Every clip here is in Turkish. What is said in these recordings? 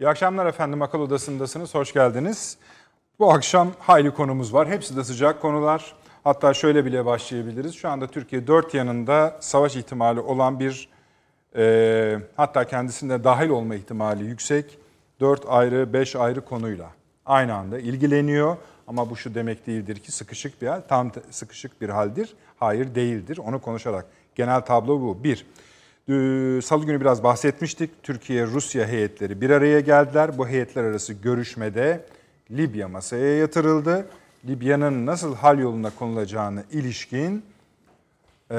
İyi akşamlar efendim. Akıl Odası'ndasınız. Hoş geldiniz. Bu akşam hayli konumuz var. Hepsi de sıcak konular. Hatta şöyle bile başlayabiliriz. Şu anda Türkiye dört yanında savaş ihtimali olan bir e, hatta kendisinde dahil olma ihtimali yüksek dört ayrı, beş ayrı konuyla aynı anda ilgileniyor. Ama bu şu demek değildir ki sıkışık bir hal, tam sıkışık bir haldir. Hayır değildir. Onu konuşarak. Genel tablo bu. Bir, Salı günü biraz bahsetmiştik. Türkiye-Rusya heyetleri bir araya geldiler. Bu heyetler arası görüşmede Libya masaya yatırıldı. Libya'nın nasıl hal yoluna konulacağını ilişkin e,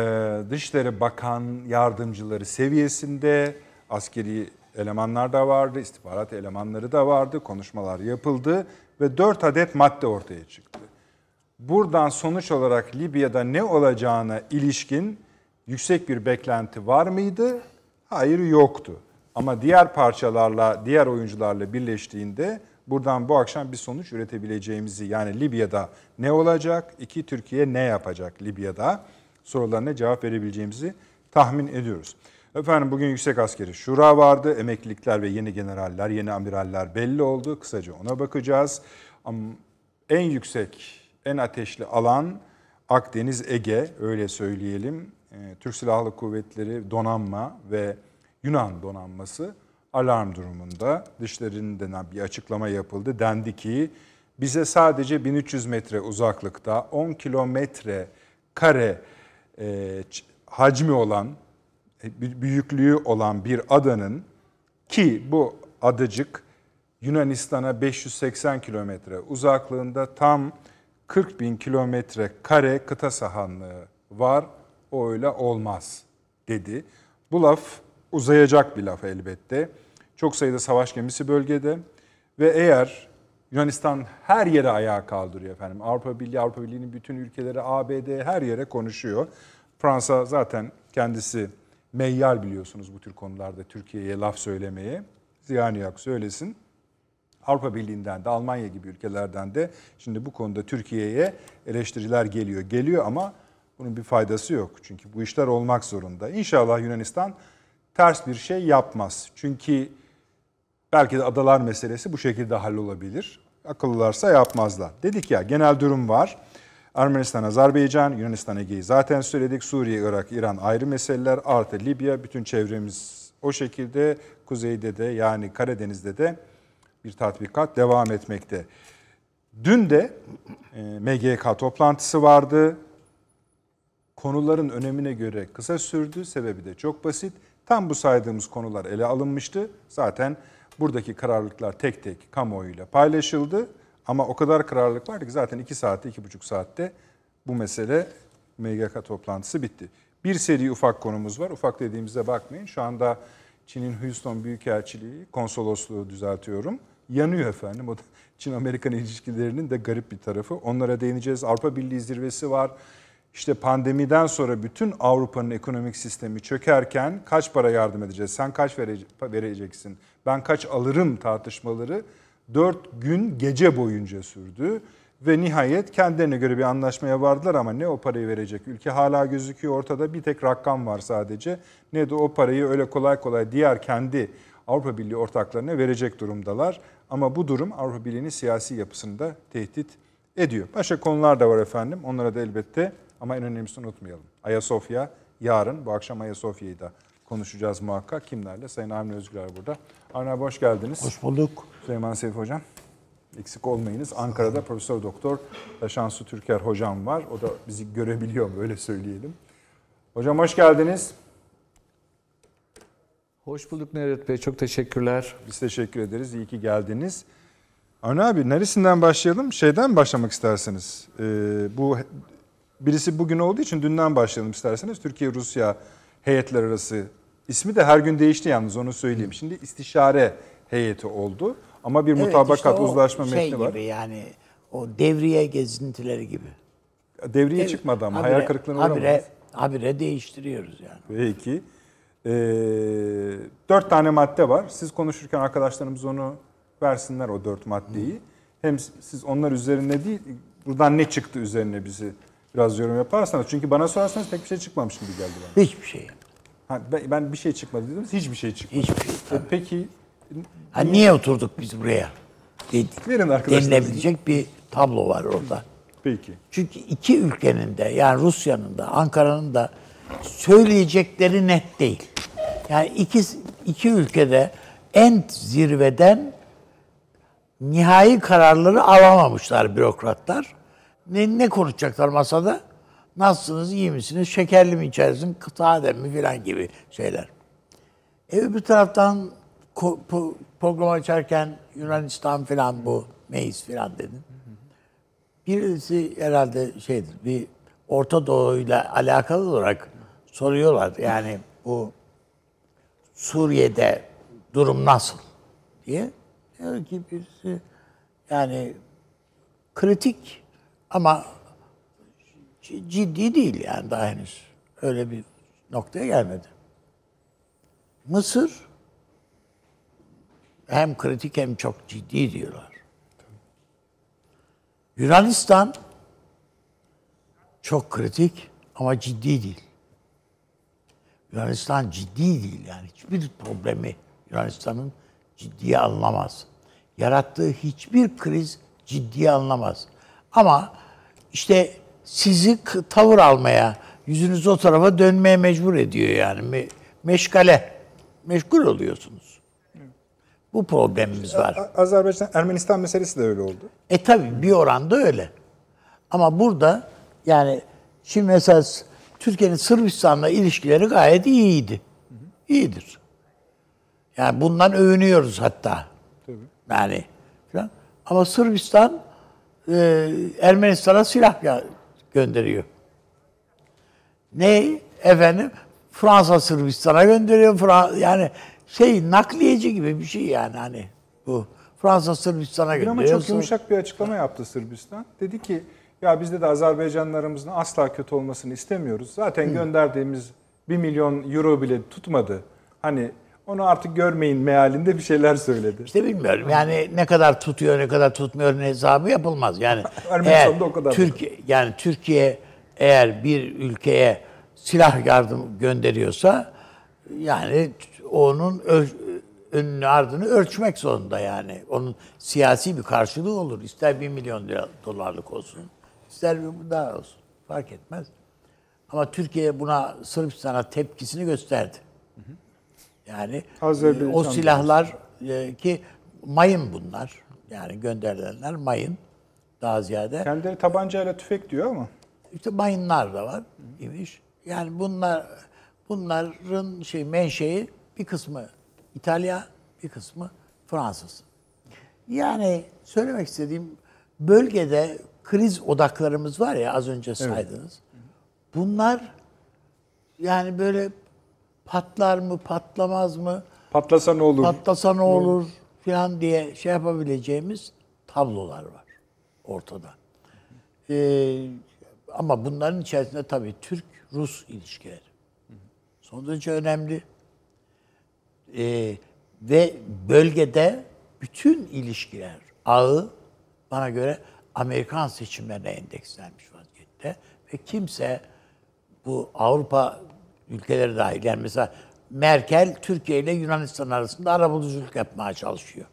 Dışişleri Bakan yardımcıları seviyesinde askeri elemanlar da vardı, istihbarat elemanları da vardı, konuşmalar yapıldı ve 4 adet madde ortaya çıktı. Buradan sonuç olarak Libya'da ne olacağına ilişkin yüksek bir beklenti var mıydı? Hayır yoktu. Ama diğer parçalarla, diğer oyuncularla birleştiğinde buradan bu akşam bir sonuç üretebileceğimizi yani Libya'da ne olacak? İki Türkiye ne yapacak Libya'da? Sorularına cevap verebileceğimizi tahmin ediyoruz. Efendim bugün Yüksek Askeri Şura vardı. Emeklilikler ve yeni generaller, yeni amiraller belli oldu. Kısaca ona bakacağız. En yüksek, en ateşli alan Akdeniz, Ege öyle söyleyelim. Ee, Türk Silahlı Kuvvetleri donanma ve Yunan donanması alarm durumunda. Dışlarından bir açıklama yapıldı. Dendi ki bize sadece 1300 metre uzaklıkta 10 kilometre kare e, hacmi olan, e, büyüklüğü olan bir adanın ki bu adacık Yunanistan'a 580 kilometre uzaklığında tam 40 bin kilometre kare kıta sahanlığı var o öyle olmaz dedi. Bu laf uzayacak bir laf elbette. Çok sayıda savaş gemisi bölgede ve eğer Yunanistan her yere ayağa kaldırıyor efendim. Avrupa Birliği, Avrupa Birliği'nin bütün ülkeleri, ABD her yere konuşuyor. Fransa zaten kendisi meyyal biliyorsunuz bu tür konularda Türkiye'ye laf söylemeye. Ziyaniyak söylesin. Avrupa Birliği'nden de Almanya gibi ülkelerden de şimdi bu konuda Türkiye'ye eleştiriler geliyor. Geliyor ama bunun bir faydası yok. Çünkü bu işler olmak zorunda. İnşallah Yunanistan ters bir şey yapmaz. Çünkü belki de adalar meselesi bu şekilde hallolabilir. Akıllılarsa yapmazlar. Dedik ya genel durum var. Ermenistan, Azerbaycan, Yunanistan, Ege'yi zaten söyledik. Suriye, Irak, İran ayrı meseleler. Artı Libya, bütün çevremiz o şekilde. Kuzeyde de yani Karadeniz'de de bir tatbikat devam etmekte. Dün de e, MGK toplantısı vardı konuların önemine göre kısa sürdü. Sebebi de çok basit. Tam bu saydığımız konular ele alınmıştı. Zaten buradaki kararlılıklar tek tek kamuoyuyla paylaşıldı. Ama o kadar kararlılık vardı ki zaten 2 saatte, 2,5 saatte bu mesele MGK toplantısı bitti. Bir seri ufak konumuz var. Ufak dediğimizde bakmayın. Şu anda Çin'in Houston Büyükelçiliği, konsolosluğu düzeltiyorum. Yanıyor efendim. O Çin-Amerikan ilişkilerinin de garip bir tarafı. Onlara değineceğiz. Avrupa Birliği zirvesi var. İşte pandemiden sonra bütün Avrupa'nın ekonomik sistemi çökerken kaç para yardım edeceğiz? Sen kaç vereceksin? Ben kaç alırım tartışmaları 4 gün gece boyunca sürdü. Ve nihayet kendilerine göre bir anlaşmaya vardılar ama ne o parayı verecek ülke hala gözüküyor ortada bir tek rakam var sadece. Ne de o parayı öyle kolay kolay diğer kendi Avrupa Birliği ortaklarına verecek durumdalar. Ama bu durum Avrupa Birliği'nin siyasi yapısını da tehdit ediyor. Başka konular da var efendim. Onlara da elbette ama en önemlisini unutmayalım. Ayasofya yarın, bu akşam Ayasofya'yı da konuşacağız muhakkak. Kimlerle? Sayın Avni Özgür burada. Avni abi hoş geldiniz. Hoş bulduk. Süleyman Seyf Hocam. Eksik olmayınız. Ankara'da Profesör Doktor Şansu Türker Hocam var. O da bizi görebiliyor mu? Öyle söyleyelim. Hocam hoş geldiniz. Hoş bulduk Nevret Bey. Çok teşekkürler. Biz teşekkür ederiz. İyi ki geldiniz. Avni abi neresinden başlayalım? Şeyden başlamak isterseniz. Ee, bu Birisi bugün olduğu için dünden başlayalım isterseniz. Türkiye-Rusya heyetler arası ismi de her gün değişti yalnız onu söyleyeyim. Şimdi istişare heyeti oldu. Ama bir evet, mutabakat, işte uzlaşma şey metni var. gibi yani o devriye gezintileri gibi. Devriye Dev, çıkmadı ama habire, hayal kırıklığına habire, uğramadınız. Habire değiştiriyoruz yani. Peki. Ee, dört tane madde var. Siz konuşurken arkadaşlarımız onu versinler o dört maddeyi. Hı. Hem siz onlar üzerine değil, buradan ne çıktı üzerine bizi biraz yorum yaparsanız. Çünkü bana sorarsanız pek bir şey çıkmamış gibi geldi bana. Hiçbir şey. Ha, ben bir şey çıkmadı dediniz, hiçbir şey çıkmadı. Hiçbir şey. E, peki Ha, niye oturduk biz buraya? De- Verin arkadaşlar. Denilebilecek bir tablo var orada. Peki. Çünkü iki ülkenin de yani Rusya'nın da Ankara'nın da söyleyecekleri net değil. Yani iki, iki ülkede en zirveden nihai kararları alamamışlar bürokratlar. Ne, ne konuşacaklar masada? Nasılsınız, iyi misiniz, şekerli mi içerisiniz, sade mi filan gibi şeyler. E öbür taraftan ko- po- program açarken Yunanistan filan bu, Meis filan dedin. Birisi herhalde şeydir, bir Orta Doğu ile alakalı olarak soruyorlar. Yani bu Suriye'de durum nasıl diye. Diyor ki birisi yani kritik ama ciddi değil yani daha henüz. Öyle bir noktaya gelmedi. Mısır hem kritik hem çok ciddi diyorlar. Yunanistan çok kritik ama ciddi değil. Yunanistan ciddi değil yani hiçbir problemi Yunanistan'ın ciddiye alınamaz. Yarattığı hiçbir kriz ciddiye alınamaz. Ama işte sizi tavır almaya, yüzünüzü o tarafa dönmeye mecbur ediyor yani. Me- meşgale, meşgul oluyorsunuz. Bu problemimiz var. Azerbaycan Ermenistan meselesi de öyle oldu. E tabi bir oranda öyle. Ama burada yani şimdi mesela Türkiye'nin Sırbistan'la ilişkileri gayet iyiydi. İyidir. Yani bundan övünüyoruz hatta. Yani falan. Ama Sırbistan e, Ermenistan'a silah ya- gönderiyor. Ne efendim? Fransa Sırbistan'a gönderiyor. Yani şey nakliyeci gibi bir şey yani hani bu. Fransa Sırbistan'a gönderiyor. ama çok yumuşak bir açıklama yaptı Sırbistan. Dedi ki ya biz de Azerbaycanlarımızın asla kötü olmasını istemiyoruz. Zaten gönderdiğimiz 1 milyon euro bile tutmadı. Hani onu artık görmeyin mealinde bir şeyler söyledi. İşte bilmiyorum yani ne kadar tutuyor ne kadar tutmuyor ne hesabı yapılmaz. Yani eğer o kadar. Türkiye yani Türkiye eğer bir ülkeye silah yardım gönderiyorsa yani onun önünü ardını ölçmek zorunda yani. Onun siyasi bir karşılığı olur. İster bir milyon lira dolarlık olsun, ister bir daha olsun. Fark etmez. Ama Türkiye buna Sırbistan'a tepkisini gösterdi. Yani e, o silahlar e, ki mayın bunlar. Yani gönderilenler mayın daha ziyade. Kendileri tabancayla tüfek diyor ama. İşte mayınlar da var imiş. Yani bunlar bunların şey menşei bir kısmı İtalya, bir kısmı Fransız. Yani söylemek istediğim bölgede kriz odaklarımız var ya az önce saydınız. Bunlar yani böyle patlar mı, patlamaz mı? Patlasa ne olur? patlasa ne olur falan diye şey yapabileceğimiz tablolar var ortada. Ee, ama bunların içerisinde tabii Türk-Rus ilişkileri son derece önemli. Ee, ve bölgede bütün ilişkiler ağı bana göre Amerikan seçimlerine endekslenmiş vaziyette ve kimse bu Avrupa ülkeleri dahil yani mesela Merkel Türkiye ile Yunanistan arasında arabuluculuk yapmaya çalışıyor.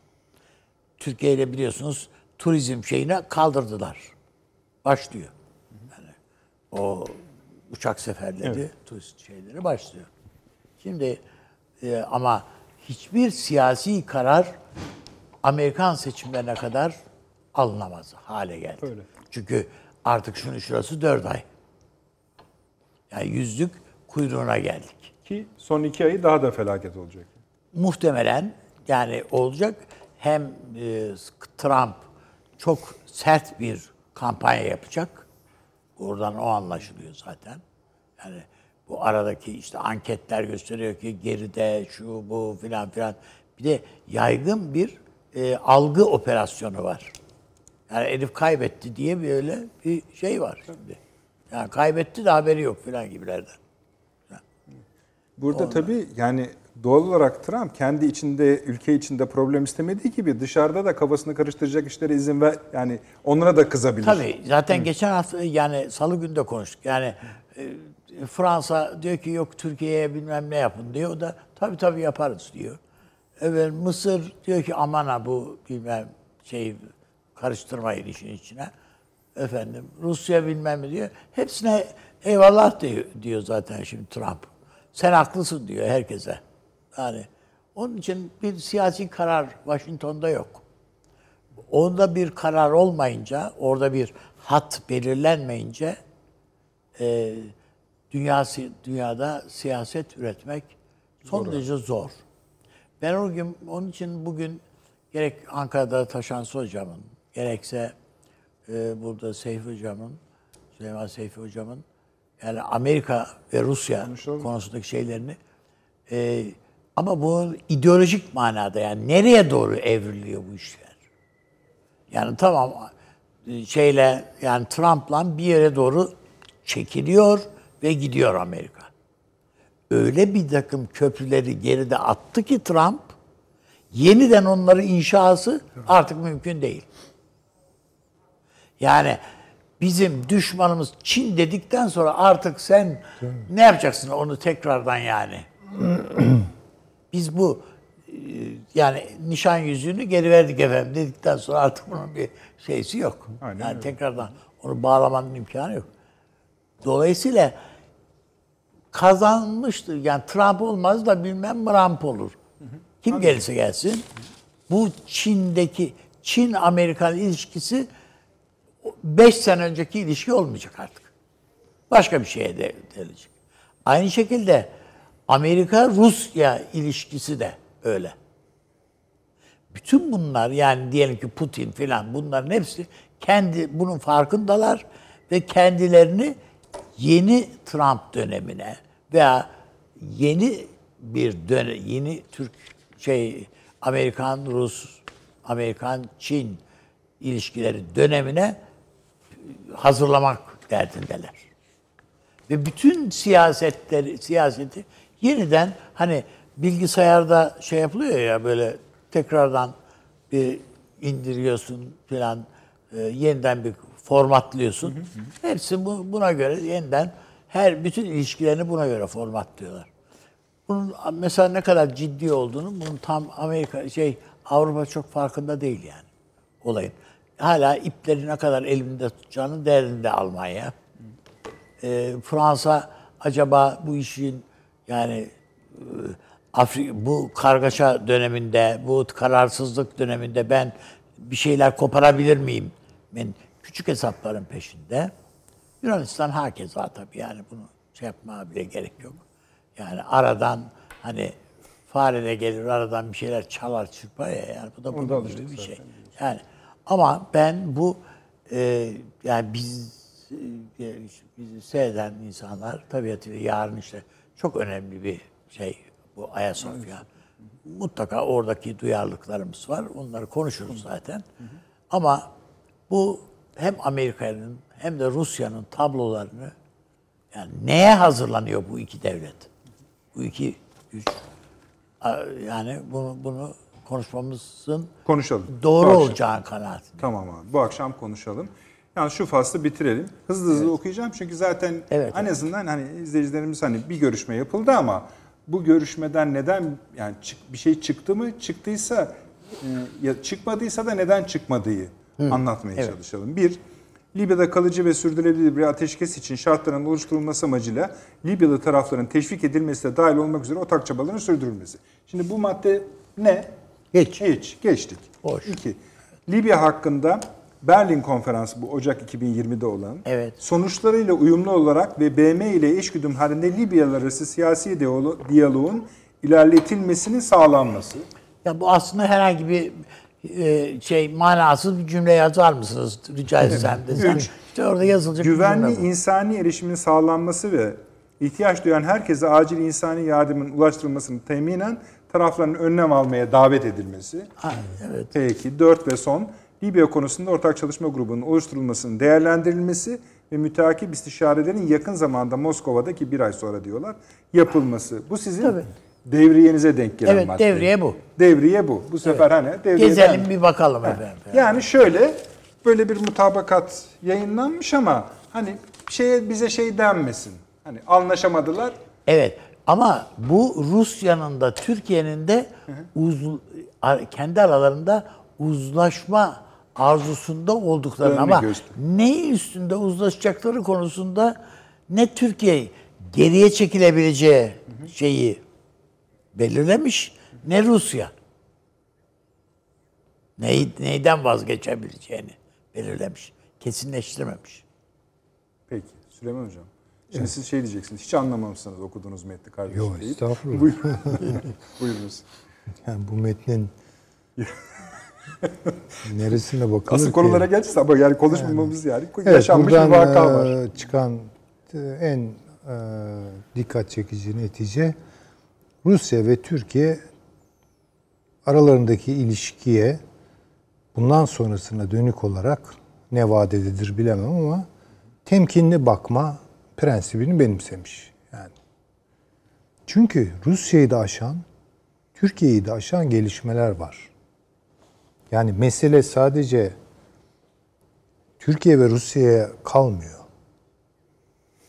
Türkiye ile biliyorsunuz turizm şeyine kaldırdılar. Başlıyor. Yani o uçak seferleri, turist şeyleri başlıyor. Şimdi e, ama hiçbir siyasi karar Amerikan seçimlerine kadar alınamaz hale geldi. Öyle. Çünkü artık şunu şurası dört ay. Yani yüzlük kuyruğuna geldik. Ki son iki ayı daha da felaket olacak. Muhtemelen yani olacak hem e, Trump çok sert bir kampanya yapacak. Oradan o anlaşılıyor zaten. Yani bu aradaki işte anketler gösteriyor ki geride şu bu filan filan. Bir de yaygın bir e, algı operasyonu var. Yani Elif kaybetti diye böyle bir şey var şimdi. Yani kaybetti de haberi yok filan gibilerden. Burada tabii yani doğal olarak Trump kendi içinde, ülke içinde problem istemediği gibi dışarıda da kafasını karıştıracak işlere izin ver. Yani onlara da kızabilir. Tabii zaten geçen hafta yani salı günü de konuştuk. Yani e, Fransa diyor ki yok Türkiye'ye bilmem ne yapın diyor. O da tabii tabii yaparız diyor. Evet Mısır diyor ki aman ha bu bilmem şey karıştırmayın işin içine. Efendim Rusya bilmem ne diyor. Hepsine eyvallah diyor, diyor zaten şimdi Trump. Sen haklısın diyor herkese. Yani onun için bir siyasi karar Washington'da yok. Onda bir karar olmayınca, orada bir hat belirlenmeyince e, dünyası, dünyada siyaset üretmek son derece zor. Ben o gün, onun için bugün gerek Ankara'da Taşansı hocamın, gerekse e, burada Seyfi hocamın, Süleyman Seyfi hocamın, yani Amerika ve Rusya Konuşalım. konusundaki şeylerini e, ama bu ideolojik manada yani nereye doğru evriliyor bu işler? Yani tamam e, şeyle yani Trump'la bir yere doğru çekiliyor ve gidiyor Amerika. Öyle bir takım köprüleri geride attı ki Trump yeniden onları inşası artık mümkün değil. Yani bizim düşmanımız Çin dedikten sonra artık sen ne yapacaksın onu tekrardan yani? Biz bu e, yani nişan yüzüğünü geri verdik efendim dedikten sonra artık bunun bir şeysi yok. Aynen yani öyle. tekrardan onu bağlamanın imkanı yok. Dolayısıyla kazanmıştır. Yani Trump olmaz da bilmem Trump olur. Kim gelirse gelsin. Bu Çin'deki Çin-Amerikan ilişkisi 5 sene önceki ilişki olmayacak artık. Başka bir şeye de. Aynı şekilde Amerika-Rusya ilişkisi de öyle. Bütün bunlar yani diyelim ki Putin filan bunların hepsi kendi bunun farkındalar ve kendilerini yeni Trump dönemine veya yeni bir dönem yeni Türk şey Amerikan Rus Amerikan Çin ilişkileri dönemine hazırlamak derdindeler. Ve bütün siyasetleri, siyaseti yeniden hani bilgisayarda şey yapılıyor ya böyle tekrardan bir indiriyorsun falan e, yeniden bir formatlıyorsun. Hepsi bu, buna göre yeniden her bütün ilişkilerini buna göre formatlıyorlar. Bunun mesela ne kadar ciddi olduğunu bunun tam Amerika şey Avrupa çok farkında değil yani olayın. Hala ipleri ne kadar elinde tutacağını derdinde Almanya. Ee, Fransa acaba bu işin yani e, Afri bu kargaşa döneminde, bu kararsızlık döneminde ben bir şeyler koparabilir miyim? Ben küçük hesapların peşinde. Yunanistan hakeza tabii yani bunu şey yapmaya bile gerek yok. Yani aradan hani fare de gelir aradan bir şeyler çalar çırpar ya yani bu da bunun gibi bir şey. Yani ama ben bu e, yani biz e, bizi seyreden insanlar tabiatıyla yarın işte çok önemli bir şey bu Ayasofya. Mutlaka oradaki duyarlılıklarımız var. Onları konuşuruz zaten. Ama bu hem Amerika'nın hem de Rusya'nın tablolarını yani neye hazırlanıyor bu iki devlet? Bu iki güç. Yani bunu, bunu konuşmamızın Konuşalım. doğru Bu akşam. olacağın kanaatindeyim. Tamam abi. Bu akşam konuşalım. Yani şu faslı bitirelim. Hızlı hızlı okuyacağım çünkü zaten Evet, en evet. azından hani izleyicilerimiz hani bir görüşme yapıldı ama bu görüşmeden neden yani bir şey çıktı mı? Çıktıysa e, ya çıkmadıysa da neden çıkmadığı anlatmaya evet. çalışalım. Bir, Libya'da kalıcı ve sürdürülebilir bir ateşkes için şartların oluşturulması amacıyla Libyalı tarafların teşvik edilmesi de dahil olmak üzere otak çabaların sürdürülmesi. Şimdi bu madde ne? Hiç. Hiç. Geçtik. Hoş. İki. Libya hakkında Berlin Konferansı bu Ocak 2020'de olan Evet. sonuçlarıyla uyumlu olarak ve BM ile eşgüdüm halinde Libyalılar arası siyasi diyalo- diyaloğun ilerletilmesinin sağlanması. Ya bu aslında herhangi bir e, şey manasız bir cümle yazar mısınız rica etsem desem. Üç. İşte orada yazılacak Güvenli insani erişimin sağlanması ve ihtiyaç duyan herkese acil insani yardımın ulaştırılmasını teminen tarafların önlem almaya davet edilmesi. Ha, evet. Peki 4 ve son Libya konusunda ortak çalışma grubunun oluşturulmasının değerlendirilmesi ve müteakip istişarelerin yakın zamanda Moskova'daki bir ay sonra diyorlar yapılması. Bu sizin Tabii. devriyenize denk gelen Evet, madde. devriye bu. Devriye bu. Bu sefer hani devriyeden... Gezelim bir bakalım efendim. Yani şöyle böyle bir mutabakat yayınlanmış ama hani şeye bize şey denmesin. Hani anlaşamadılar. Evet. Ama bu Rusya'nın da Türkiye'nin de uz, kendi aralarında uzlaşma arzusunda olduklarını Önemli ama göster- neyi üstünde uzlaşacakları konusunda ne Türkiye geriye çekilebileceği şeyi belirlemiş ne Rusya. Neyi, neyden vazgeçebileceğini belirlemiş. Kesinleştirmemiş. Peki Süleyman Hocam. Şimdi siz şey diyeceksiniz. Hiç anlamamışsınız okuduğunuz metni kardeşim Yok, deyip. estağfurullah. Buyur- Buyurunuz. Yani bu metnin neresine bakılır Asıl ki? konulara geleceğiz ama yani konuşmamamız yani. Evet, yaşanmış bir vaka var. e, çıkan e, en e, dikkat çekici netice Rusya ve Türkiye aralarındaki ilişkiye bundan sonrasına dönük olarak ne vadededir bilemem ama temkinli bakma prensibini benimsemiş. Yani çünkü Rusya'yı da aşan, Türkiye'yi de aşan gelişmeler var. Yani mesele sadece Türkiye ve Rusya'ya kalmıyor.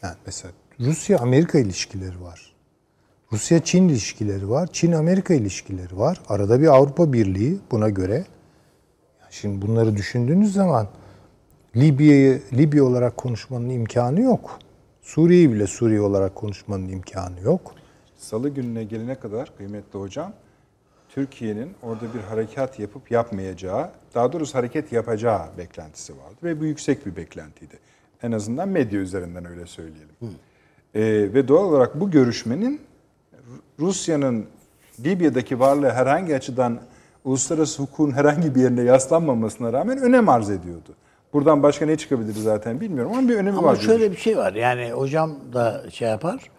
Yani mesela Rusya-Amerika ilişkileri var. Rusya-Çin ilişkileri var. Çin-Amerika ilişkileri var. Arada bir Avrupa Birliği buna göre. Şimdi bunları düşündüğünüz zaman Libya'yı Libya olarak konuşmanın imkanı yok. Suriye'yi bile Suriye olarak konuşmanın imkanı yok. Salı gününe gelene kadar kıymetli hocam Türkiye'nin orada bir harekat yapıp yapmayacağı, daha doğrusu hareket yapacağı beklentisi vardı ve bu yüksek bir beklentiydi. En azından medya üzerinden öyle söyleyelim. Ee, ve doğal olarak bu görüşmenin Ru- Rusya'nın Libya'daki varlığı herhangi açıdan uluslararası hukukun herhangi bir yerine yaslanmamasına rağmen önem arz ediyordu. Buradan başka ne çıkabilir zaten bilmiyorum ama bir önemi Ama var. şöyle bir şey var. Yani hocam da şey yapar.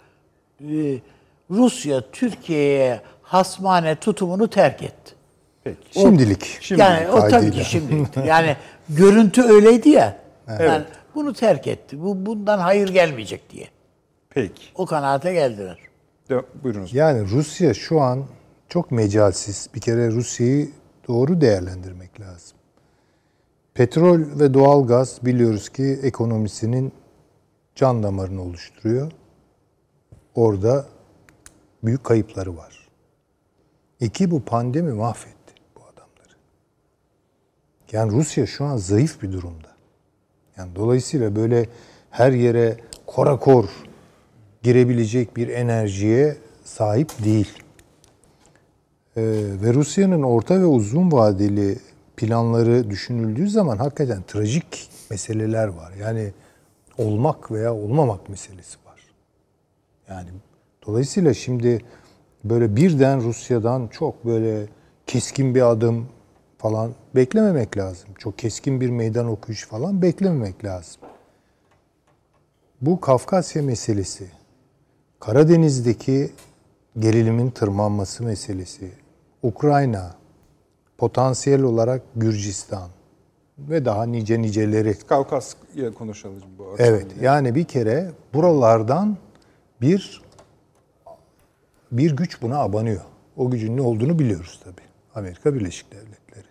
Ee, Rusya Türkiye'ye hasmane tutumunu terk etti. Peki. Şimdilik. Şimdi yani o tabii ki şimdi. Yani görüntü öyleydi ya. Yani bunu terk etti. Bu bundan hayır gelmeyecek diye. Peki. O kanaate geldiler. De, buyurunuz. Yani Rusya şu an çok mecalsiz. Bir kere Rusya'yı doğru değerlendirmek lazım. Petrol ve doğalgaz biliyoruz ki ekonomisinin can damarını oluşturuyor. Orada büyük kayıpları var. İki bu pandemi mahvetti bu adamları. Yani Rusya şu an zayıf bir durumda. Yani dolayısıyla böyle her yere korakor girebilecek bir enerjiye sahip değil. Ee, ve Rusya'nın orta ve uzun vadeli planları düşünüldüğü zaman hakikaten trajik meseleler var. Yani olmak veya olmamak meselesi var. Yani dolayısıyla şimdi böyle birden Rusya'dan çok böyle keskin bir adım falan beklememek lazım. Çok keskin bir meydan okuyuş falan beklememek lazım. Bu Kafkasya meselesi, Karadeniz'deki gerilimin tırmanması meselesi, Ukrayna, potansiyel olarak Gürcistan ve daha nice niceleri. Kavkasya konuşalım bu akşam. Evet, yani bir kere buralardan bir bir güç buna abanıyor. O gücün ne olduğunu biliyoruz tabii. Amerika Birleşik Devletleri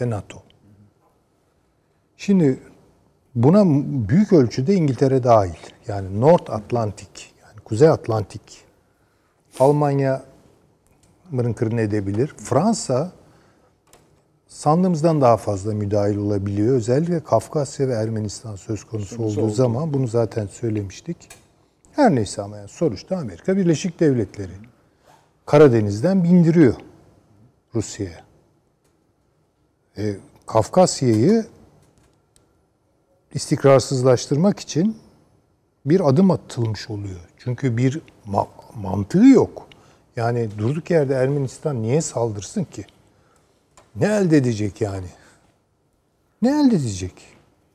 ve NATO. Şimdi buna büyük ölçüde İngiltere dahil. Yani North Atlantik, yani Kuzey Atlantik. Almanya mırın edebilir. Fransa sandığımızdan daha fazla müdahil olabiliyor. Özellikle Kafkasya ve Ermenistan söz konusu olduğu oldu. zaman bunu zaten söylemiştik. Her neyse ama yani sonuçta Amerika Birleşik Devletleri Karadeniz'den bindiriyor Rusya'ya. E, Kafkasya'yı istikrarsızlaştırmak için bir adım atılmış oluyor. Çünkü bir ma- mantığı yok. Yani durduk yerde Ermenistan niye saldırsın ki? Ne elde edecek yani? Ne elde edecek?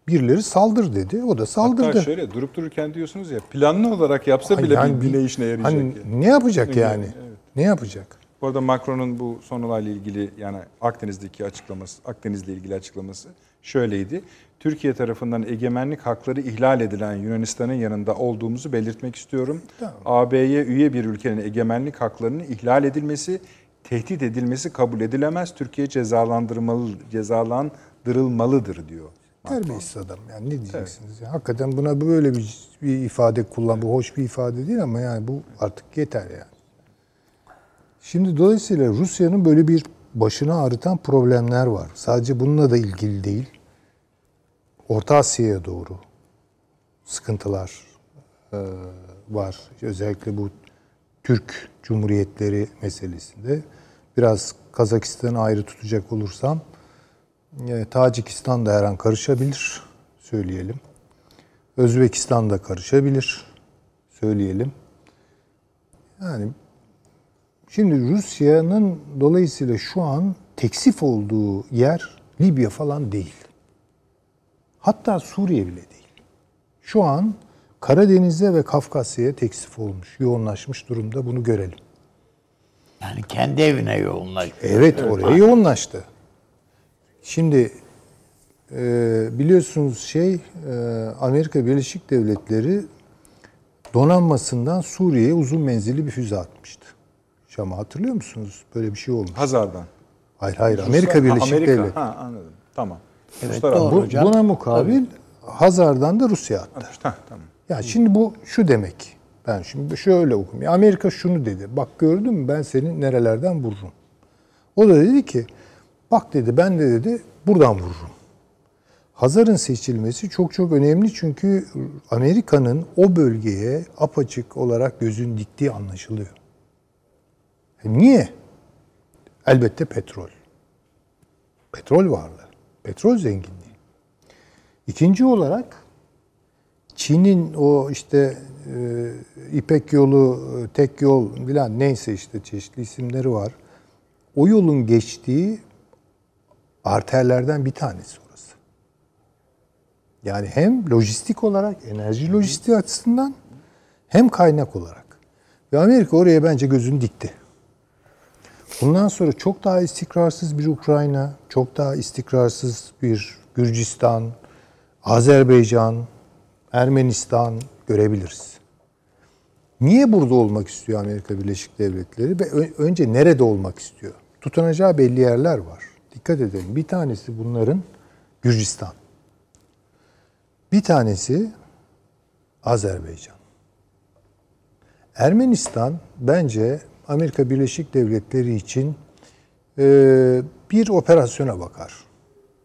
Birileri saldır dedi. O da saldırdı. Hatta şöyle durup dururken diyorsunuz ya planlı olarak yapsa Ay, bile yani ne işine yarayacak. Hani yani. ne yapacak yani? evet. Ne yapacak? Bu arada Macron'un bu son olayla ilgili yani Akdeniz'deki açıklaması, Akdeniz'le ilgili açıklaması şöyleydi. Türkiye tarafından egemenlik hakları ihlal edilen Yunanistan'ın yanında olduğumuzu belirtmek istiyorum. AB'ye üye bir ülkenin egemenlik haklarının ihlal edilmesi, tehdit edilmesi kabul edilemez. Türkiye cezalandırmalı, cezalandırılmalıdır diyor. Terbiyesiz adam. Yani ne diyeceksiniz? ya? Hakikaten buna böyle bir, bir ifade kullan. Bu hoş bir ifade değil ama yani bu artık yeter yani. Şimdi dolayısıyla Rusya'nın böyle bir başına ağrıtan problemler var. Sadece bununla da ilgili değil. Orta Asya'ya doğru sıkıntılar e, var. Özellikle bu Türk Cumhuriyetleri meselesinde. Biraz Kazakistan'ı ayrı tutacak olursam e, Tacikistan da her an karışabilir söyleyelim. Özbekistan da karışabilir söyleyelim. Yani şimdi Rusya'nın dolayısıyla şu an teksif olduğu yer Libya falan değil. Hatta Suriye bile değil. Şu an Karadeniz'e ve Kafkasya'ya teksif olmuş, yoğunlaşmış durumda bunu görelim. Yani kendi evine yoğunlaşıyor. Evet, oraya yoğunlaştı. Şimdi e, biliyorsunuz şey e, Amerika Birleşik Devletleri donanmasından Suriye'ye uzun menzilli bir füze atmıştı. Şam'a hatırlıyor musunuz? Böyle bir şey olmuş. Hazar'dan. Hayır hayır Amerika Birleşik Amerika. Devletleri. Ha anladım. Tamam. Evet, Ruslar doğru. Bu, hocam. buna mukabil Hazar'dan da Rusya attı. Ha, tamam. Ya şimdi bu şu demek. Ben şimdi şöyle. Ya Amerika şunu dedi. Bak gördün mü ben seni nerelerden vururum. O da dedi ki bak dedi ben de dedi buradan vururum. Hazar'ın seçilmesi çok çok önemli çünkü Amerika'nın o bölgeye apaçık olarak gözün diktiği anlaşılıyor. E niye? Elbette petrol. Petrol varlığı. Petrol zenginliği. İkinci olarak Çin'in o işte e, İpek yolu, e, tek yol filan neyse işte çeşitli isimleri var. O yolun geçtiği arterlerden bir tanesi orası. Yani hem lojistik olarak, enerji lojistiği açısından hem kaynak olarak. Ve Amerika oraya bence gözünü dikti. Bundan sonra çok daha istikrarsız bir Ukrayna, çok daha istikrarsız bir Gürcistan, Azerbaycan, Ermenistan görebiliriz. Niye burada olmak istiyor Amerika Birleşik Devletleri ve önce nerede olmak istiyor? Tutunacağı belli yerler var. Dikkat edelim. Bir tanesi bunların Gürcistan. Bir tanesi Azerbaycan. Ermenistan bence Amerika Birleşik Devletleri için bir operasyona bakar.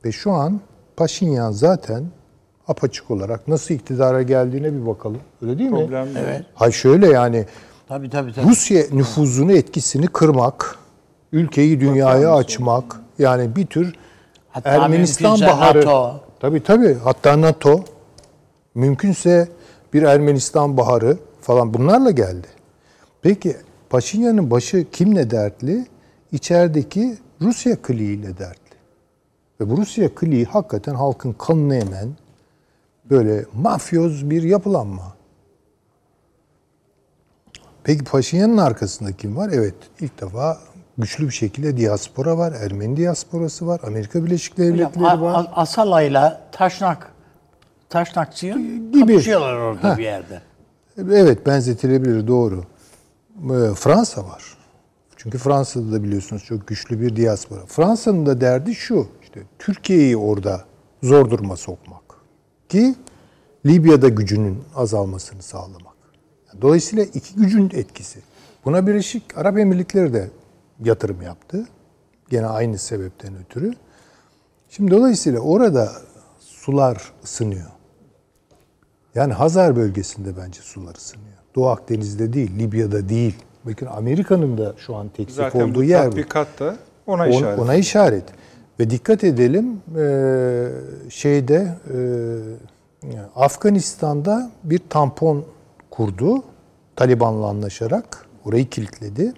Ve şu an Paşinyan zaten apaçık olarak nasıl iktidara geldiğine bir bakalım. Öyle değil mi? Problem yok. Evet. Hay şöyle yani Tabii tabii tabii. Rusya nüfuzunu etkisini kırmak, ülkeyi dünyaya açmak yani bir tür Hatta Ermenistan baharı. NATO. Tabii tabii hatta NATO mümkünse bir Ermenistan baharı falan bunlarla geldi. Peki Paşinyan'ın başı kimle dertli? İçerideki Rusya kliğiyle dertli. Ve bu Rusya kliği hakikaten halkın kanını emen böyle mafyoz bir yapılanma. Peki Paşinyan'ın arkasında kim var? Evet ilk defa güçlü bir şekilde diaspora var. Ermeni diasporası var. Amerika Birleşik Devletleri A- var. Asala'yla Taşnak Taşnakçı Gibi. kapışıyorlar orada Heh. bir yerde. Evet benzetilebilir doğru. Ee, Fransa var. Çünkü Fransa'da da biliyorsunuz çok güçlü bir diaspora. Fransa'nın da derdi şu. işte Türkiye'yi orada zor duruma sokmak. Ki Libya'da gücünün azalmasını sağlamak. Dolayısıyla iki gücün etkisi. Buna Birleşik Arap Emirlikleri de yatırım yaptı. Gene aynı sebepten ötürü. Şimdi dolayısıyla orada sular ısınıyor. Yani Hazar bölgesinde bence sular ısınıyor. Doğu Akdeniz'de değil, Libya'da değil. Bakın Amerika'nın da şu an Zaten olduğu bu yer bu. da ona On- işaret. Ona işaret. Ve dikkat edelim e, şeyde e, Afganistan'da bir tampon kurdu. Taliban'la anlaşarak orayı kilitledi.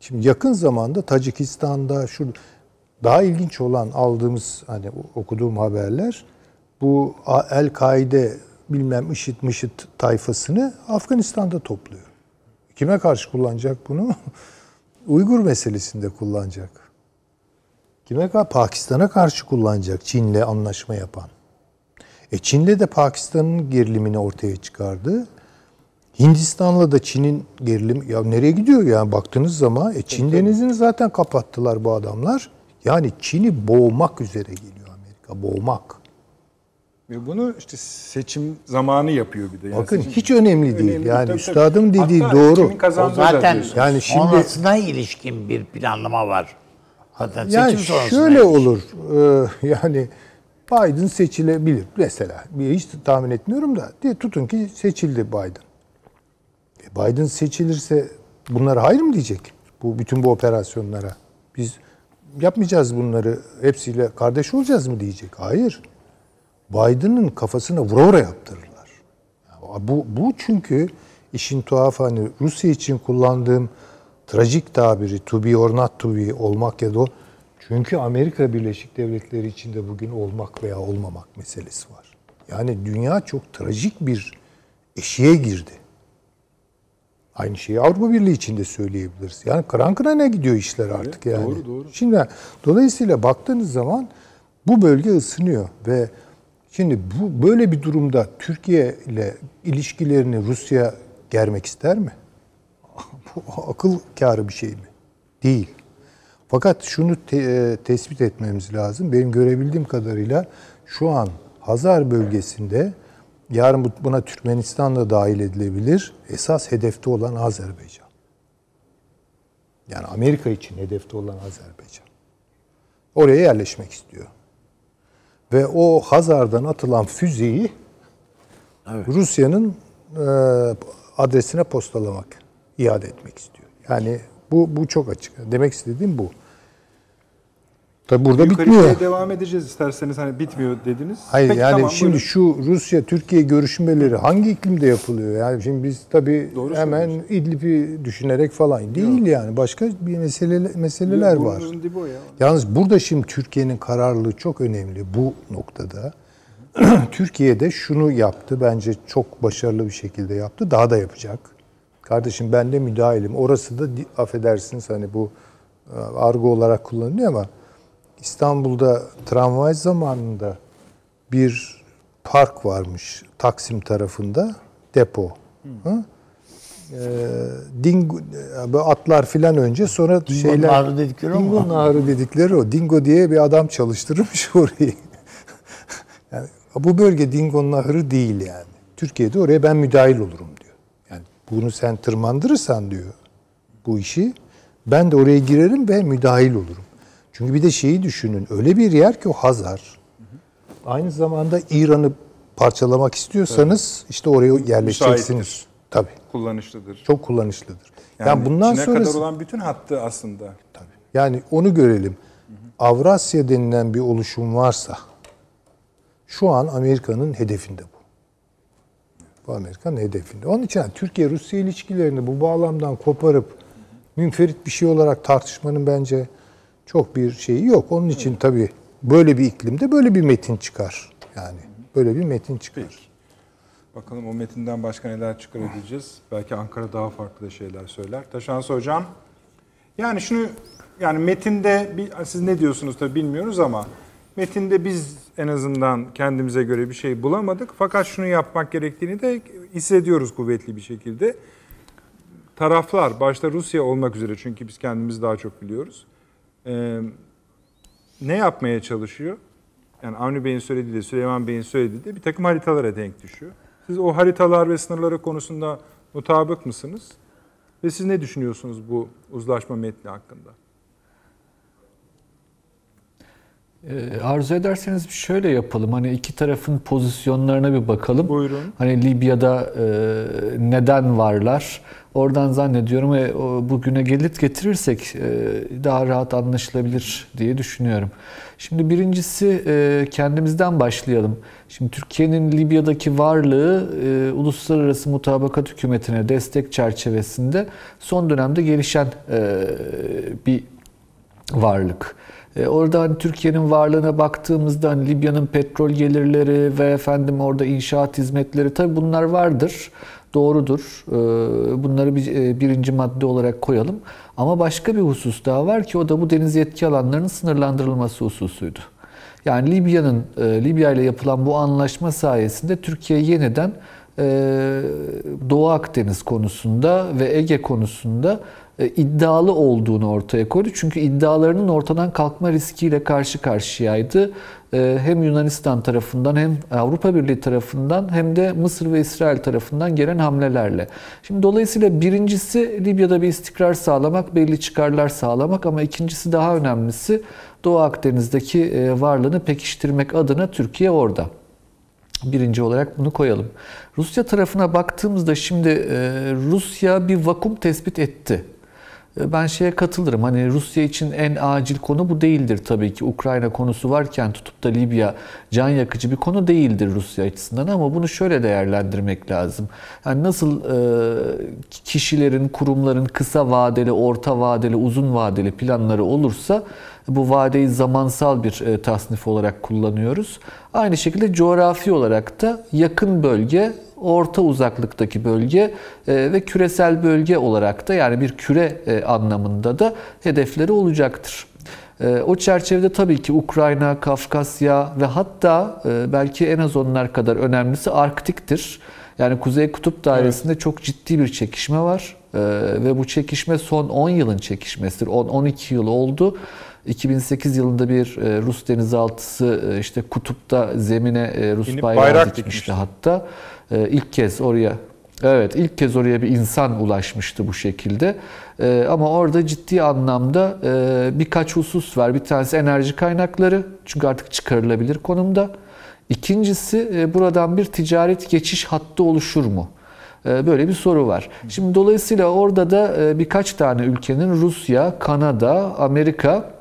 Şimdi yakın zamanda Tacikistan'da şu daha ilginç olan aldığımız hani okuduğum haberler bu El-Kaide bilmem IŞİD mışıt tayfasını Afganistan'da topluyor. Kime karşı kullanacak bunu? Uygur meselesinde kullanacak. Kime? Pakistan'a karşı kullanacak Çin'le anlaşma yapan. E Çin'le de Pakistan'ın gerilimini ortaya çıkardı. Hindistan'la da Çin'in gerilim ya nereye gidiyor yani baktığınız zaman e Çin denizini zaten kapattılar bu adamlar. Yani Çin'i boğmak üzere geliyor Amerika boğmak. Ve bunu işte seçim zamanı yapıyor bir de. Yani Bakın seçim- hiç önemli değil. Önemli, yani tabii, üstadın tabii. dediği Hatta doğru. O zaten. Yani şimdi- sonrasına ilişkin bir planlama var. Yani seçim sonrasına şöyle ilişkin. olur. e, yani Biden seçilebilir mesela. Hiç tahmin etmiyorum da. Diye tutun ki seçildi Biden. E, Biden seçilirse bunlara hayır mı diyecek? Bu bütün bu operasyonlara. Biz yapmayacağız bunları. Hepsiyle kardeş olacağız mı diyecek? Hayır. Biden'ın kafasına vura vura yaptırırlar. Ya Bu, bu çünkü işin tuhafı hani Rusya için kullandığım trajik tabiri to be or not to be olmak ya da. Çünkü Amerika Birleşik Devletleri içinde bugün olmak veya olmamak meselesi var. Yani dünya çok trajik bir eşiğe girdi. Aynı şeyi Avrupa Birliği için de söyleyebiliriz. Yani kıran kırana gidiyor işler artık yani. doğru, doğru. Şimdi dolayısıyla baktığınız zaman bu bölge ısınıyor ve şimdi bu böyle bir durumda Türkiye ile ilişkilerini Rusya germek ister mi? Bu akıl kârı bir şey mi? Değil. Fakat şunu te- e, tespit etmemiz lazım. Benim görebildiğim kadarıyla şu an Hazar bölgesinde yarın bu- buna Türkmenistan da dahil edilebilir. Esas hedefte olan Azerbaycan. Yani Amerika için hedefte olan Azerbaycan. Oraya yerleşmek istiyor. Ve o Hazar'dan atılan füzeyi Rusya'nın e, adresine postalamak, iade etmek istiyor. Yani bu bu çok açık. Demek istediğim bu. Tabi burada Yukarıya bitmiyor. devam edeceğiz isterseniz hani bitmiyor dediniz. Hayır Peki, yani tamam, şimdi buyurun. şu Rusya Türkiye görüşmeleri hangi iklimde yapılıyor? Yani şimdi biz Doğru hemen İdlib'i düşünerek falan değil yani başka bir mesele meseleler Yok, var. ya. Yalnız burada şimdi Türkiye'nin kararlılığı çok önemli bu noktada. Türkiye'de şunu yaptı bence çok başarılı bir şekilde yaptı. Daha da yapacak. Kardeşim ben de müdahilim. Orası da affedersiniz hani bu e, argo olarak kullanılıyor ama İstanbul'da tramvay zamanında bir park varmış Taksim tarafında depo. Hı? Ee, dingo, e, böyle atlar filan önce sonra şeyler Nahrı dedikleri? Dingo Nahrı dedikleri o. Dingo diye bir adam çalıştırmış orayı. yani bu bölge Dingo Nahırı değil yani. Türkiye'de oraya ben müdahil olurum diyor. Bunu sen tırmandırırsan diyor bu işi ben de oraya girerim ve müdahil olurum. Çünkü bir de şeyi düşünün. Öyle bir yer ki o Hazar. Aynı zamanda İran'ı parçalamak istiyorsanız işte oraya yerleşeceksiniz. Müsaittir. Tabii. kullanışlıdır. Çok kullanışlıdır. Yani, Yani, bundan sonra kadar olan bütün hattı aslında. Tabii. Yani onu görelim. Avrasya denilen bir oluşum varsa şu an Amerika'nın hedefinde bu. Bu Amerika'nın hedefinde. Onun için yani Türkiye-Rusya ilişkilerini bu bağlamdan koparıp münferit bir şey olarak tartışmanın bence çok bir şeyi yok. Onun için tabii böyle bir iklimde böyle bir metin çıkar. Yani böyle bir metin çıkar. Bakalım o metinden başka neler çıkarabileceğiz. Belki Ankara daha farklı da şeyler söyler. Taşansı Hocam, yani şunu, yani metinde, bir, siz ne diyorsunuz tabii bilmiyoruz ama metinde biz en azından kendimize göre bir şey bulamadık. Fakat şunu yapmak gerektiğini de hissediyoruz kuvvetli bir şekilde. Taraflar, başta Rusya olmak üzere çünkü biz kendimiz daha çok biliyoruz. Ee, ne yapmaya çalışıyor? Yani Avni Bey'in söylediği de Süleyman Bey'in söylediği de bir takım haritalara denk düşüyor. Siz o haritalar ve sınırları konusunda mutabık mısınız? Ve siz ne düşünüyorsunuz bu uzlaşma metni hakkında? Ee, arzu ederseniz şöyle yapalım. Hani iki tarafın pozisyonlarına bir bakalım. Buyurun. Hani Libya'da e, neden varlar? Oradan zannediyorum o bugüne gelit getirirsek e, daha rahat anlaşılabilir diye düşünüyorum. Şimdi birincisi e, kendimizden başlayalım. Şimdi Türkiye'nin Libya'daki varlığı e, uluslararası mutabakat hükümetine destek çerçevesinde son dönemde gelişen e, bir varlık. E, Orada hani Türkiye'nin varlığına baktığımızda hani Libya'nın petrol gelirleri ve efendim orada inşaat hizmetleri tabii bunlar vardır. Doğrudur. E, Bunları bir e, birinci madde olarak koyalım. Ama başka bir husus daha var ki o da bu deniz yetki alanlarının sınırlandırılması hususuydu. Yani Libya'nın Libya ile yapılan bu anlaşma sayesinde Türkiye yeniden Doğu Akdeniz konusunda ve Ege konusunda iddialı olduğunu ortaya koydu. Çünkü iddialarının ortadan kalkma riskiyle karşı karşıyaydı. E, hem Yunanistan tarafından hem Avrupa Birliği tarafından hem de Mısır ve İsrail tarafından gelen hamlelerle. Şimdi dolayısıyla birincisi Libya'da bir istikrar sağlamak, belli çıkarlar sağlamak ama ikincisi daha önemlisi Doğu Akdeniz'deki e, varlığını pekiştirmek adına Türkiye orada. Birinci olarak bunu koyalım. Rusya tarafına baktığımızda şimdi Rusya bir vakum tespit etti. Ben şeye katılırım. Hani Rusya için en acil konu bu değildir tabii ki. Ukrayna konusu varken tutup da Libya can yakıcı bir konu değildir Rusya açısından ama bunu şöyle değerlendirmek lazım. Yani nasıl e, kişilerin, kurumların kısa vadeli, orta vadeli, uzun vadeli planları olursa bu vadeyi zamansal bir e, tasnif olarak kullanıyoruz. Aynı şekilde coğrafi olarak da yakın bölge orta uzaklıktaki bölge e, ve küresel bölge olarak da yani bir küre e, anlamında da hedefleri olacaktır. O çerçevede tabii ki Ukrayna, Kafkasya ve hatta belki en az onlar kadar önemlisi Arktik'tir. Yani Kuzey Kutup Dairesi'nde evet. çok ciddi bir çekişme var ve bu çekişme son 10 yılın çekişmesidir. 10-12 yıl oldu. 2008 yılında bir Rus denizaltısı işte kutupta zemine Rus bayrağı bayrak dikmişti hatta. Ee, ilk kez oraya Evet, ilk kez oraya bir insan ulaşmıştı bu şekilde. Ee, ama orada ciddi anlamda e, birkaç husus var. Bir tanesi enerji kaynakları, çünkü artık çıkarılabilir konumda. İkincisi, e, buradan bir ticaret geçiş hattı oluşur mu? E, böyle bir soru var. Şimdi dolayısıyla orada da e, birkaç tane ülkenin Rusya, Kanada, Amerika, e,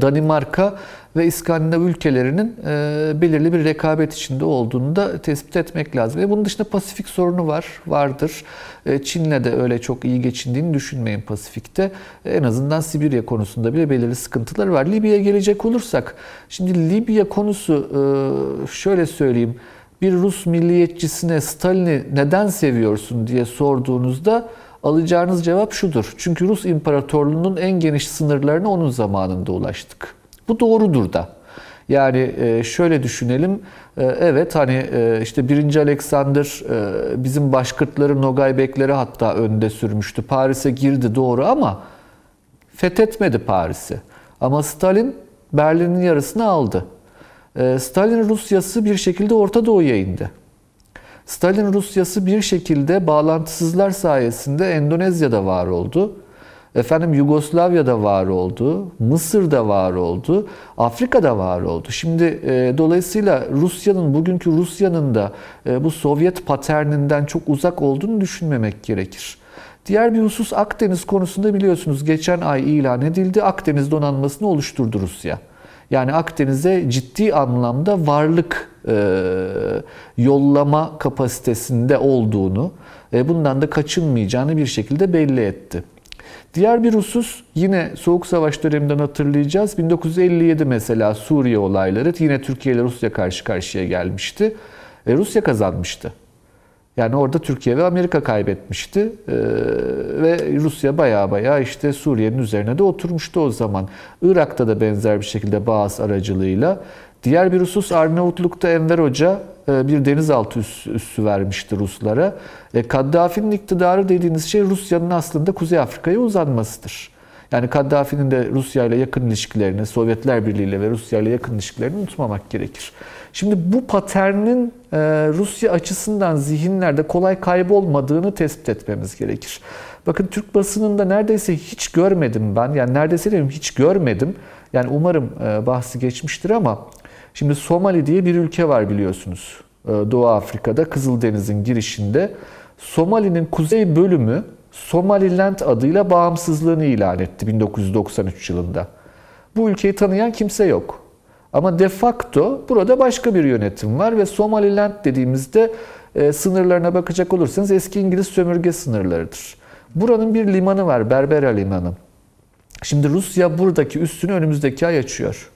Danimarka ve İskandinav ülkelerinin e, belirli bir rekabet içinde olduğunu da tespit etmek lazım. Bunun dışında Pasifik sorunu var, vardır. E, Çin'le de öyle çok iyi geçindiğini düşünmeyin Pasifik'te. En azından Sibirya konusunda bile belirli sıkıntılar var. Libya'ya gelecek olursak, şimdi Libya konusu şöyle söyleyeyim. Bir Rus milliyetçisine Stalin'i neden seviyorsun diye sorduğunuzda alacağınız cevap şudur. Çünkü Rus İmparatorluğu'nun en geniş sınırlarına onun zamanında ulaştık. Bu doğrudur da. Yani e, şöyle düşünelim. E, evet hani e, işte 1. Alexander bizim başkırtları Nogaybekleri hatta önde sürmüştü. Paris'e girdi doğru ama fethetmedi Paris'i. Ama Stalin Berlin'in yarısını aldı. Stalin Rusyası bir şekilde Orta Doğu'ya indi. Stalin Rusyası bir şekilde bağlantısızlar sayesinde Endonezya'da var oldu. Efendim Yugoslavya'da var oldu, Mısır'da var oldu, Afrika'da var oldu. Şimdi e, dolayısıyla Rusya'nın, bugünkü Rusya'nın da e, bu Sovyet paterninden çok uzak olduğunu düşünmemek gerekir. Diğer bir husus Akdeniz konusunda biliyorsunuz geçen ay ilan edildi. Akdeniz donanmasını oluşturdu Rusya. Yani Akdeniz'e ciddi anlamda varlık e, yollama kapasitesinde olduğunu, e, bundan da kaçınmayacağını bir şekilde belli etti. Diğer bir husus yine Soğuk Savaş döneminden hatırlayacağız. 1957 mesela Suriye olayları yine Türkiye ile Rusya karşı karşıya gelmişti. E, Rusya kazanmıştı. Yani orada Türkiye ve Amerika kaybetmişti. Ee, ve Rusya baya baya işte Suriye'nin üzerine de oturmuştu o zaman. Irak'ta da benzer bir şekilde Bağız aracılığıyla. Diğer bir husus Arnavutluk'ta Enver Hoca e, bir denizaltı üssü, vermişti Ruslara. E, Kaddafi'nin iktidarı dediğiniz şey Rusya'nın aslında Kuzey Afrika'ya uzanmasıdır. Yani Kaddafi'nin de Rusya ile yakın ilişkilerini, Sovyetler Birliği ile ve Rusya ile yakın ilişkilerini unutmamak gerekir. Şimdi bu paternin e, Rusya açısından zihinlerde kolay kaybolmadığını tespit etmemiz gerekir. Bakın Türk basınında neredeyse hiç görmedim ben. Yani neredeyse diyeyim hiç görmedim. Yani umarım e, bahsi geçmiştir ama şimdi Somali diye bir ülke var biliyorsunuz. E, Doğu Afrika'da Kızıldeniz'in girişinde. Somali'nin kuzey bölümü Somaliland adıyla bağımsızlığını ilan etti 1993 yılında. Bu ülkeyi tanıyan kimse yok. Ama de facto burada başka bir yönetim var ve Somaliland dediğimizde e, sınırlarına bakacak olursanız eski İngiliz sömürge sınırlarıdır. Buranın bir limanı var, Berbera Limanı. Şimdi Rusya buradaki üstünü önümüzdeki ay açıyor.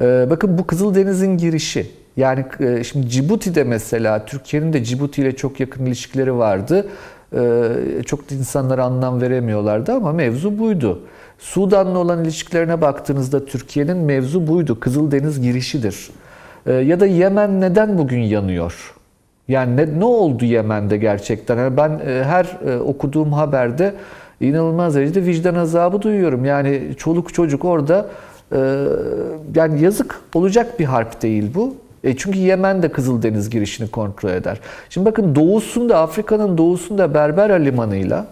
E, bakın bu Kızıldeniz'in girişi. Yani e, şimdi Cibuti'de mesela, Türkiye'nin de Cibuti ile çok yakın ilişkileri vardı. E, çok insanlara anlam veremiyorlardı ama mevzu buydu. Sudan'la olan ilişkilerine baktığınızda Türkiye'nin mevzu buydu. Kızıldeniz girişidir. Ee, ya da Yemen neden bugün yanıyor? Yani ne, ne oldu Yemen'de gerçekten? Yani ben e, her e, okuduğum haberde İnanılmaz derecede vicdan azabı duyuyorum. Yani çoluk çocuk orada e, yani yazık olacak bir harp değil bu. E çünkü Yemen de Kızıldeniz girişini kontrol eder. Şimdi bakın doğusunda Afrika'nın doğusunda Berbera limanıyla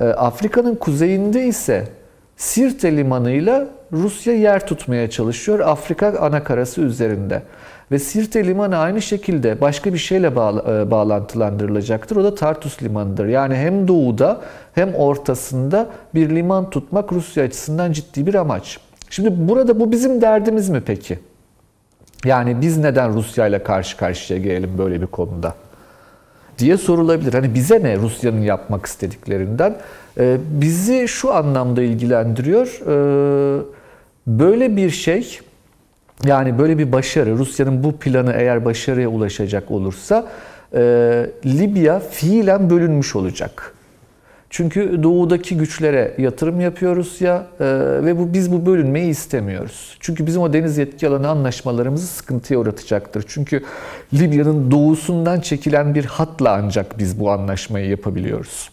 e, Afrika'nın kuzeyinde ise Sirte limanıyla Rusya yer tutmaya çalışıyor Afrika anakarası üzerinde. Ve Sirte limanı aynı şekilde başka bir şeyle bağla, e, bağlantılandırılacaktır. O da Tartus limanıdır. Yani hem doğuda hem ortasında bir liman tutmak Rusya açısından ciddi bir amaç. Şimdi burada bu bizim derdimiz mi peki? Yani biz neden Rusya ile karşı karşıya gelelim böyle bir konuda? diye sorulabilir. Hani bize ne Rusya'nın yapmak istediklerinden? Ee, bizi şu anlamda ilgilendiriyor. Ee, böyle bir şey yani böyle bir başarı Rusya'nın bu planı eğer başarıya ulaşacak olursa e, Libya fiilen bölünmüş olacak. Çünkü doğudaki güçlere yatırım yapıyor Rusya e, ve bu biz bu bölünmeyi istemiyoruz. Çünkü bizim o deniz yetki alanı anlaşmalarımızı sıkıntıya uğratacaktır. Çünkü Libya'nın doğusundan çekilen bir hatla ancak biz bu anlaşmayı yapabiliyoruz.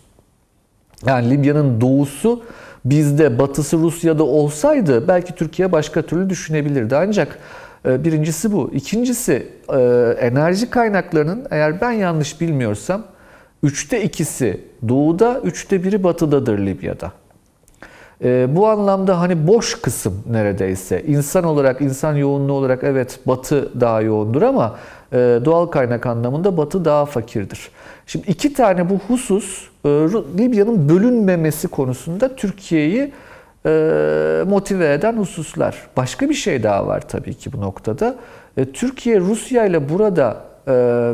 Yani Libya'nın doğusu bizde, batısı Rusya'da olsaydı belki Türkiye başka türlü düşünebilirdi. Ancak e, birincisi bu. İkincisi e, enerji kaynaklarının eğer ben yanlış bilmiyorsam Üçte ikisi doğuda, üçte biri batıdadır Libya'da. E, bu anlamda hani boş kısım neredeyse. İnsan olarak, insan yoğunluğu olarak evet batı daha yoğundur ama e, doğal kaynak anlamında batı daha fakirdir. Şimdi iki tane bu husus e, Libya'nın bölünmemesi konusunda Türkiye'yi e, motive eden hususlar. Başka bir şey daha var tabii ki bu noktada. E, Türkiye Rusya ile burada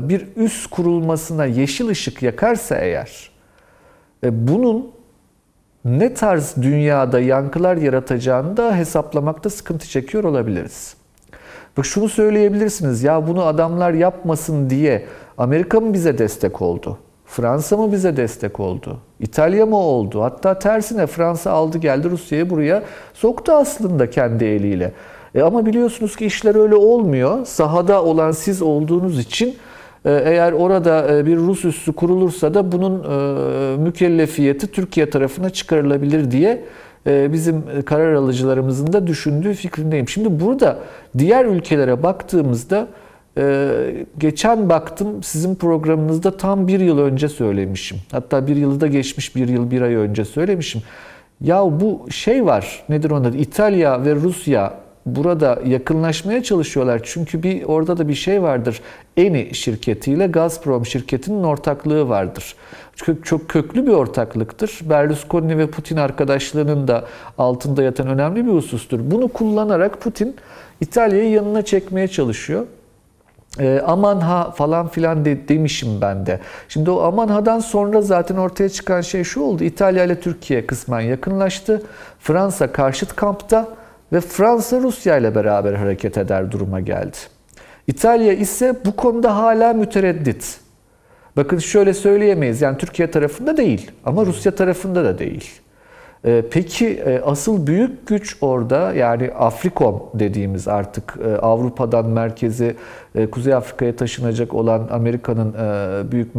bir üs kurulmasına yeşil ışık yakarsa eğer e, bunun ne tarz dünyada yankılar yaratacağını da hesaplamakta sıkıntı çekiyor olabiliriz. Bak şunu söyleyebilirsiniz ya bunu adamlar yapmasın diye Amerika mı bize destek oldu? Fransa mı bize destek oldu? İtalya mı oldu? Hatta tersine Fransa aldı geldi Rusya'yı buraya soktu aslında kendi eliyle. E ama biliyorsunuz ki işler öyle olmuyor. Sahada olan siz olduğunuz için e, eğer orada e, bir Rus üssü kurulursa da bunun e, mükellefiyeti Türkiye tarafına çıkarılabilir diye bizim karar alıcılarımızın da düşündüğü fikrindeyim. Şimdi burada diğer ülkelere baktığımızda geçen baktım sizin programınızda tam bir yıl önce söylemişim. Hatta bir yılı da geçmiş bir yıl bir ay önce söylemişim. Ya bu şey var nedir onun İtalya ve Rusya burada yakınlaşmaya çalışıyorlar. Çünkü bir orada da bir şey vardır. Eni şirketiyle Gazprom şirketinin ortaklığı vardır. Çok, çok köklü bir ortaklıktır. Berlusconi ve Putin arkadaşlığının da altında yatan önemli bir husustur. Bunu kullanarak Putin İtalya'yı yanına çekmeye çalışıyor. E, aman ha falan filan de, demişim ben de. Şimdi o aman ha'dan sonra zaten ortaya çıkan şey şu oldu. İtalya ile Türkiye kısmen yakınlaştı. Fransa karşıt kampta ve Fransa Rusya ile beraber hareket eder duruma geldi. İtalya ise bu konuda hala mütereddit. Bakın şöyle söyleyemeyiz. Yani Türkiye tarafında değil ama Rusya tarafında da değil. Ee, peki e, asıl büyük güç orada yani Afrikom dediğimiz artık e, Avrupa'dan merkezi e, Kuzey Afrika'ya taşınacak olan Amerika'nın büyük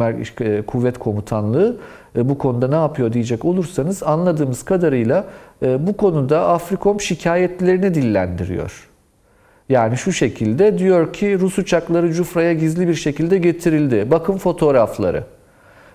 kuvvet komutanlığı bu konuda ne yapıyor diyecek olursanız anladığımız kadarıyla bu konuda Afrikom şikayetlerini dillendiriyor. Yani şu şekilde diyor ki Rus uçakları Cufra'ya gizli bir şekilde getirildi. Bakın fotoğrafları.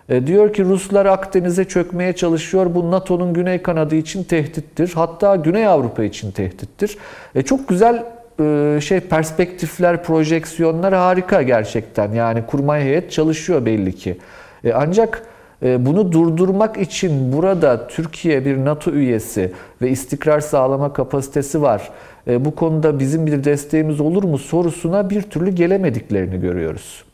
E, diyor ki Ruslar Akdeniz'e çökmeye çalışıyor. Bu NATO'nun güney kanadı için tehdittir. Hatta Güney Avrupa için tehdittir. E, çok güzel e, şey perspektifler, projeksiyonlar harika gerçekten. Yani kurmay heyet çalışıyor belli ki. E, ancak bunu durdurmak için burada Türkiye bir NATO üyesi ve istikrar sağlama kapasitesi var. E, bu konuda bizim bir desteğimiz olur mu sorusuna bir türlü gelemediklerini görüyoruz.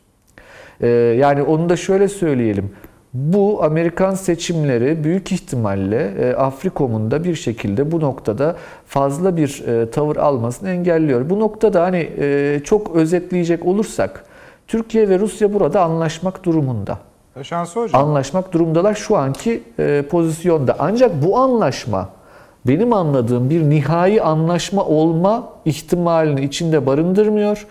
Ee, yani onu da şöyle söyleyelim. Bu Amerikan seçimleri büyük ihtimalle e, Afrikom'un da bir şekilde bu noktada fazla bir e, tavır almasını engelliyor. Bu noktada hani e, çok özetleyecek olursak Türkiye ve Rusya burada anlaşmak durumunda. Şansı hocam. Anlaşmak durumdalar şu anki pozisyonda. Ancak bu anlaşma benim anladığım bir nihai anlaşma olma ihtimalini içinde barındırmıyor.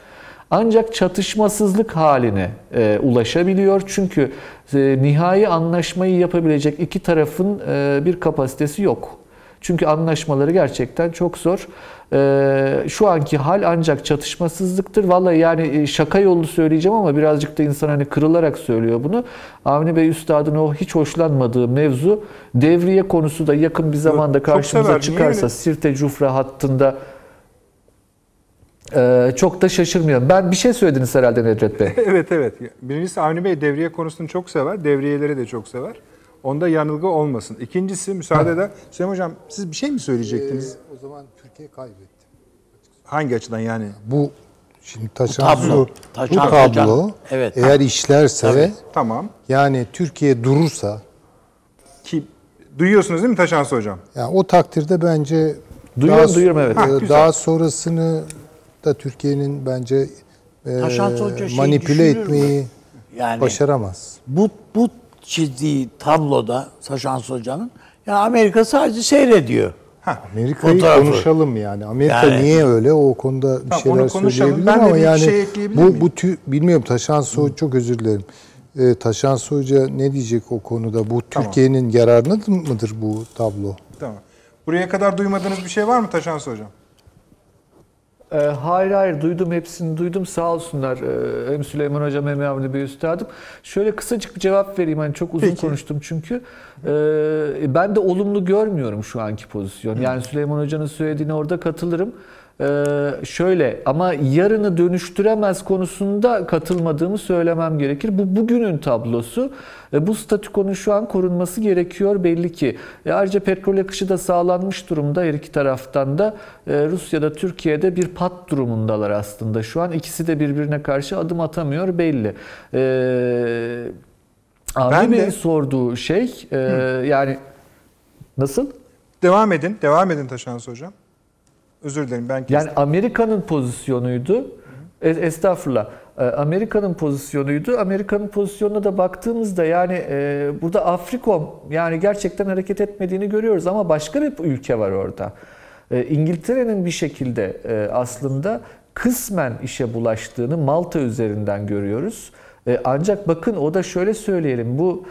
Ancak çatışmasızlık haline e, ulaşabiliyor. Çünkü e, nihai anlaşmayı yapabilecek iki tarafın e, bir kapasitesi yok. Çünkü anlaşmaları gerçekten çok zor. Ee, şu anki hal ancak çatışmasızlıktır. Vallahi yani e, şaka yolu söyleyeceğim ama birazcık da insan hani kırılarak söylüyor bunu. Avni Bey Üstad'ın o hiç hoşlanmadığı mevzu devriye konusu da yakın bir zamanda karşımıza çıkarsa? Sirte Cufra hattında e, çok da şaşırmıyorum. Ben bir şey söylediniz herhalde Nedret Bey. evet evet. Birincisi Avni Bey devriye konusunu çok sever. Devriyeleri de çok sever. Onda yanılgı olmasın. İkincisi müsaade eder. Süleyman Hocam siz bir şey mi söyleyecektiniz? o zaman Türkiye kaybetti. Hangi açıdan yani? Bu şimdi taşan tablo. su, Taşan bu tablo hocam. Evet. eğer işlerse Tamam. yani Türkiye durursa Ki duyuyorsunuz değil mi Taşansı Hocam? yani o takdirde bence Duyuyorum, daha, duyuyorum, evet. Ha, güzel. daha sonrasını da Türkiye'nin bence e, Taşan manipüle etmeyi Yani başaramaz. bu bu çizdiği tabloda Saşans Hoca'nın ya Amerika sadece seyrediyor. Amerika'yı Fotoğrafı. konuşalım yani. Amerika Yani- niye öyle o konuda bir Tamam, şeyler söyleyebilirim Ben ama bir yani şey ekleyebilir bu miyim? bu tü, bilmiyorum Taşan Soy çok özür dilerim. Ee, Taşan Hoca ne diyecek o konuda? Bu Tamam. Türkiye'nin yararına mıdır bu tablo? Tamam. Buraya kadar duymadığınız bir şey var mı Taşansı Hocam? Ee, hayır hayır duydum hepsini duydum sağ olsunlar Ee, hem Süleyman Hocam hem Avni Bey Üstadım. Şöyle kısacık bir cevap vereyim hani çok uzun Peki. konuştum çünkü. Ee, ben de olumlu görmüyorum şu anki pozisyon. Yani Süleyman Hoca'nın söylediğine orada katılırım. Ee, şöyle ama yarını dönüştüremez konusunda katılmadığımı söylemem gerekir. Bu bugünün tablosu. E, bu statükonun şu an korunması gerekiyor belli ki. E, ayrıca petrol akışı da sağlanmış durumda her iki taraftan da. E, Rusya'da Türkiye'de bir pat durumundalar aslında şu an. ikisi de birbirine karşı adım atamıyor belli. E, Avni Ben de- Bey'in sorduğu şey e, yani nasıl? Devam edin. Devam edin Taşansı Hocam. Özür dilerim ben kestim. Yani Amerika'nın pozisyonuydu. E, Estağfurullah. E, Amerika'nın pozisyonuydu. Amerika'nın pozisyonuna da baktığımızda yani e, burada Afrikom yani gerçekten hareket etmediğini görüyoruz ama başka bir ülke var orada. E, İngiltere'nin bir şekilde e, aslında kısmen işe bulaştığını Malta üzerinden görüyoruz. E, ancak bakın o da şöyle söyleyelim bu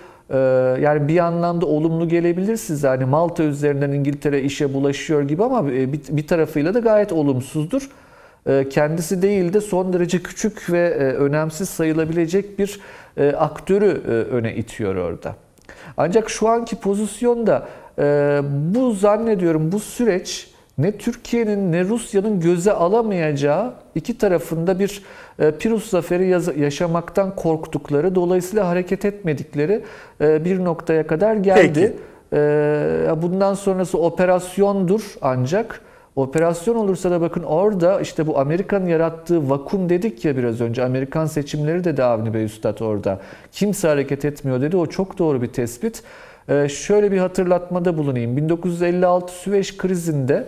yani bir anlamda olumlu gelebilir size hani Malta üzerinden İngiltere işe bulaşıyor gibi ama e, bir, tarafıyla da gayet olumsuzdur. E, Kendisi değil de son derece küçük ve e, önemsiz sayılabilecek bir e, aktörü öne itiyor orada. Ancak şu anki pozisyonda bu zannediyorum bu süreç ne Türkiye'nin ne Rusya'nın göze alamayacağı iki tarafında bir e, Pirus zaferi yaşamaktan korktukları dolayısıyla hareket etmedikleri e, bir noktaya kadar geldi. Peki. E, bundan sonrası operasyondur ancak operasyon olursa da bakın orada işte bu Amerika'nın yarattığı vakum dedik ya biraz önce Amerikan seçimleri dedi Avni Bey Üstad orada. Kimse hareket etmiyor dedi o çok doğru bir tespit. Şöyle bir hatırlatmada bulunayım. 1956 Süveyş krizinde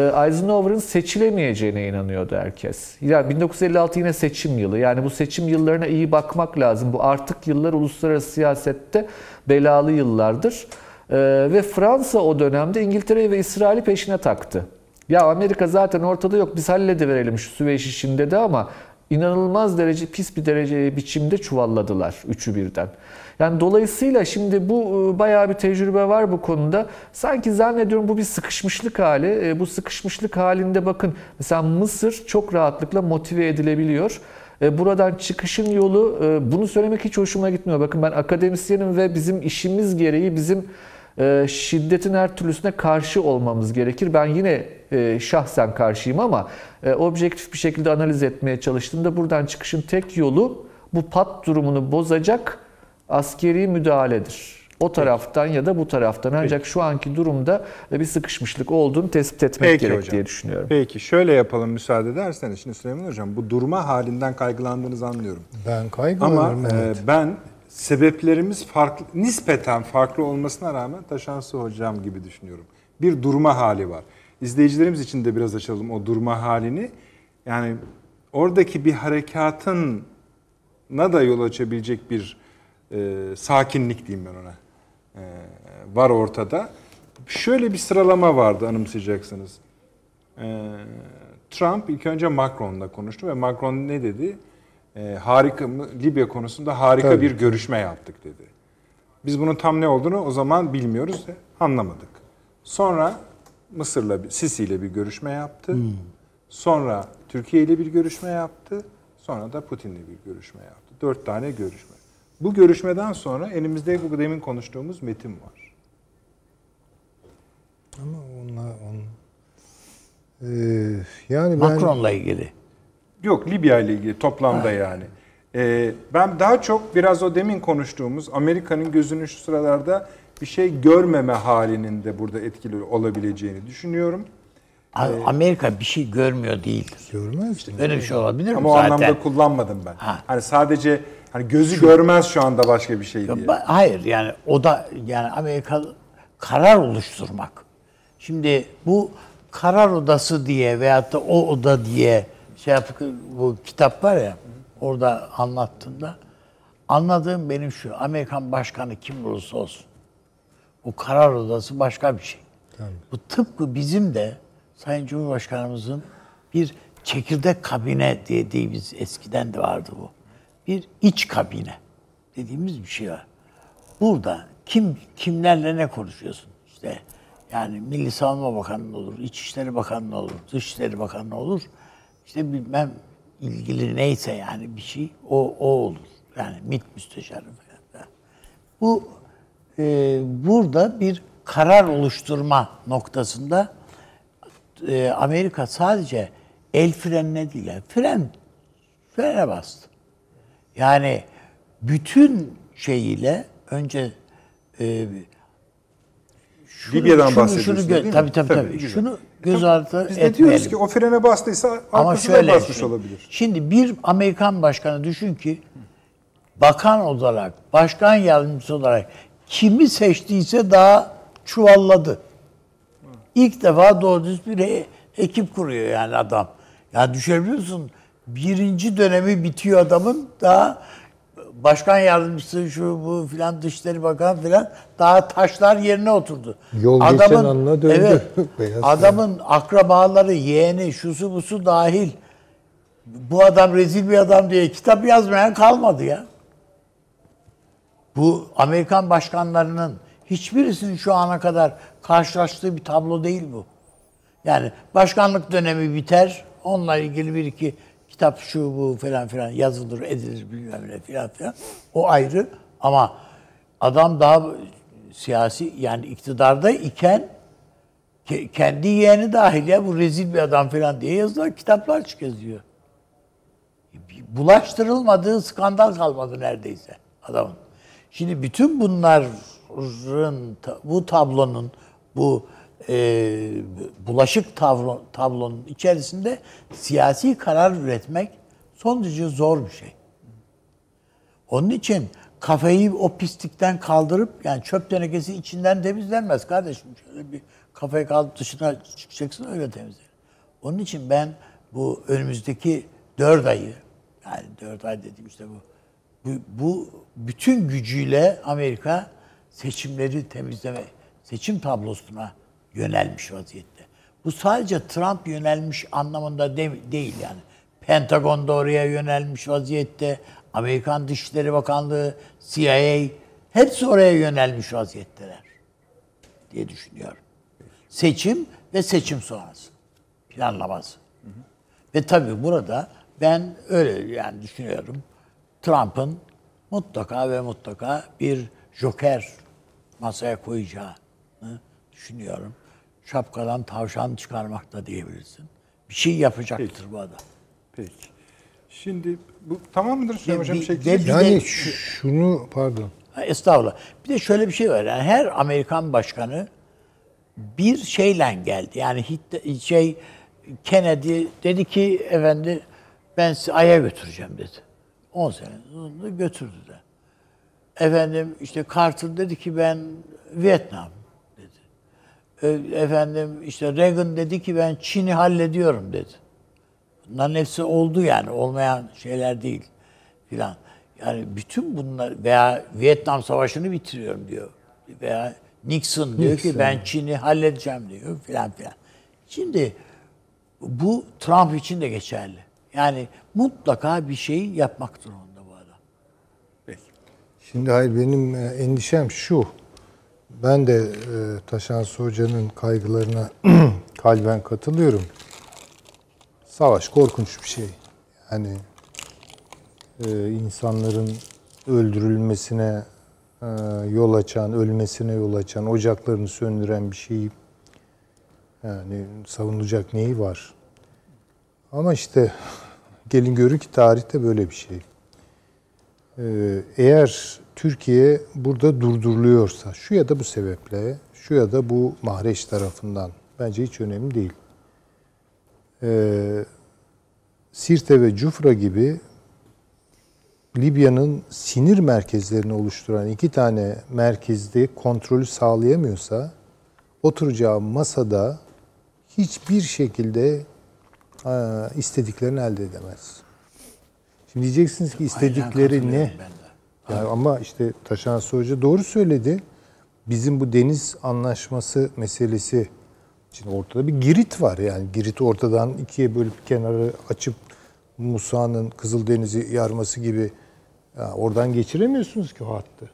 Eisenhower'ın seçilemeyeceğine inanıyordu herkes. Ya 1956 yine seçim yılı. Yani bu seçim yıllarına iyi bakmak lazım. Bu artık yıllar uluslararası siyasette belalı yıllardır. E, ve Fransa o dönemde İngiltere ve İsrail'i peşine taktı. Ya Amerika zaten ortada yok biz hallediverelim şu Süveyş işini dedi ama inanılmaz derece pis bir derece biçimde çuvalladılar üçü birden. Yani dolayısıyla şimdi bu e, bayağı bir tecrübe var bu konuda. Sanki zannediyorum bu bir sıkışmışlık hali. E, Bu sıkışmışlık halinde bakın mesela Mısır çok rahatlıkla motive edilebiliyor. E, Buradan çıkışın yolu bunu söylemek hiç hoşuma gitmiyor. Bakın ben akademisyenim ve bizim işimiz gereği bizim şiddetin her türlüsüne karşı olmamız gerekir. Ben yine şahsen karşıyım ama objektif bir şekilde analiz etmeye çalıştığımda buradan çıkışın tek yolu bu pat durumunu bozacak askeri müdahaledir. O taraftan ya da bu taraftan ancak şu anki durumda bir sıkışmışlık olduğunu tespit etmek Peki gerek hocam. diye düşünüyorum. Peki şöyle yapalım müsaade ederseniz. Şimdi Süleyman Hocam bu durma halinden kaygılandığınızı anlıyorum. Ben Ama kaygılanırım. evet. e, ben sebeplerimiz farklı, nispeten farklı olmasına rağmen Taşansı Hocam gibi düşünüyorum. Bir durma hali var. İzleyicilerimiz için de biraz açalım o durma halini. Yani oradaki bir harekatın na da yol açabilecek bir e, sakinlik diyeyim ben ona. E, var ortada. Şöyle bir sıralama vardı anımsayacaksınız. E, Trump ilk önce Macron'la konuştu ve Macron ne dedi? Ee, harika? Libya konusunda harika Tabii. bir görüşme yaptık dedi. Biz bunun tam ne olduğunu o zaman bilmiyoruz anlamadık. Sonra Mısır'la, Sisi ile bir görüşme yaptı. Sonra Türkiye ile bir görüşme yaptı. Sonra da Putin'le bir görüşme yaptı. Dört tane görüşme. Bu görüşmeden sonra elimizde bu demin konuştuğumuz metin var. Ama onlar on, Ee, yani ben Macron'la ilgili. Yok Libya ile ilgili toplamda yani. Ee, ben daha çok biraz o demin konuştuğumuz Amerika'nın gözünün şu sıralarda bir şey görmeme halinin de burada etkili olabileceğini düşünüyorum. A- Amerika bir şey görmüyor değildir. görmez mi? Öyle bir şey olabilir mi Ama o anlamda kullanmadım ben. Ha. Hani sadece hani gözü görmez şu anda başka bir şey diye. Hayır yani o da yani Amerika karar oluşturmak. Şimdi bu karar odası diye veyahut da o oda diye şey yapıp bu kitap var ya orada anlattığında anladığım benim şu Amerikan başkanı kim olursa olsun o karar odası başka bir şey. Bu tıpkı bizim de Sayın Cumhurbaşkanımızın bir çekirdek kabine dediğimiz eskiden de vardı bu. Bir iç kabine dediğimiz bir şey var. Burada kim kimlerle ne konuşuyorsun? İşte yani Milli Savunma Bakanı olur, İçişleri Bakanı olur, Dışişleri Bakanı olur. İşte bilmem ilgili neyse yani bir şey o, o olur. Yani MİT müsteşarı falan. Bu e, burada bir karar oluşturma noktasında e, Amerika sadece el frenine değil, yani fren frene bastı. Yani bütün şeyiyle önce e, şunu, Libya'dan şunu, bahsediyorsun şunu değil mi? tabii tabii tabii. güzel. Şunu göz ardı Biz de diyoruz etmeyelim. ki o frene bastıysa arkasına basmış şimdi- olabilir. Şimdi bir Amerikan başkanı düşün ki bakan olarak, başkan yardımcısı olarak kimi seçtiyse daha çuvalladı. İlk defa doğru düz bir e- ekip kuruyor yani adam. Ya düşebiliyorsun. Birinci dönemi bitiyor adamın daha başkan yardımcısı şu bu filan dışişleri bakan filan daha taşlar yerine oturdu. Yol geçen anla döndü. Evet. Adamın akrabaları, yeğeni, şusu busu dahil bu adam rezil bir adam diye kitap yazmayan kalmadı ya. Bu Amerikan başkanlarının hiçbirisinin şu ana kadar karşılaştığı bir tablo değil bu. Yani başkanlık dönemi biter, onunla ilgili bir iki kitap şu bu falan filan yazılır, edilir bilmem ne filan filan. O ayrı ama adam daha siyasi yani iktidarda iken ke- kendi yeğeni dahil ya bu rezil bir adam falan diye yazılan kitaplar çıkıyor. Bulaştırılmadığı skandal kalmadı neredeyse adamın. Şimdi bütün bunların ta- bu tablonun bu e, bulaşık tablo, tablonun içerisinde siyasi karar üretmek son derece zor bir şey. Onun için kafayı o pislikten kaldırıp yani çöp tenekesi içinden temizlenmez kardeşim. Şöyle bir kafayı kaldırıp dışına çıkacaksın öyle temizlenir. Onun için ben bu önümüzdeki dört ayı yani dört ay dediğim işte bu bu, bu bütün gücüyle Amerika seçimleri temizleme, seçim tablosuna yönelmiş vaziyette. Bu sadece Trump yönelmiş anlamında de- değil yani. Pentagon da oraya yönelmiş vaziyette. Amerikan Dışişleri Bakanlığı, CIA hepsi oraya yönelmiş vaziyetteler diye düşünüyorum. Seçim ve seçim sonrası planlaması. Ve tabii burada ben öyle yani düşünüyorum. Trump'ın mutlaka ve mutlaka bir joker masaya koyacağını düşünüyorum. Şapkadan tavşan çıkarmak da diyebilirsin. Bir şey yapacaktır bu adam. Peki. Şimdi bu tamam mıdır Süleyman Hocam? Bir- Bir şey? Yani de- şu- şunu pardon. Estağfurullah. Bir de şöyle bir şey var. Yani her Amerikan başkanı bir şeyle geldi. Yani Hit- şey Kennedy dedi ki efendi ben sizi Ay'a götüreceğim dedi. 10 sene sonra götürdü. Efendim işte Carter dedi ki ben Vietnam dedi. E, Efendim işte Reagan dedi ki ben Çin'i hallediyorum dedi. Bunların hepsi oldu yani. Olmayan şeyler değil filan. Yani bütün bunlar veya Vietnam Savaşı'nı bitiriyorum diyor. Veya Nixon diyor ki Nixon. ben Çin'i halledeceğim diyor filan filan. Şimdi Bu Trump için de geçerli. Yani mutlaka bir şey yapmak durumunda. Şimdi hayır benim e, endişem şu. Ben de e, Taşansı Hoca'nın kaygılarına kalben katılıyorum. Savaş korkunç bir şey. Yani e, insanların öldürülmesine yol açan, ölmesine yol açan, ocaklarını söndüren bir şey. Yani savunulacak neyi var? Ama işte gelin görün ki tarihte böyle bir şey. Ee, eğer Türkiye burada durduruluyorsa, şu ya da bu sebeple, şu ya da bu Mahreç tarafından, bence hiç önemli değil. Ee, Sirte ve Cufra gibi Libya'nın sinir merkezlerini oluşturan iki tane merkezde kontrolü sağlayamıyorsa, oturacağı masada hiçbir şekilde ha, istediklerini elde edemez. Şimdi diyeceksiniz ki istedikleri ne? Yani ama işte Taşan Hoca doğru söyledi. Bizim bu deniz anlaşması meselesi şimdi ortada bir Girit var yani. Girit ortadan ikiye bölüp kenarı açıp Musa'nın Kızıldeniz'i yarması gibi ya oradan geçiremiyorsunuz ki o hattı.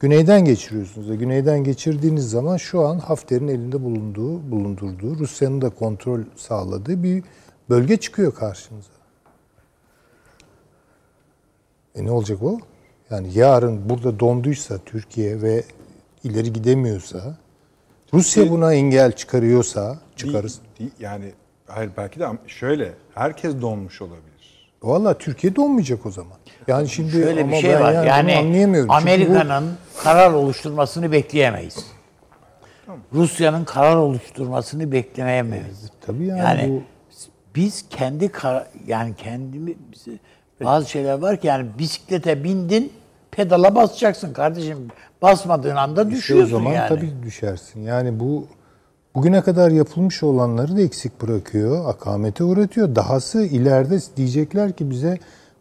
Güneyden geçiriyorsunuz. ve Güneyden geçirdiğiniz zaman şu an Hafter'in elinde bulunduğu, bulundurduğu, Rusya'nın da kontrol sağladığı bir bölge çıkıyor karşınıza. E ne olacak o? Yani yarın burada donduysa Türkiye ve ileri gidemiyorsa, Rusya buna engel çıkarıyorsa, çıkarız. Değil- değil- yani hayır belki de şöyle herkes donmuş olabilir. Valla Türkiye donmayacak o zaman. Yani şimdi Şöyle ama bir şey ben var. yani, Yani. Çünkü bu- Amerika'nın karar oluşturmasını bekleyemeyiz. Rusya'nın karar oluşturmasını bekleyemeyiz. tabii yani, Yani bu biz kendi kar- yani kendimi bizi- bazı şeyler var ki yani bisiklete bindin pedala basacaksın kardeşim. Basmadığın anda işte o düşüyorsun zaman yani. tabii düşersin. Yani bu bugüne kadar yapılmış olanları da eksik bırakıyor, akamete uğratıyor. Dahası ileride diyecekler ki bize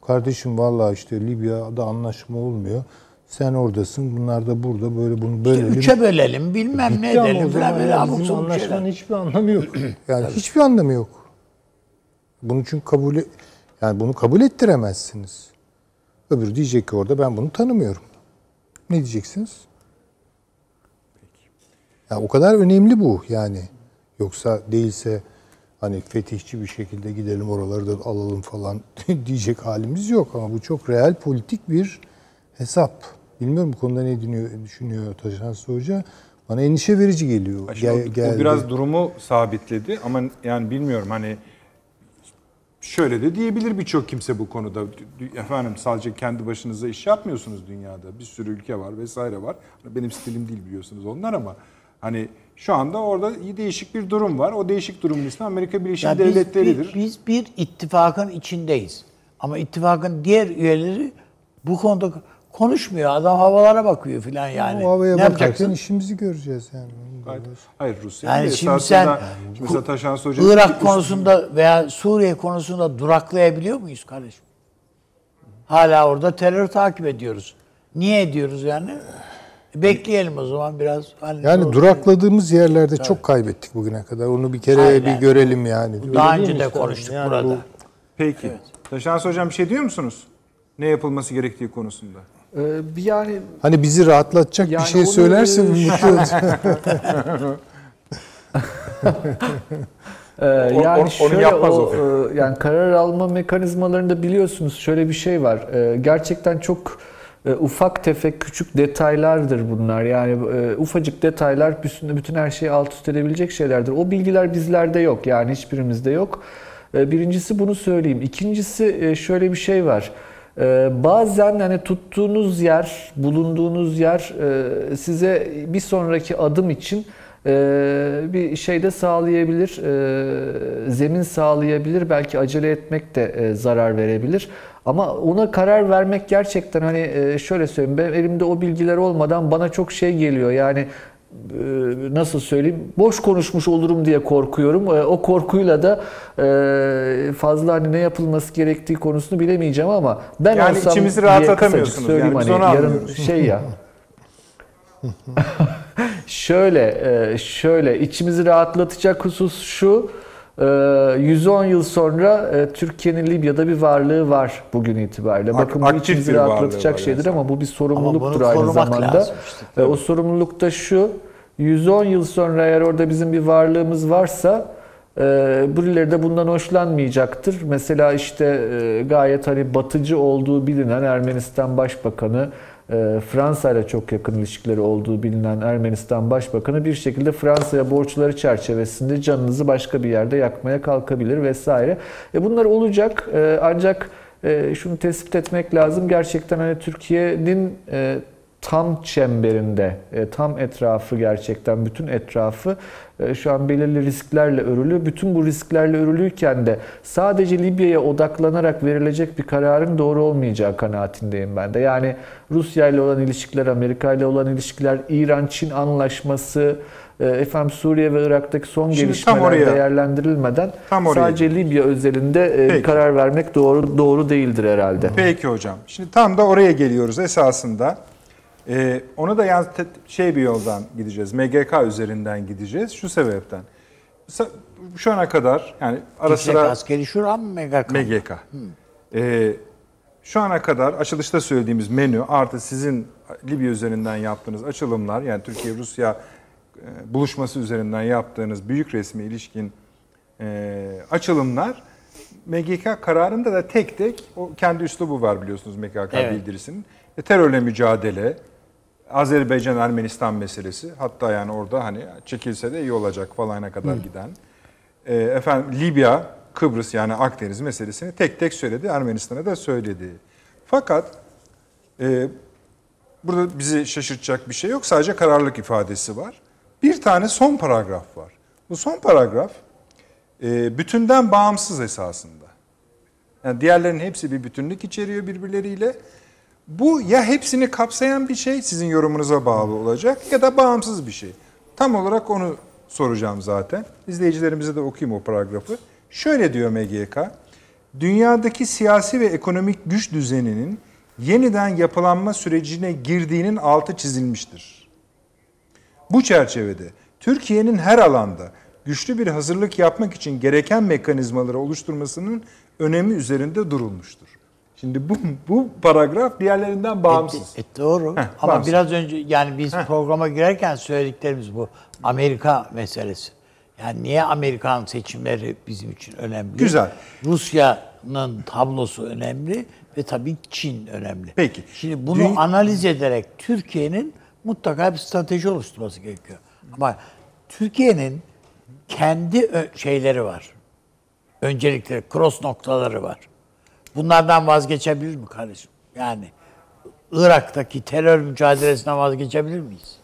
kardeşim vallahi işte Libya'da anlaşma olmuyor. Sen oradasın, bunlar da burada böyle bunu böyle Üçe bölelim bilmem ne Bitti o edelim falan böyle abuk sabuk anlaşmanın şeyler. hiçbir anlamı yok. Yani hiçbir anlamı yok. Bunu çünkü kabul e- yani bunu kabul ettiremezsiniz. Öbürü diyecek ki orada ben bunu tanımıyorum. Ne diyeceksiniz? Ya o kadar önemli bu yani. Yoksa değilse hani fetihçi bir şekilde gidelim oraları da alalım falan diyecek halimiz yok ama bu çok real politik bir hesap. Bilmiyorum bu konuda ne düşünüyor, düşünüyor Taşansı Hoca. Bana endişe verici geliyor. Şimdi o- Gel- geldi. o biraz durumu sabitledi ama yani bilmiyorum hani şöyle de diyebilir birçok kimse bu konuda. Efendim sadece kendi başınıza iş yapmıyorsunuz dünyada. Bir sürü ülke var vesaire var. Benim stilim değil biliyorsunuz onlar ama hani şu anda orada değişik bir durum var. O değişik durumun ismi Amerika Birleşik Ya biz, Devletleri'dir. bir, biz bir ittifakın içindeyiz. Ama ittifakın diğer üyeleri bu konuda konuşmuyor. Adam havalara bakıyor falan yani. o havaya ne yapacaksın? işimizi göreceğiz yani. Hayır, Hayır Rusya. Yani şimdi sen mesela Taşan Hoca Irak konusunda veya Suriye konusunda duraklayabiliyor muyuz kardeşim? Hala orada terör takip ediyoruz. Niye ediyoruz yani? Bekleyelim o zaman biraz. Hani Yani durakladığımız yerlerde çok kaybettik bugüne kadar. Onu bir kere Aynen. bir görelim yani. Öyle Daha önce de konuştuk Yani burada. bu- Peki. Taşan Hocam bir şey diyor musunuz? Ne yapılması gerektiği konusunda? Ee, yani Hani bizi rahatlatacak Yani bir şey onu- söylerse mutlu olacağız. Ee, yani onu- onu şöyle yapmaz o, o e, yani karar alma mekanizmalarında biliyorsunuz şöyle bir şey var. E, gerçekten çok e, ufak tefek küçük detaylardır bunlar. Yani e, ufacık detaylar bütün bütün her şeyi alt üst edebilecek şeylerdir. O bilgiler bizlerde yok. Yani hiçbirimizde yok. E, birincisi bunu söyleyeyim. İkincisi e, şöyle bir şey var. E, bazen hani tuttuğunuz yer, bulunduğunuz yer e, size bir sonraki adım için ee, bir şey de sağlayabilir, ee, zemin sağlayabilir, belki acele etmek de e, zarar verebilir. Ama ona karar vermek gerçekten hani e, şöyle söyleyeyim, benim elimde o bilgiler olmadan bana çok şey geliyor. Yani e, nasıl söyleyeyim, boş konuşmuş olurum diye korkuyorum. E, O korkuyla da e, fazla hani ne yapılması gerektiği konusunu bilemeyeceğim ama ben Yani olsam içimizi rahatlatamıyorsunuz. söyleyeyim Yani hani yarın şey ya. Şöyle, e, şöyle içimizi rahatlatacak husus şu. Ee, 110 yıl sonra e, Türkiye'nin Libya'da bir varlığı var bugün itibariyle. Ak- Bakın bu aktif içimizi bir rahatlatacak şeydir yani. ama bu bir sorumluluktur Ama bunu aynı zamanda. lazım işte. E, o sorumluluk da şu. 110 yıl sonra eğer orada bizim bir varlığımız varsa e, birileri de bundan hoşlanmayacaktır. Mesela işte e, gayet hani batıcı olduğu bilinen Ermenistan Başbakanı e, Fransa ile çok yakın ilişkileri olduğu bilinen Ermenistan Başbakanı bir şekilde Fransa'ya borçları çerçevesinde canınızı başka bir yerde yakmaya kalkabilir vesaire. E, bunlar olacak E, ancak e, şunu tespit etmek lazım. Gerçekten hani Türkiye'nin e, tam çemberinde, e, tam etrafı gerçekten bütün etrafı e, şu an belirli risklerle örülü. Bütün bu risklerle örülüyken de sadece Libya'ya odaklanarak verilecek bir kararın doğru olmayacağı kanaatindeyim ben de. Yani Rusya ile olan ilişkiler, Amerika ile olan ilişkiler, İran-Çin anlaşması, e, efendim Suriye ve Irak'taki son Şimdi gelişmeler oraya- değerlendirilmeden Tam oraya sadece Libya özelinde Peki. karar vermek doğru doğru değildir herhalde. Peki hocam. Şimdi tam da oraya geliyoruz esasında. Ee, onu da yalnız te- şey bir yoldan gideceğiz. MGK üzerinden gideceğiz. Şu sebepten. Şu ana kadar yani ara Yüksek sıra askeri şura mı MGK? MGK. Ee, şu ana kadar açılışta söylediğimiz menü artı sizin Libya üzerinden yaptığınız açılımlar yani Türkiye-Rusya e, buluşması üzerinden yaptığınız büyük resmi ilişkin e, açılımlar MGK kararında da tek tek o kendi üslubu var biliyorsunuz MGK Evet. bildirisinin. E, terörle mücadele, Azerbaycan-Ermenistan meselesi hatta yani orada hani çekilse de iyi olacak falana kadar giden. E, efendim Libya, Kıbrıs yani Akdeniz meselesini tek tek söyledi. Ermenistan'a da söyledi. Fakat e, burada bizi şaşırtacak bir şey yok. Sadece kararlılık ifadesi var. Bir tane son paragraf var. Bu son paragraf e, bütünden bağımsız esasında. Yani diğerlerinin hepsi bir bütünlük içeriyor birbirleriyle. Bu ya hepsini kapsayan bir şey sizin yorumunuza bağlı olacak ya da bağımsız bir şey. Tam olarak onu soracağım zaten. İzleyicilerimize de okuyayım o paragrafı. Şöyle diyor MGK. Dünyadaki siyasi ve ekonomik güç düzeninin yeniden yapılanma sürecine girdiğinin altı çizilmiştir. Bu çerçevede Türkiye'nin her alanda güçlü bir hazırlık yapmak için gereken mekanizmaları oluşturmasının önemi üzerinde durulmuştur. Şimdi bu, bu paragraf diğerlerinden bağımsız. E, e, doğru. Heh, Ama bağımsız. biraz önce yani biz programa girerken söylediklerimiz bu. Amerika meselesi. Yani niye Amerikan seçimleri bizim için önemli? Güzel. Rusya'nın tablosu önemli ve tabii Çin önemli. Peki. Şimdi bunu Dü- analiz ederek Türkiye'nin mutlaka bir strateji oluşturması gerekiyor. Ama Türkiye'nin kendi şeyleri var. Öncelikleri, cross noktaları var. Bunlardan vazgeçebilir mi kardeşim? Yani Irak'taki terör mücadelesinden vazgeçebilir miyiz?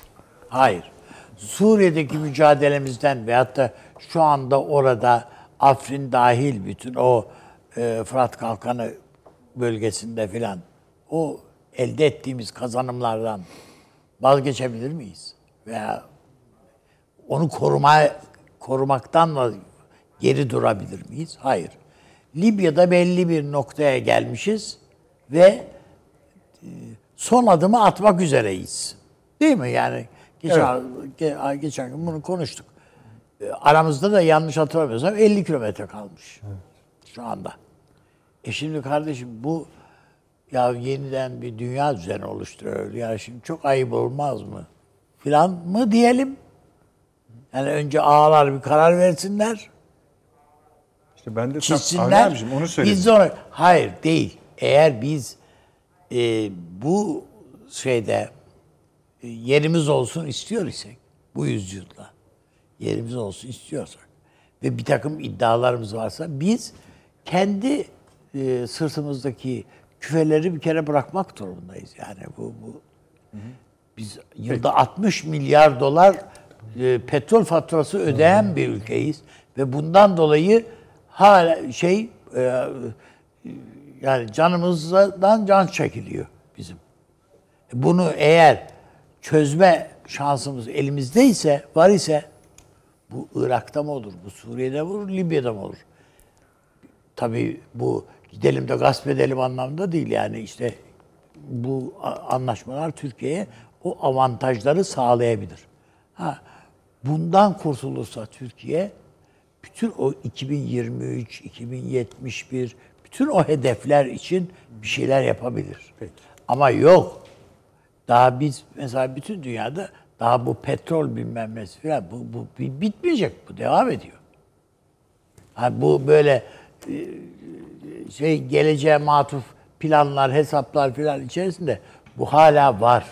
Hayır. Suriye'deki mücadelemizden veyahut da şu anda orada Afrin dahil bütün o e, Fırat Kalkanı bölgesinde filan o elde ettiğimiz kazanımlardan vazgeçebilir miyiz? Veya onu koruma korumaktan geri durabilir miyiz? Hayır. Libya'da belli bir noktaya gelmişiz ve e, son adımı atmak üzereyiz. Değil mi? Yani geçen, ge- geçen gün bunu konuştuk. E, Aramızda da yanlış hatırlamıyorsam 50 kilometre kalmış şu anda. E şimdi kardeşim bu ya yeniden bir dünya düzeni oluşturuyor. Ya şimdi çok ayıp olmaz mı? Filan mı diyelim? Yani önce ağalar bir karar versinler, İşte ben de çizsinler. abicim onu söyledim. Biz ona- hayır değil. Eğer biz e, bu şeyde e, yerimiz olsun istiyor isek bu yüzyılda yerimiz olsun istiyorsak ve bir takım iddialarımız varsa biz kendi e, sırtımızdaki küfeleri bir kere bırakmak durumundayız. Yani bu, bu biz yılda 60 milyar dolar e, petrol faturası ödeyen bir ülkeyiz ve bundan dolayı hala şey e, yani canımızdan can çekiliyor bizim. Bunu eğer çözme şansımız elimizdeyse, var ise bu Irak'ta mı olur, bu Suriye'de mi olur, Libya'da mı olur? Tabii bu gidelim de gasp edelim anlamda değil yani işte bu anlaşmalar Türkiye'ye o avantajları sağlayabilir. Ha, bundan kurtulursa Türkiye bütün o 2023, 2071 bütün o hedefler için bir şeyler yapabilir. Peki. Ama yok. Daha biz mesela bütün dünyada daha bu petrol bilmem nesi falan bu, bu bi- bitmeyecek. Bu devam ediyor. Ha, bu böyle e, şey geleceğe matuf planlar, hesaplar filan içerisinde bu hala var.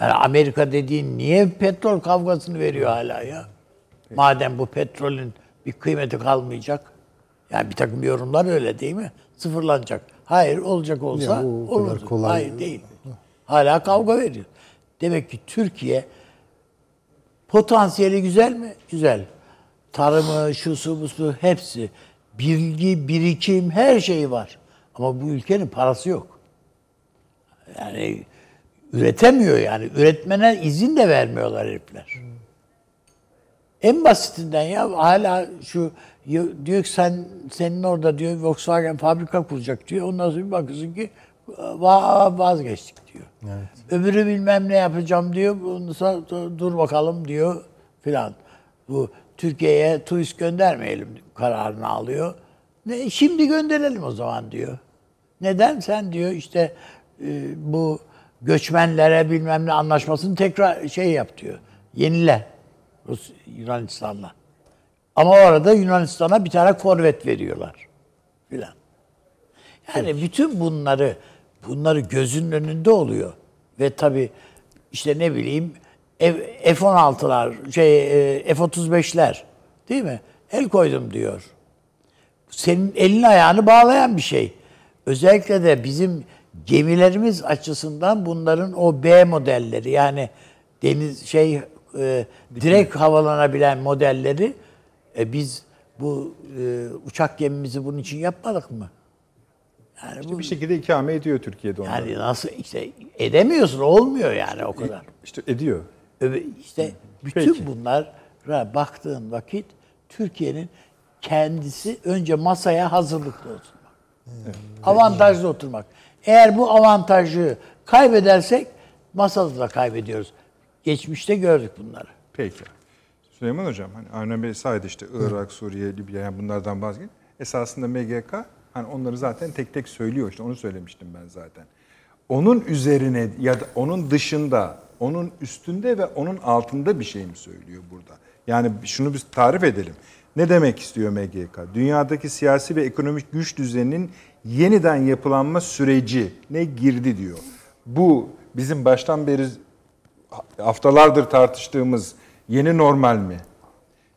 Yani Amerika dediğin niye petrol kavgasını veriyor hala ya? Madem bu petrolün bir kıymeti kalmayacak. Yani bir takım yorumlar öyle değil mi? Sıfırlanacak. Hayır olacak olsa Ya, olur. kolay- Hayır değil. Hala kavga veriyor. Demek ki Türkiye potansiyeli güzel mi? Güzel. Tarımı, şusu, busu hepsi. Bilgi, birikim her şeyi var. Ama bu ülkenin parası yok. Yani üretemiyor yani. Üretmene izin de vermiyorlar herifler. En basitinden ya hala şu diyor ki sen senin orada diyor Volkswagen fabrika kuracak diyor. Ondan sonra bir bakıyorsun ki va- vazgeçtik diyor. Öbürü bilmem ne yapacağım diyor. Ondan sonra dur bakalım diyor filan. Bu Türkiye'ye turist göndermeyelim kararını alıyor. Ne şimdi gönderelim o zaman diyor. Neden sen diyor işte e, bu göçmenlere bilmem ne anlaşmasını tekrar şey yap diyor. Yenile Rus Yunanistan'la. Ama orada Yunanistan'a bir tane korvet veriyorlar filan. Yani bütün bunları bunları gözünün önünde oluyor. Ve tabii işte ne bileyim F- F-16'lar, şey e, F-35'ler değil mi? El koydum diyor. Senin elini ayağını bağlayan bir şey. Özellikle de bizim gemilerimiz açısından bunların o B modelleri yani deniz şey e, direkt havalanabilen modelleri e, biz bu e, uçak gemimizi bunun için yapmadık mı? Yani bu Bir şekilde ikame ediyor Türkiye'de onları. yani nasıl işte edemiyorsun olmuyor yani o kadar. İşte ediyor. İşte bütün Peki. bunlara baktığın vakit Türkiye'nin kendisi önce masaya hazırlıklı oturmak. Avantajlı oturmak. Eğer bu avantajı kaybedersek masada da kaybediyoruz. Geçmişte gördük bunları. Peki. Süleyman Hocam, hani Avni Bey saydı işte Irak, Suriye, Libya yani bunlardan vazgeç. Esasında MGK hani onları zaten tek tek söylüyor işte onu söylemiştim ben zaten. Onun üzerine ya da onun dışında, onun üstünde ve onun altında bir şey mi söylüyor burada? Yani şunu biz tarif edelim. Ne demek istiyor MGK? Dünyadaki siyasi ve ekonomik güç düzeninin yeniden yapılanma süreci ne girdi diyor. Bu bizim baştan beri haftalardır tartıştığımız yeni normal mi?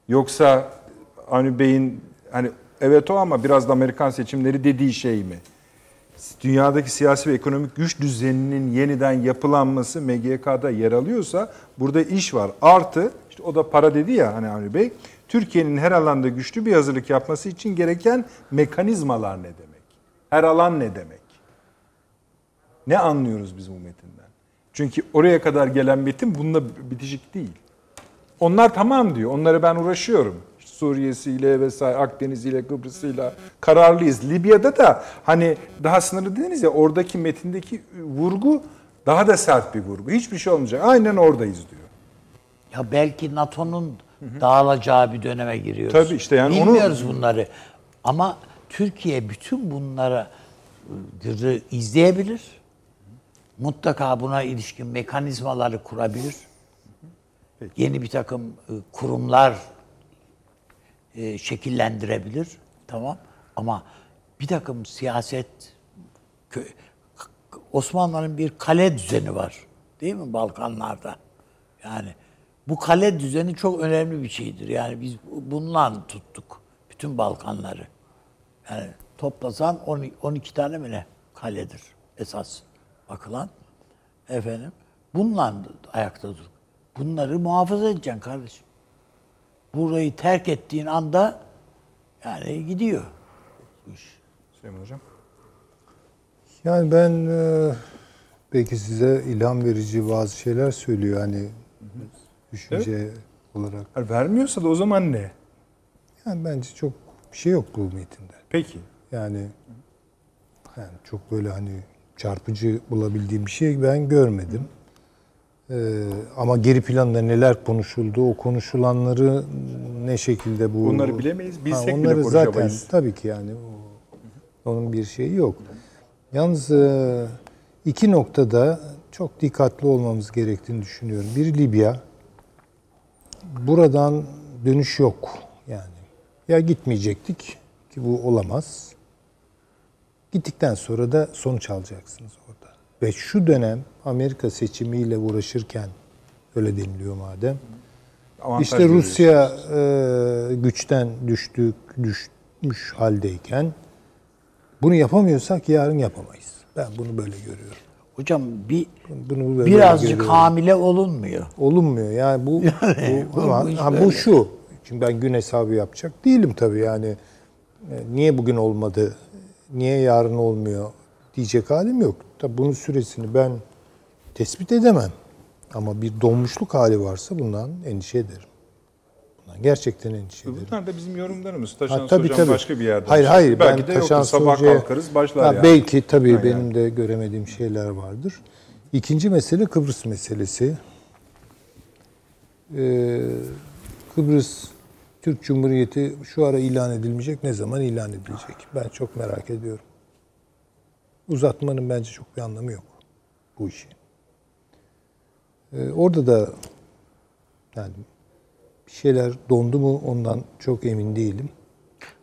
Yoksa Avni Bey'in hani evet o ama biraz da Amerikan seçimleri dediği şey mi? Dünyadaki siyasi ve ekonomik güç düzeninin yeniden yapılanması MGK'da yer alıyorsa burada iş var. Artı işte o da para dedi ya hani Avni Bey. Türkiye'nin her alanda güçlü bir hazırlık yapması için gereken mekanizmalar ne demek? Her alan ne demek? Ne anlıyoruz biz bu metinden? Çünkü oraya kadar gelen metin bununla bitişik değil. Onlar tamam diyor. Onları ben uğraşıyorum. İşte Suriye'siyle vesaire Akdeniz'iyle Kıbrıs'ıyla kararlıyız. Libya'da da hani daha sınırlı dediniz ya oradaki metindeki vurgu daha da sert bir vurgu. Hiçbir şey olmayacak. Aynen oradayız diyor. Ya belki NATO'nun dağılacağı bir döneme giriyoruz. Tabii işte yani onu- Bilmiyoruz bunları. Ama Türkiye bütün bunları ıı, izleyebilir. Mutlaka buna ilişkin mekanizmaları kurabilir. Yeni bir takım ıı, kurumlar e, şekillendirebilir. Tamam. Ama bir takım siyaset Osmanlıların bir kale düzeni var. Değil mi Balkanlarda? Yani bu kale düzeni çok önemli bir şeydir. Yani biz bununla tuttuk bütün Balkanları. Yani toplasan 12, 12 tane mi ne kaledir esas bakılan. Efendim bununla ayakta dur. Bunları muhafaza edeceksin kardeşim. Burayı terk ettiğin anda yani gidiyor. iş. Süleyman Hocam. Yani ben e, belki size ilham verici bazı şeyler söylüyor hani düşünce olarak. Yani vermiyorsa da o zaman ne? Yani bence çok bir şey yok bu metinde. Peki. Yani yani çok böyle hani çarpıcı bulabildiğim bir şey ben görmedim. Ee, ama geri planda neler konuşuldu, o konuşulanları ne şekilde bu... Bunları bilemeyiz, bilsek bile onları zaten konuşamayız. tabii ki yani o- onun bir şeyi yok. Yalnız e, iki noktada çok dikkatli olmamız gerektiğini düşünüyorum. Bir Libya, buradan dönüş yok yani. Ya gitmeyecektik ki bu olamaz. Gittikten sonra da sonuç alacaksınız orada. Ve şu dönem Amerika seçimiyle uğraşırken öyle deniliyor madem. Avantaj İşte. Rusya e, güçten düştük, düşmüş haldeyken bunu yapamıyorsak yarın yapamayız. Ben bunu böyle görüyorum. Hocam bir Bunu böyle birazcık görüyorum. hamile olunmuyor. Olunmuyor. Yani bu bu, ama, bu ha, bu şu. Şimdi ben gün hesabı yapacak değilim tabii yani. E, Niye bugün olmadı? Niye yarın olmuyor? Diyecek halim yok. Tabii bunun süresini ben tespit edemem. Ama bir donmuşluk hali varsa bundan endişe ederim. Bundan gerçekten endişe ederim. Bunlar da bizim yorumlarımız. Taşan Ha, tabii, hocam tabii. başka bir yerden. Hayır hayır Belki ben de Taşan yoktur. Sabah Sucu'ya- kalkarız başlar Ha, yani. Belki tabii Ha, benim yani. de göremediğim şeyler vardır. İkinci mesele Kıbrıs meselesi. Ee, Kıbrıs Türk Cumhuriyeti şu ara ilan edilmeyecek. Ne zaman ilan edilecek? Ben çok merak ediyorum. Uzatmanın bence çok bir anlamı yok bu işi. Ee, orada da yani bir şeyler dondu mu ondan çok emin değilim.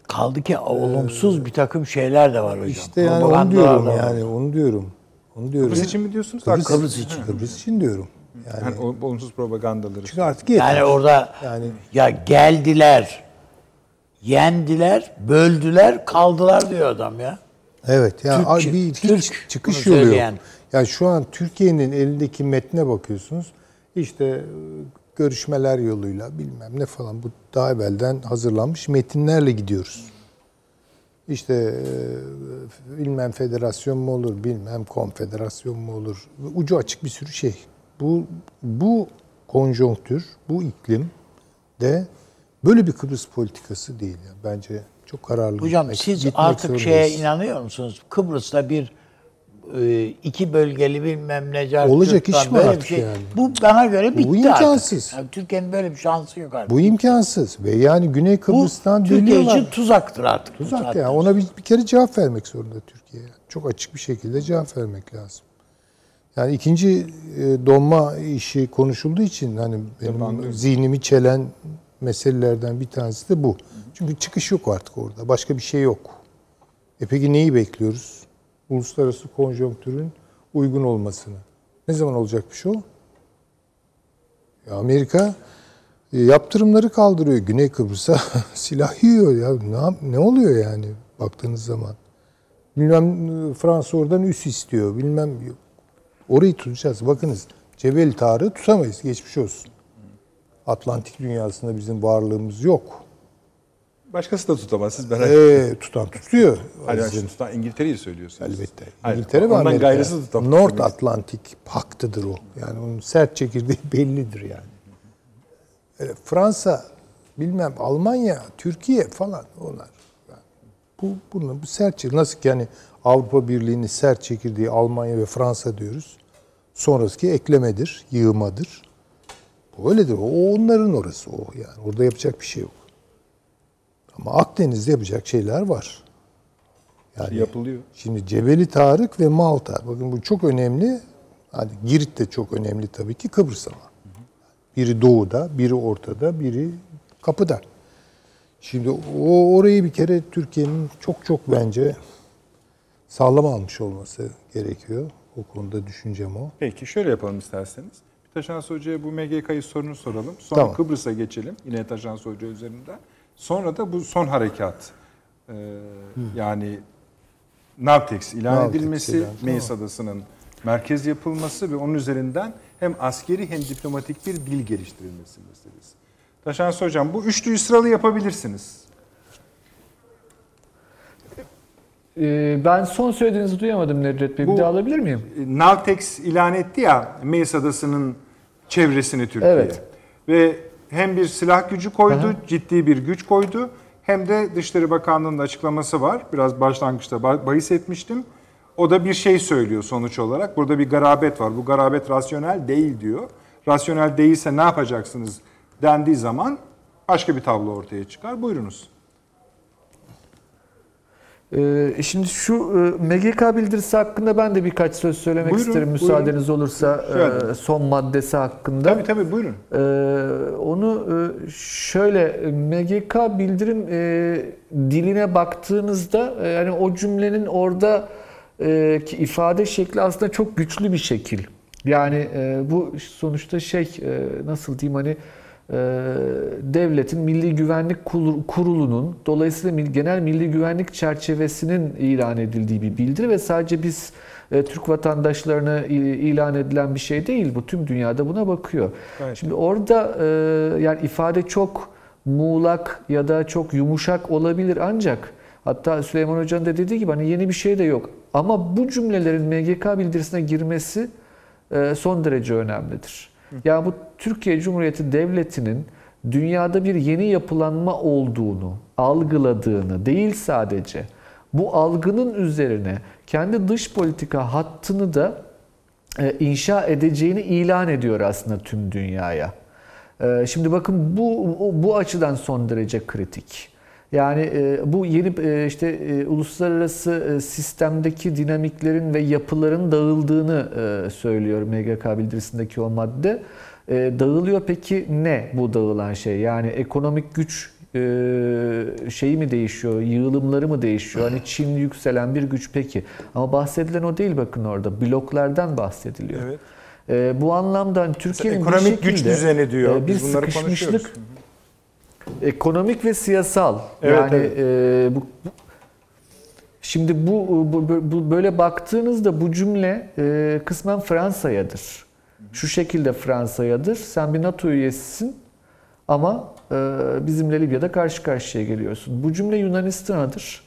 Kaldı ki olumsuz bir takım şeyler de var hocam. İşte yani onu diyorum yani onu diyorum. Onu diyorum. Kıbrıs için mi diyorsunuz? Kıbrıs, Kıbrıs için. Kıbrıs için diyorum. Yani, Yani o- olumsuz propagandaları. çünkü artık yeter. Yani orada Yani- ya geldiler, yendiler, böldüler, kaldılar diyor adam ya. Evet. Yani Türk- bir hiç Türk çıkış yolu yok. söyleyen. Yani şu an Türkiye'nin elindeki metne bakıyorsunuz. İşte e, görüşmeler yoluyla bilmem ne falan bu daha evvelden hazırlanmış metinlerle gidiyoruz. İşte e, bilmem federasyon mu olur, bilmem konfederasyon mu olur. Ucu açık bir sürü şey. Bu bu konjonktür, bu iklim de böyle bir Kıbrıs politikası değil. Yani. Bence çok kararlı. Hocam gitmek- siz gitmek artık şeye inanıyor musunuz? Kıbrıs'ta bir e, iki bölgeli bilmem ne car- Olacak iş mi artık yani? Bu bana göre bitti imkansız. artık. Yani Türkiye'nin böyle bir şansı yok artık. Bu imkansız ve yani Güney Bu Kıbrıs'tan Türkiye dönüyorlar. için tuzaktır artık. bu Tuzak saatten ya. Ona bir, bir kere cevap vermek zorunda Türkiye. Çok açık bir şekilde cevap vermek lazım. Yani ikinci e, donma işi konuşulduğu için hani benim zihnimi çelen meselelerden bir tanesi de bu. Çünkü çıkış yok artık orada. Başka bir şey yok. E peki neyi bekliyoruz? Uluslararası konjonktürün uygun olmasını. Ne zaman olacakmış o? Ya Amerika e, yaptırımları kaldırıyor Güney Kıbrıs'a. Silah yiyor ya. Ne, ne oluyor yani baktığınız zaman? Bilmem e, Fransa oradan üs istiyor. Bilmem orayı tutacağız. Bakınız Cebel Tarık'ı tutamayız. Geçmiş olsun. Atlantik dünyasında bizim varlığımız yok. Başkası da tutamaz. Siz merak etmeyin. Ee, tutan tutuyor. Hayır, hayır, tutan İngiltere'yi söylüyorsunuz. Elbette. Hayır, İngiltere ve Amerika. gayrısı tutamaz. North Atlantic Paktı'dır o. Yani onun sert çekirdeği bellidir yani. Öyle Fransa, bilmem Almanya, Türkiye falan onlar. Bu bunu bu sert çekirdeği. Nasıl ki yani Avrupa Birliği'nin sert çekirdeği Almanya ve Fransa diyoruz. Sonraki eklemedir, yığmadır. Bu öyledir. O onların orası o yani. Orada yapacak bir şey yok. Ama Akdeniz'de yapacak şeyler var. Yani Yapılıyor. Şimdi Cebeli Tarık ve Malta. Bakın bu çok önemli. Hani Girit de çok önemli tabii ki Kıbrıs ama. Biri doğuda, biri ortada, biri kapıda. Şimdi o orayı bir kere Türkiye'nin çok çok bence sağlam almış olması gerekiyor. O konuda düşüncem o. Peki şöyle yapalım isterseniz. Bir Taşans Hoca'ya bu MGK'yı sorunu soralım. Sonra Tamam. Kıbrıs'a geçelim. Yine Taşans Hoca üzerinden. Sonra da bu son harekat. Ee, yani Navtex ilan Navtex edilmesi, ilan, Meis Adası'nın merkez yapılması ve onun üzerinden hem askeri hem diplomatik bir dil geliştirilmesi meselesi. Taşans Hocam bu üçlüyü sıralı yapabilirsiniz. Ee, ben son söylediğinizi duyamadım Nedret Bey. Bu- Bir daha alabilir miyim? E, Navtex ilan etti ya Meis Adası'nın çevresini Türkiye. Evet. Ve hem bir silah gücü koydu, ciddi bir güç koydu. Hem de Dışişleri Bakanlığı'nın açıklaması var. Biraz başlangıçta bah- bahis etmiştim. O da bir şey söylüyor sonuç olarak. Burada bir garabet var. Bu garabet rasyonel değil diyor. Rasyonel değilse ne yapacaksınız dendiği zaman başka bir tablo ortaya çıkar. Buyurunuz. Ee, şimdi şu e, MGK bildirisi hakkında ben de birkaç söz söylemek Buyurun, isterim buyurun. müsaadeniz olursa Şöyle. e, son maddesi hakkında. Tabii tabii buyurun. Ee, onu e, şöyle MGK bildirim e, diline baktığınızda e, yani o cümlenin orada e, ki ifade şekli aslında çok güçlü bir şekil. Yani e, bu sonuçta şey e, nasıl diyeyim hani e, devletin Milli Güvenlik Kurulu- Kurulu'nun dolayısıyla genel milli güvenlik çerçevesinin ilan edildiği bir bildiri ve sadece biz e, Türk vatandaşlarına ilan edilen bir şey değil bu. Tüm dünyada buna bakıyor. Evet. Şimdi orada e, yani ifade çok muğlak ya da çok yumuşak olabilir ancak hatta Süleyman Hoca'nın da dediği gibi hani yeni bir şey de yok. Ama bu cümlelerin MGK bildirisine girmesi e, son derece önemlidir. Yani bu Türkiye Cumhuriyeti Devleti'nin dünyada bir yeni yapılanma olduğunu algıladığını değil sadece bu algının üzerine kendi dış politika hattını da e, inşa edeceğini ilan ediyor aslında tüm dünyaya. E, Şimdi bakın bu bu açıdan son derece kritik. Yani e, bu yeni e, işte e, uluslararası sistemdeki dinamiklerin ve yapıların dağıldığını söylüyor MGK bildirisindeki o madde. Dağılıyor peki ne bu dağılan şey? Yani ekonomik güç şeyi mi değişiyor, yığılımları mı değişiyor? Hani Çin yükselen bir güç peki. Ama bahsedilen o değil bakın orada. Bloklardan bahsediliyor. Evet. E, bu anlamda hani Türkiye'nin bir Ekonomik güç şekilde, düzeni diyor. e, bir Biz sıkışmışlık konuşuyoruz. Ekonomik ve siyasal. Evet, yani evet. e, bu, bu- şimdi bu, bu, bu- böyle baktığınızda bu cümle e, kısmen Fransa'yadır. Şu şekilde Fransa'yadır. Sen bir NATO üyesisin ama e, bizimle Libya'da karşı karşıya geliyorsun. Bu cümle Yunanistan'adır.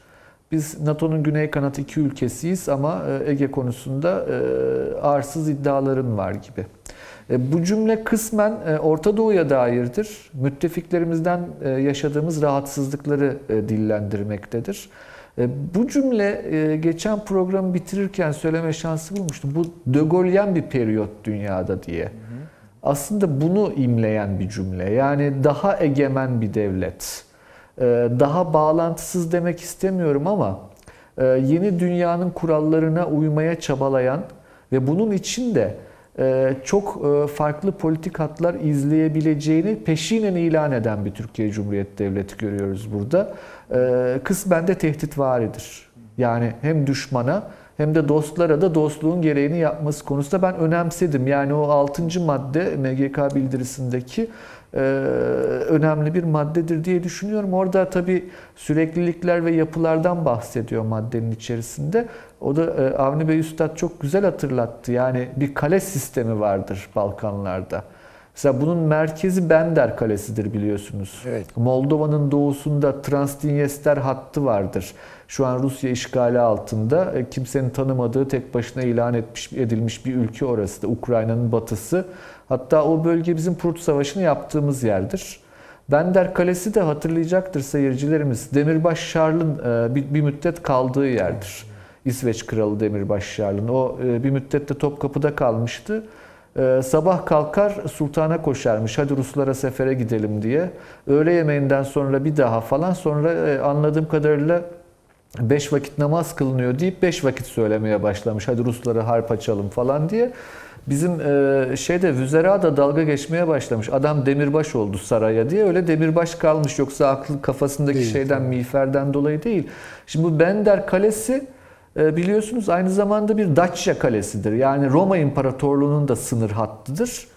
Biz NATO'nun güney kanat iki ülkesiyiz ama e, Ege konusunda e, arsız iddiaların var gibi. E, Bu cümle kısmen e, Orta Doğu'ya dairdir. Müttefiklerimizden e, yaşadığımız rahatsızlıkları dillendirmektedir. Bu cümle geçen programı bitirirken söyleme şansı bulmuştum. Bu De Gaulle'yen bir periyot dünyada diye. Aslında bunu imleyen bir cümle. Yani daha egemen bir devlet. Daha bağlantısız demek istemiyorum ama yeni dünyanın kurallarına uymaya çabalayan ve bunun için de çok e, farklı politik hatlar izleyebileceğini peşinen ilan eden bir Türkiye Cumhuriyeti Devleti görüyoruz burada. E, Kısmen de tehdit varidir. Yani hem düşmana hem de dostlara da dostluğun gereğini yapması konusunda ben önemsedim. Yani o 6. madde MGK bildirisindeki e, önemli bir maddedir diye düşünüyorum. Orada tabii süreklilikler ve yapılardan bahsediyor maddenin içerisinde. O da e, Avni Bey Üstad çok güzel hatırlattı. Yani bir kale sistemi vardır Balkanlarda. Mesela bunun merkezi Bender Kalesi'dir biliyorsunuz. Evet. Moldova'nın doğusunda Transdinyester hattı vardır. Şu an Rusya işgali altında e, kimsenin tanımadığı tek başına ilan etmiş edilmiş bir ülke orası da Ukrayna'nın batısı. Hatta o bölge bizim Prut Savaşı'nı yaptığımız yerdir. Bender Kalesi de hatırlayacaktır seyircilerimiz. Demirbaş Şarl'ın e, bir, bir müddet kaldığı yerdir. İsveç Kralı Demirbaş Şarl'ın. O e, bir müddet de Topkapı'da kalmıştı. Ee, sabah kalkar sultana koşarmış. Hadi Ruslara sefere gidelim diye. Öğle yemeğinden sonra bir daha falan. Sonra e, anladığım kadarıyla beş vakit namaz kılınıyor deyip beş vakit söylemeye başlamış. Hadi Ruslara harp açalım falan diye. Bizim e, şeyde Vüzera da dalga geçmeye başlamış. Adam demirbaş oldu saraya diye. Öyle demirbaş kalmış. Yoksa aklı kafasındaki Değil, şeyden, miğferden dolayı değil. Şimdi bu Bender Kalesi e, biliyorsunuz aynı zamanda bir Dacia kalesidir. Yani Roma İmparatorluğu'nun da sınır hattıdır.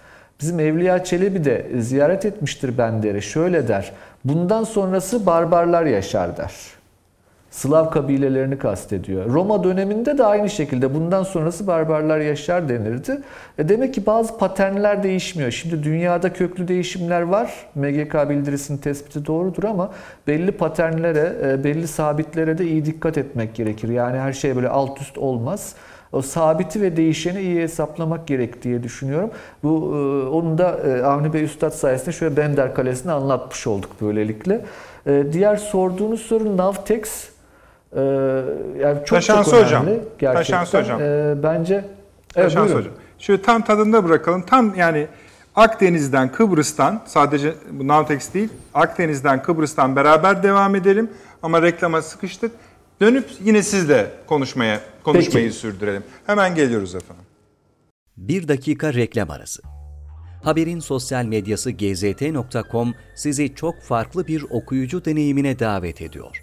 Bizim Evliya Çelebi de ziyaret etmiştir Bender'i. Şöyle der. Bundan sonrası barbarlar yaşar der. Slav kabilelerini kastediyor. Roma döneminde de aynı şekilde bundan sonrası barbarlar yaşar denirdi. E demek ki bazı paternler değişmiyor. Şimdi dünyada köklü değişimler var. MGK bildirisinin tespiti doğrudur ama belli paternlere, e, belli sabitlere de iyi dikkat etmek gerekir. Yani her şey böyle alt üst olmaz. O sabiti ve değişeni iyi hesaplamak gerek diye düşünüyorum. Bu e, onu da e, Avni Bey Üstad sayesinde şöyle Bender Kalesi'ni anlatmış olduk böylelikle. E, Diğer sorduğunuz soru Navtex Ee, yani çok Taşansı çok önemli hocam. gerçekten. Taşansı hocam. Ee, bence evet, Taşans buyurun. Hocam. Şöyle tam tadında bırakalım. Tam yani Akdeniz'den, Kıbrıs'tan sadece bu Navtex değil, Akdeniz'den, Kıbrıs'tan beraber devam edelim. Ama reklama sıkıştık. Dönüp yine sizle konuşmaya konuşmayı Peki. sürdürelim. Hemen geliyoruz efendim. Bir dakika reklam arası. Haberin sosyal medyası gzt.com sizi çok farklı bir okuyucu deneyimine davet ediyor.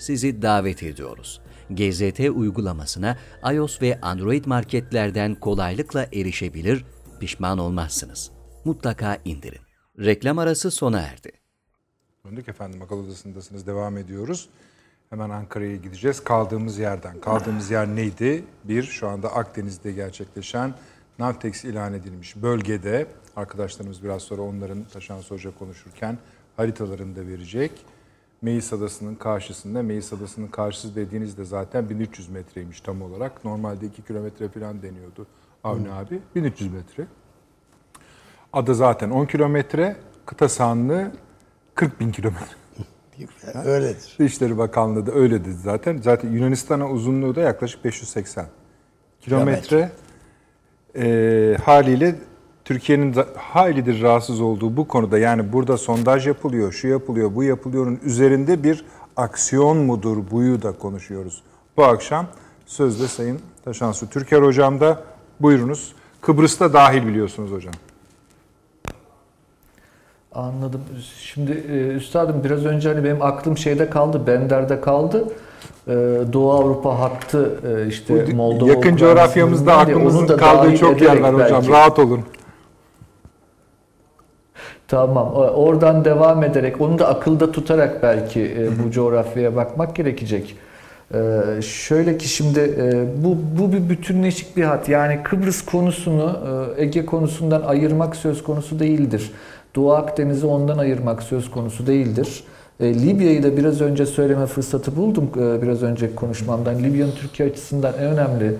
sizi davet ediyoruz. GZT uygulamasına iOS ve Android marketlerden kolaylıkla erişebilir, pişman olmazsınız. Mutlaka indirin. Reklam arası sona erdi. Döndük efendim akıl odasındasınız devam ediyoruz. Hemen Ankara'ya gideceğiz. Kaldığımız yerden. Kaldığımız yer neydi? Bir, şu anda Akdeniz'de gerçekleşen Navtex ilan edilmiş bölgede. Arkadaşlarımız biraz sonra onların Taşansı Hoca konuşurken haritalarını da verecek. Meis Adası'nın karşısında, Meis Adası'nın karşısı dediğinizde zaten 1300 metreymiş tam olarak. Normalde 2 kilometre falan deniyordu Avni abi. 1300 metre. Ada zaten 10 kilometre, kıta sahanlığı 40 bin kilometre. Öyledir. Dışişleri Bakanlığı da öyle dedi zaten. Zaten Yunanistan'a uzunluğu da yaklaşık 580 kilometre. Ee, haliyle Türkiye'nin haylidir rahatsız olduğu bu konuda yani burada sondaj yapılıyor, şu yapılıyor, bu yapılıyorun üzerinde bir aksiyon mudur buyu da konuşuyoruz. Bu akşam sözde Sayın Taşansu Türker Hocam da buyurunuz. Kıbrıs'ta dahil biliyorsunuz hocam. Anladım. Şimdi e, üstadım biraz önce hani benim aklım şeyde kaldı, Bender'de kaldı. E, Doğu Avrupa hattı e, işte Moldova yakın coğrafyamızda aklımızın kaldığı çok yer var hocam. belki. Rahat olun. Tamam. Oradan devam ederek, onu da akılda tutarak belki e, bu coğrafyaya bakmak gerekecek. E, şöyle ki şimdi e, bu bu bir bütünleşik bir hat. Yani Kıbrıs konusunu e, Ege konusundan ayırmak söz konusu değildir. Doğu Akdeniz'i ondan ayırmak söz konusu değildir. E, Libya'yı da biraz önce söyleme fırsatı buldum e, biraz önceki konuşmamdan. Libya'nın Türkiye açısından en önemli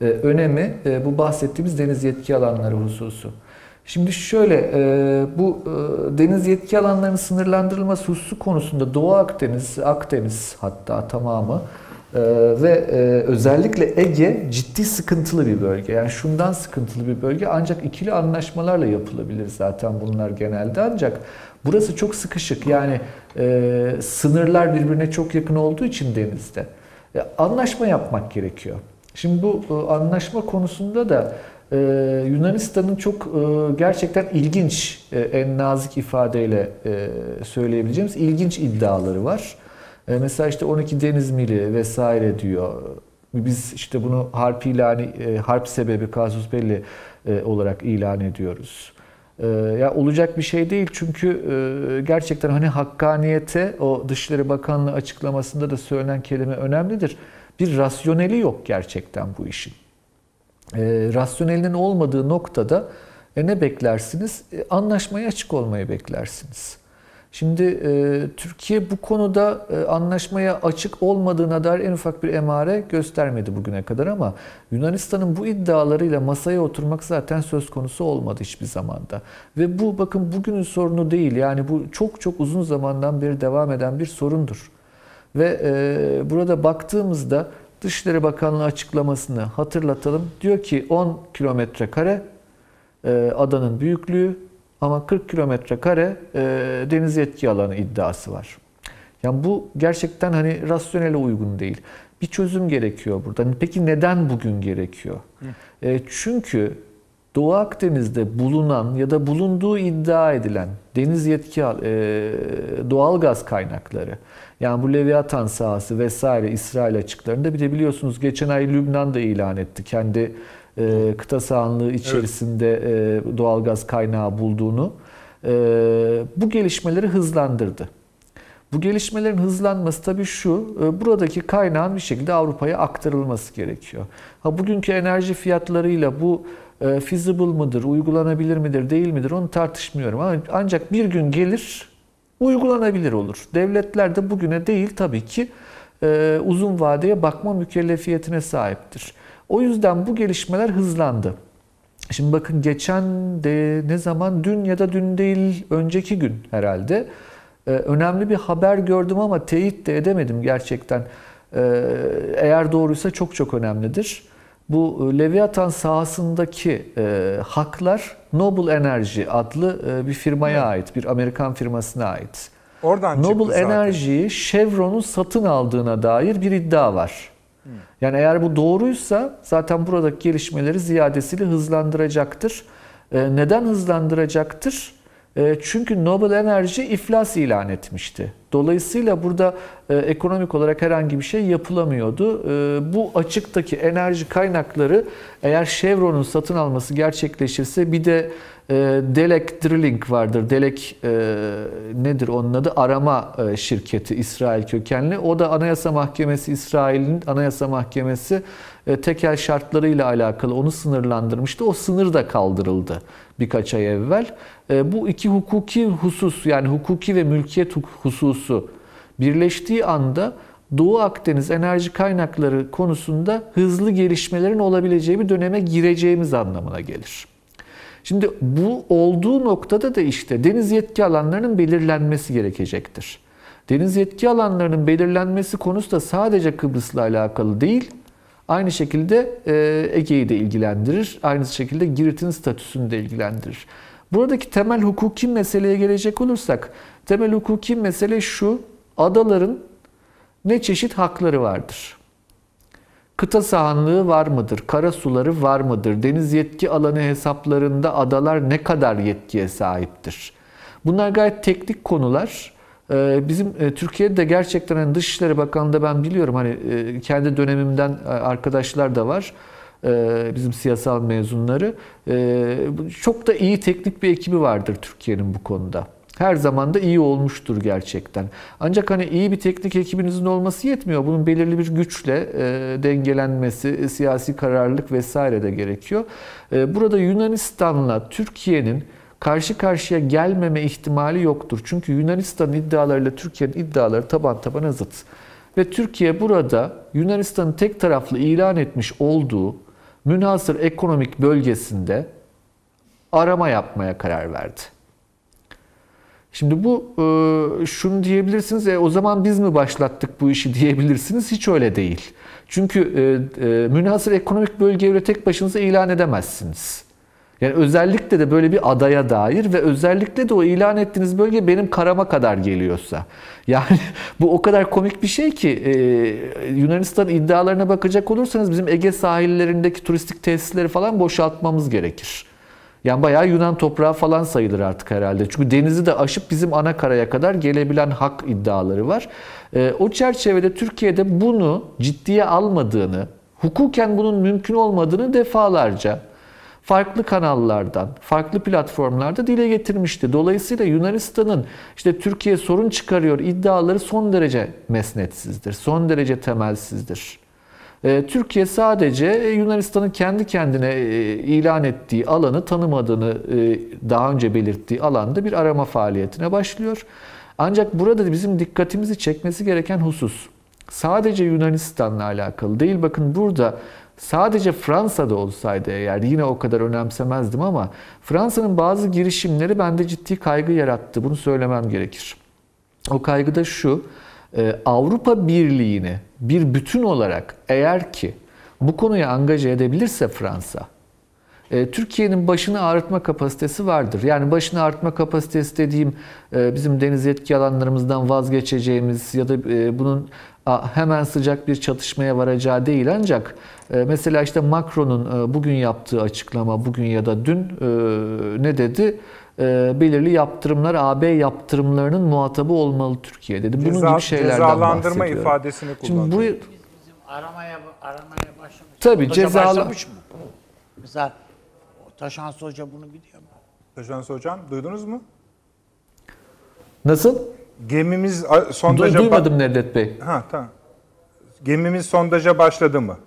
e, önemi e, bu bahsettiğimiz deniz yetki alanları hususu. Şimdi şöyle, e, bu e, deniz yetki alanlarının sınırlandırılması hususu konusunda Doğu Akdeniz, Akdeniz hatta tamamı e, ve e, özellikle Ege ciddi sıkıntılı bir bölge. Yani şundan sıkıntılı bir bölge ancak ikili anlaşmalarla yapılabilir zaten bunlar genelde ancak burası çok sıkışık yani e, sınırlar birbirine çok yakın olduğu için denizde e, anlaşma yapmak gerekiyor. Şimdi bu e, anlaşma konusunda da ee, Yunanistan'ın çok e, gerçekten ilginç, e, en nazik ifadeyle e, söyleyebileceğimiz ilginç iddiaları var. E, mesela işte 12 deniz mili vesaire diyor. Biz işte bunu harp ilanı, e, harp sebebi kasus belli e, olarak ilan ediyoruz. E, ya olacak bir şey değil çünkü e, gerçekten hani hakkaniyete o Dışişleri Bakanlığı açıklamasında da söylenen kelime önemlidir. Bir rasyoneli yok gerçekten bu işin e, rasyonelinin olmadığı noktada e, ne beklersiniz? E, anlaşmaya açık olmayı beklersiniz. Şimdi e, Türkiye bu konuda e, anlaşmaya açık olmadığına dair en ufak bir emare göstermedi bugüne kadar ama Yunanistan'ın bu iddialarıyla masaya oturmak zaten söz konusu olmadı hiçbir zamanda. Ve bu bakın bugünün sorunu değil yani bu çok çok uzun zamandan beri devam eden bir sorundur. Ve e, burada baktığımızda Dışişleri Bakanlığı açıklamasını hatırlatalım. Diyor ki 10 kilometre kare e, adanın büyüklüğü ama 40 kilometre kare e, deniz yetki alanı iddiası var. Yani bu gerçekten hani rasyonele uygun değil. Bir çözüm gerekiyor burada. Peki neden bugün gerekiyor? E, çünkü Doğu Akdeniz'de bulunan ya da bulunduğu iddia edilen deniz yetki e, doğal gaz kaynakları yani bu Leviathan sahası vesaire İsrail açıklarında bir de biliyorsunuz geçen ay Lübnan da ilan etti kendi e, kıta sahanlığı içerisinde e, doğal gaz kaynağı bulduğunu. E, bu gelişmeleri hızlandırdı. Bu gelişmelerin hızlanması tabii şu, e, buradaki kaynağın bir şekilde Avrupa'ya aktarılması gerekiyor. Ha bugünkü enerji fiyatlarıyla bu e, feasible mıdır, uygulanabilir midir, değil midir onu tartışmıyorum. Ancak bir gün gelir, uygulanabilir olur. Devletler de bugüne değil tabii ki e, uzun vadeye bakma mükellefiyetine sahiptir. O yüzden bu gelişmeler hızlandı. Şimdi bakın geçen de ne zaman dün ya da dün değil önceki gün herhalde e, önemli bir haber gördüm ama teyit de edemedim gerçekten. E, eğer doğruysa çok çok önemlidir. Bu e, Leviathan sahasındaki e, haklar Noble Energy adlı e, bir firmaya ait, bir Amerikan firmasına ait. Oradan Noble. Energy'yi Chevron'un satın aldığına dair bir iddia var. Yani eğer bu doğruysa zaten buradaki gelişmeleri ziyadesiyle hızlandıracaktır. Ee, neden hızlandıracaktır? Ee, çünkü Noble Energy iflas ilan etmişti. Dolayısıyla burada e, ekonomik olarak herhangi bir şey yapılamıyordu. Ee, bu açıktaki enerji kaynakları eğer Chevron'un satın alması gerçekleşirse bir de e, Delek Drilling vardır. Delek e, nedir onun adı? Arama e, şirketi İsrail kökenli. O da Anayasa Mahkemesi İsrail'in Anayasa Mahkemesi e, tekel şartlarıyla alakalı onu sınırlandırmıştı. O sınır da kaldırıldı birkaç ay evvel. E, bu iki hukuki husus yani hukuki ve mülkiyet hususu birleştiği anda Doğu Akdeniz enerji kaynakları konusunda hızlı gelişmelerin olabileceği bir döneme gireceğimiz anlamına gelir. Şimdi bu olduğu noktada da işte deniz yetki alanlarının belirlenmesi gerekecektir. Deniz yetki alanlarının belirlenmesi konusu da sadece Kıbrıs'la alakalı değil, aynı şekilde e, Ege'yi de ilgilendirir, aynı şekilde Girit'in statüsünü de ilgilendirir. Buradaki temel hukuki meseleye gelecek olursak, temel hukuki mesele şu, adaların ne çeşit hakları vardır? Kıta sahanlığı var mıdır? Kara suları var mıdır? Deniz yetki alanı hesaplarında adalar ne kadar yetkiye sahiptir? Bunlar gayet teknik konular. Ee, Bizim e, Türkiye'de gerçekten hani Dışişleri Bakanlığı'nda ben biliyorum hani e, kendi dönemimden e, arkadaşlar da var. Bizim siyasal mezunları. Çok da iyi teknik bir ekibi vardır Türkiye'nin bu konuda her zaman da iyi olmuştur gerçekten. Ancak hani iyi bir teknik ekibinizin olması yetmiyor. Bunun belirli bir güçle dengelenmesi, siyasi kararlılık vesaire de gerekiyor. Burada Yunanistan'la Türkiye'nin karşı karşıya gelmeme ihtimali yoktur. Çünkü Yunanistan iddialarıyla Türkiye'nin iddiaları taban tabana zıt. Ve Türkiye burada Yunanistan'ın tek taraflı ilan etmiş olduğu münhasır ekonomik bölgesinde arama yapmaya karar verdi. Şimdi bu e, şunu diyebilirsiniz, e, o zaman biz mi başlattık bu işi diyebilirsiniz. Hiç öyle değil. Çünkü e, e, münhasır ekonomik bölge öyle tek başınıza ilan edemezsiniz. Yani özellikle de böyle bir adaya dair ve özellikle de o ilan ettiğiniz bölge benim karama kadar geliyorsa. Yani bu o kadar komik bir şey ki e, Yunanistan iddialarına bakacak olursanız bizim Ege sahillerindeki turistik tesisleri falan boşaltmamız gerekir. Yani bayağı Yunan toprağı falan sayılır artık herhalde. Çünkü denizi de aşıp bizim ana karaya kadar gelebilen hak iddiaları var. Ee, o çerçevede Türkiye'de bunu ciddiye almadığını, hukuken bunun mümkün olmadığını defalarca farklı kanallardan, farklı platformlarda dile getirmişti. Dolayısıyla Yunanistan'ın işte Türkiye sorun çıkarıyor iddiaları son derece mesnetsizdir, son derece temelsizdir. Ee, Türkiye sadece e, Yunanistan'ın kendi kendine e, ilan ettiği alanı tanımadığını e, daha önce belirttiği alanda bir arama faaliyetine başlıyor. Ancak burada da bizim dikkatimizi çekmesi gereken husus sadece Yunanistan'la alakalı değil. Bakın burada sadece Fransa'da olsaydı eğer yine o kadar önemsemezdim ama Fransa'nın bazı girişimleri bende ciddi kaygı yarattı. Bunu söylemem gerekir. O kaygı da şu. Ee, Avrupa Birliği'ni bir bütün olarak eğer ki bu konuya angaje edebilirse Fransa, e, Türkiye'nin başını ağrıtma kapasitesi vardır. Yani başını ağrıtma kapasitesi dediğim e, bizim deniz yetki alanlarımızdan vazgeçeceğimiz ya da e, bunun hemen sıcak bir çatışmaya varacağı değil ancak mesela işte Macron'un bugün yaptığı açıklama bugün ya da dün ne dedi? belirli yaptırımlar AB yaptırımlarının muhatabı olmalı Türkiye dedi. Bunun Ceza, gibi şeylerden cezalandırma bahsediyorum. ifadesini kullandı. Şimdi bu aramaya aramaya başlamış. Tabii, cezalı- başlamış mı? Mesela o Taşansı Hoca bunu biliyor mu? Taşansı Hocam duydunuz mu? nasıl? Gemimiz Du- sondaja... ba- duymadım Nedret Bey. Ha tamam. Gemimiz sondaja başladı mı?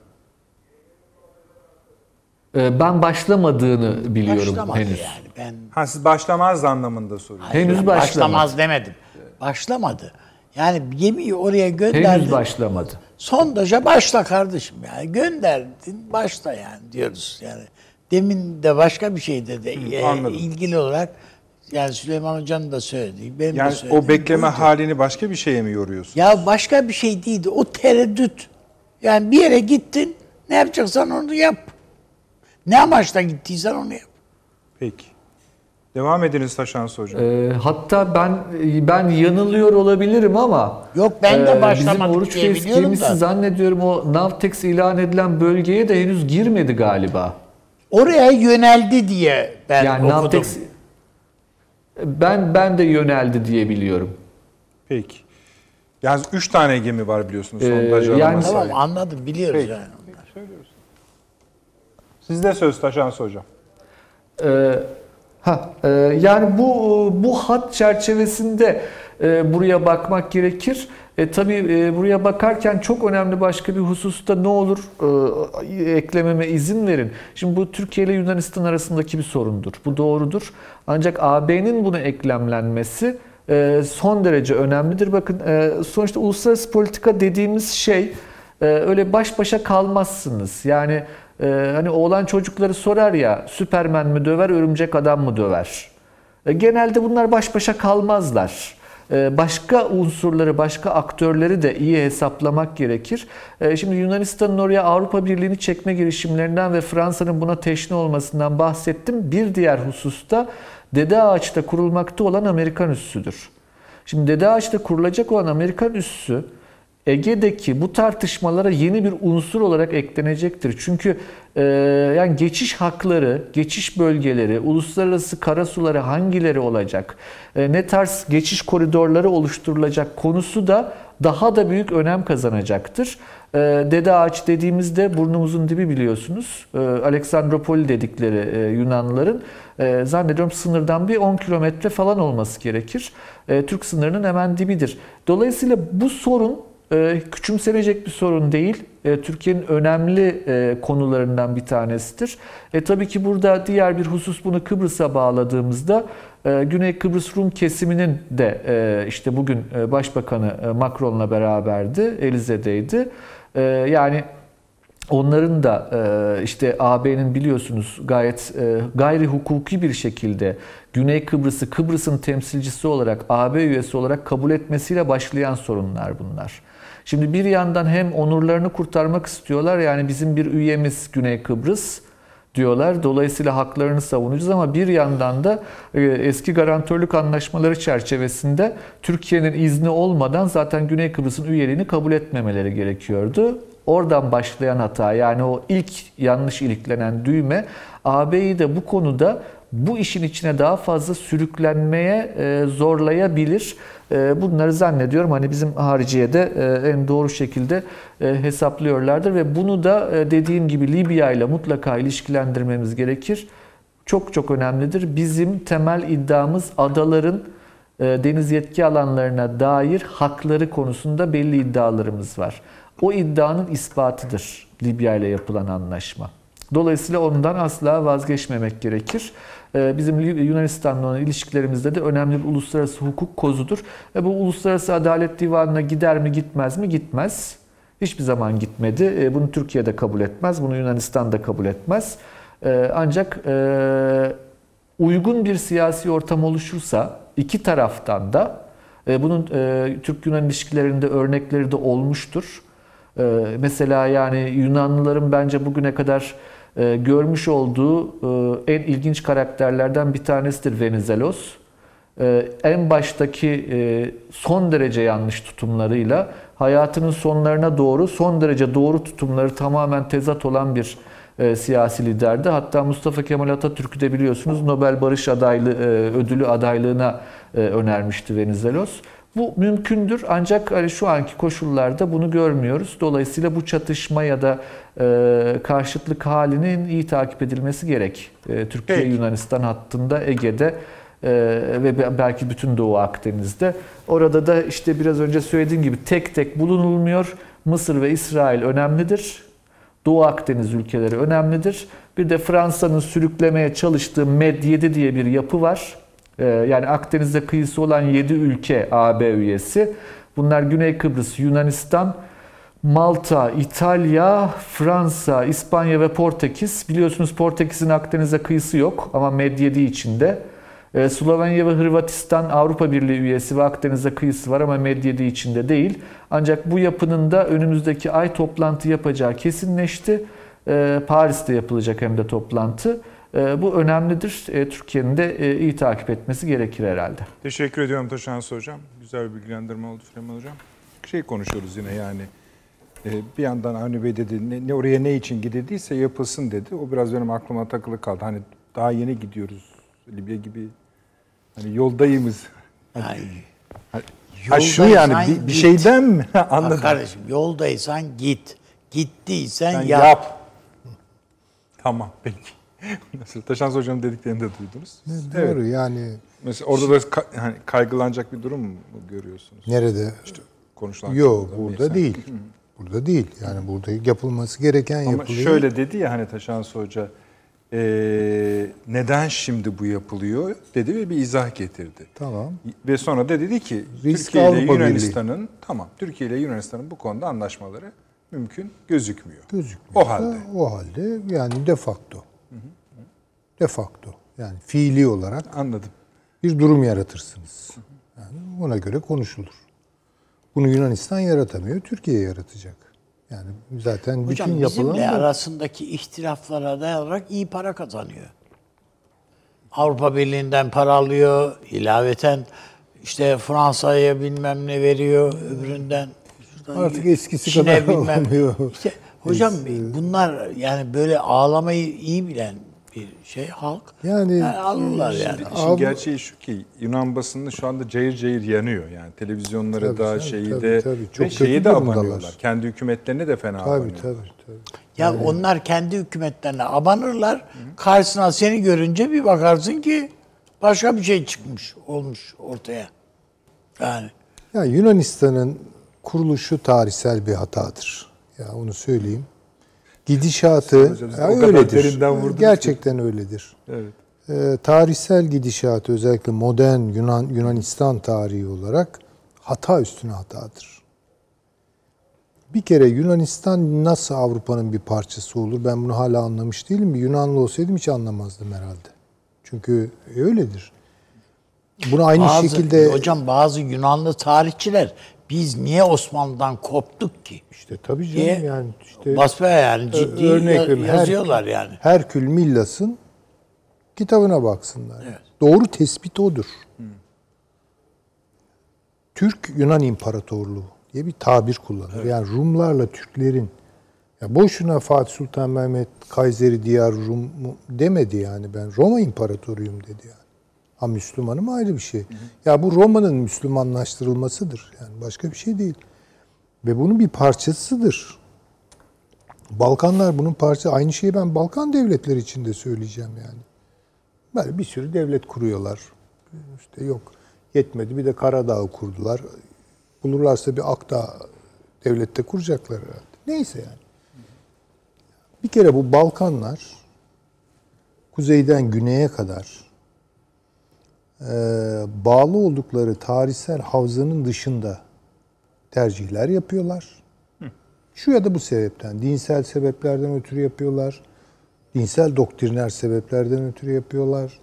Ee, Ben başlamadığını biliyorum Başlamadı henüz. yani. Ben Ha siz başlamaz anlamında soruyorum. Henüz başlamadı. başlamaz demedim. Başlamadı. Yani gemiyi oraya gönderdin. Henüz başlamadı. Sondaja başla kardeşim yani. Gönderdin başla yani diyoruz yani. Demin de başka bir şey dedi. Ee, anladım. ilgili olarak yani Süleyman Hoca'nın da söylediği, benim Yani de söylediğim o bekleme buydu. halini başka bir şeye mi yoruyorsun? Ya başka bir şey değildi. O tereddüt. Yani bir yere gittin, ne yapacaksan onu yap. Ne amaçla gittiysen onu yap. Peki. Devam ediniz Taşans Hocam. Ee, hatta ben ben yanılıyor olabilirim ama Yok, ben de e, başlamadık bizim Oruç diye biliyorum da. zannediyorum o Navtex ilan edilen bölgeye de henüz girmedi galiba. Oraya yöneldi diye ben yani okudum. Navtex ben ben de yöneldi diye biliyorum. Peki. Yani üç tane gemi var biliyorsunuz Ee, sondaj yani- alanına Tamam sahip. anladım biliyoruz Peki. yani. Sizde söz Taşans Hocam. Ee, ha, e, yani bu bu hat çerçevesinde e, buraya bakmak gerekir. E, tabii e, buraya bakarken çok önemli başka bir hususta ne olur e, eklememe izin verin. Şimdi bu Türkiye ile Yunanistan arasındaki bir sorundur. Bu doğrudur. Ancak AB'nin buna eklemlenmesi e, son derece önemlidir. Bakın e, sonuçta uluslararası politika dediğimiz şey e, öyle baş başa kalmazsınız. Yani e, hani oğlan çocukları sorar ya Süpermen mi döver, örümcek adam mı döver? E, Genelde bunlar baş başa kalmazlar. E, Başka unsurları, başka aktörleri de iyi hesaplamak gerekir. E, Şimdi Yunanistan'ın oraya Avrupa Birliği'ni çekme girişimlerinden ve Fransa'nın buna teşne olmasından bahsettim. Bir diğer hususta Dede Ağaç'ta kurulmakta olan Amerikan üssüdür. Şimdi Dede Ağaç'ta kurulacak olan Amerikan üssü Ege'deki bu tartışmalara yeni bir unsur olarak eklenecektir. Çünkü e, yani geçiş hakları, geçiş bölgeleri, uluslararası karasuları hangileri olacak, e, ne tarz geçiş koridorları oluşturulacak konusu da daha da büyük önem kazanacaktır. E, Dede Ağaç dediğimizde burnumuzun dibi biliyorsunuz. E, Aleksandropoli dedikleri e, Yunanlıların e, zannediyorum sınırdan bir 10 kilometre falan olması gerekir. E, Türk sınırının hemen dibidir. Dolayısıyla bu sorun küçümsenecek bir sorun değil. E, Türkiye'nin önemli e, konularından bir tanesidir. E, tabii ki burada diğer bir husus bunu Kıbrıs'a bağladığımızda e, Güney Kıbrıs Rum kesiminin de e, işte bugün Başbakanı Macron'la beraberdi, Elize'deydi. Yani Onların da işte AB'nin biliyorsunuz gayet gayri hukuki bir şekilde Güney Kıbrıs'ı Kıbrıs'ın temsilcisi olarak AB üyesi olarak kabul etmesiyle başlayan sorunlar bunlar. Şimdi bir yandan hem onurlarını kurtarmak istiyorlar yani bizim bir üyemiz Güney Kıbrıs diyorlar. Dolayısıyla haklarını savunacağız ama bir yandan da e, eski garantörlük anlaşmaları çerçevesinde Türkiye'nin izni olmadan zaten Güney Kıbrıs'ın üyeliğini kabul etmemeleri gerekiyordu. Oradan başlayan hata yani o ilk yanlış iliklenen düğme AB'yi de bu konuda bu işin içine daha fazla sürüklenmeye e, zorlayabilir. E, Bunları zannediyorum hani bizim hariciyede e, en doğru şekilde e, hesaplıyorlardır ve bunu da e, dediğim gibi Libya ile mutlaka ilişkilendirmemiz gerekir. Çok çok önemlidir. Bizim temel iddiamız adaların deniz yetki alanlarına dair hakları konusunda belli iddialarımız var. O iddianın ispatıdır Libya ile yapılan anlaşma. Dolayısıyla ondan asla vazgeçmemek gerekir. Ee, Bizim Yunanistan'la olan ilişkilerimizde de önemli bir uluslararası hukuk kozudur. E bu Uluslararası Adalet Divanı'na gider mi gitmez mi? Gitmez. Hiçbir zaman gitmedi. E, Bunu Türkiye'de kabul etmez. Bunu Yunanistan da kabul etmez. E, Ancak e, uygun bir siyasi ortam oluşursa iki taraftan da e, bunun e, Türk-Yunan ilişkilerinde örnekleri de olmuştur. Mesela yani Yunanlıların bence bugüne kadar e, görmüş olduğu e, en ilginç karakterlerden bir tanesidir Venizelos. E, En baştaki e, son derece yanlış tutumlarıyla hayatının sonlarına doğru son derece doğru tutumları tamamen tezat olan bir e, siyasi liderdi. Hatta Mustafa Kemal Atatürk'ü de biliyorsunuz Nobel Barış Adaylı e, ödülü adaylığına e, önermişti Venizelos. Bu mümkündür ancak hani şu anki koşullarda bunu görmüyoruz. Dolayısıyla bu çatışma ya da e, karşıtlık halinin iyi takip edilmesi gerek. E. Türkiye-Yunanistan hattında Ege'de e, ve belki bütün Doğu Akdeniz'de. Orada da işte biraz önce söylediğim gibi tek tek bulunulmuyor. Mısır ve İsrail önemlidir. Doğu Akdeniz ülkeleri önemlidir. Bir de Fransa'nın sürüklemeye çalıştığı MED-7 diye bir yapı var. Ee, yani Akdeniz'de kıyısı olan 7 ülke AB üyesi. Bunlar Güney Kıbrıs, Yunanistan, Malta, İtalya, Fransa, İspanya ve Portekiz. Biliyorsunuz Portekiz'in Akdeniz'e kıyısı yok ama MED-7 içinde. Ee, Slovenya ve Hırvatistan Avrupa Birliği üyesi ve Akdeniz'e kıyısı var ama MED-7 içinde değil. Ancak bu yapının da önümüzdeki ay toplantı yapacağı kesinleşti. Ee, Paris'te yapılacak hem de toplantı. Ee, bu önemlidir. Türkiye'nin de iyi takip etmesi gerekir herhalde. Teşekkür ediyorum Taşansı Hocam. Güzel bir bilgilendirme oldu Süleyman Hocam. Şey konuşuyoruz yine yani. Ee, bir yandan Avni Bey dedi ne, oraya ne için gidildiyse yapılsın dedi. O biraz benim aklıma takılı kaldı. Hani daha yeni gidiyoruz. Libya gibi hani yoldayımız. Yani, hani, ha şu yani bir, bir şeyden mi? Anladım. Bak kardeşim yoldaysan git. Gittiysen Sen yap. yap. Tamam peki. Nasıl? Taşans Hocam'ın dediklerini de duydunuz. Evet, doğru yani. Mesela orada da ka- hani kaygılanacak bir durum mu görüyorsunuz? Nerede? İşte konuşulan. Yok burada mesela. değil. Burada değil. Yani burada yapılması gereken Ama yapılıyor. şöyle dedi ya hani Taşans Hoca e, neden şimdi bu yapılıyor dedi ve bir izah getirdi. Tamam. Ve sonra da dedi ki Risk Türkiye ile Yunanistan'ın tamam Türkiye ile Yunanistan'ın bu konuda anlaşmaları mümkün gözükmüyor. Gözükmüyor. O halde. O halde yani de facto. De facto. Yani fiili olarak Anladım. bir durum yaratırsınız. Yani ona göre konuşulur. Bunu Yunanistan yaratamıyor, Türkiye yaratacak. Yani zaten Hocam bütün yapılan bizimle bu. arasındaki ihtilaflara dayanarak iyi para kazanıyor. Avrupa Birliği'nden para alıyor, ilaveten işte Fransa'ya bilmem ne veriyor, öbüründen Artık eskisi Çin'e kadar olamıyor. İşte hocam bunlar yani böyle ağlamayı iyi bilen bir şey halk. Yani- alırlar yani. İşin Abi- gerçeği şu ki Yunan basını şu anda cayır cayır yanıyor. Yani televizyonları Tabii, da tabii, şeyi tabii, de tabii. Çok ve şeyi de abanıyorlar. Kendi hükümetlerine de fena Tabii abanıyorlar. tabii tabii. Ya onlar kendi hükümetlerine abanırlar. Karşısına seni görünce bir bakarsın ki başka bir şey çıkmış, olmuş ortaya. Yani Ya Yunanistan'ın kuruluşu tarihsel bir hatadır. Ya onu söyleyeyim. Gidişatı Hocam, ya öyledir. Gerçekten öyledir. Evet. Ee, tarihsel gidişatı özellikle modern Yunan Yunanistan tarihi olarak hata üstüne hatadır. Bir kere Yunanistan nasıl Avrupa'nın bir parçası olur? Ben bunu hala anlamış değilim. Bir Yunanlı olsaydım hiç anlamazdım herhalde. Çünkü öyledir. Bunu aynı bazı, şekilde hocam bazı Yunanlı tarihçiler biz niye Osmanlı'dan koptuk ki? işte tabii canım diye yani işte basbaya yani ciddi örnek veriyorum. Her- yazıyorlar yani. Herkül Millas'ın kitabına baksınlar. Doğru tespit odur. Türk Yunan İmparatorluğu diye bir tabir kullanır. Yani Rumlarla Türklerin ya boşuna Fatih Sultan Mehmet Kayseri Diyar Rum demedi yani ben Roma İmparatoruyum dedi yani. Ha Müslümanım ayrı bir şey. Ya bu Roma'nın Müslümanlaştırılmasıdır. Yani başka bir şey değil. Ve bunun bir parçasıdır. Balkanlar bunun parçası. Aynı şeyi ben Balkan devletleri için de söyleyeceğim yani. Böyle bir sürü devlet kuruyorlar. İşte yok yetmedi bir de Karadağ'ı kurdular. Bulurlarsa bir Akdağ devlette kuracaklar herhalde. Neyse yani. Bir kere bu Balkanlar kuzeyden güneye kadar bağlı oldukları tarihsel havzanın dışında tercihler yapıyorlar. Şu ya da bu sebepten, dinsel sebeplerden ötürü yapıyorlar. Dinsel doktriner sebeplerden ötürü yapıyorlar.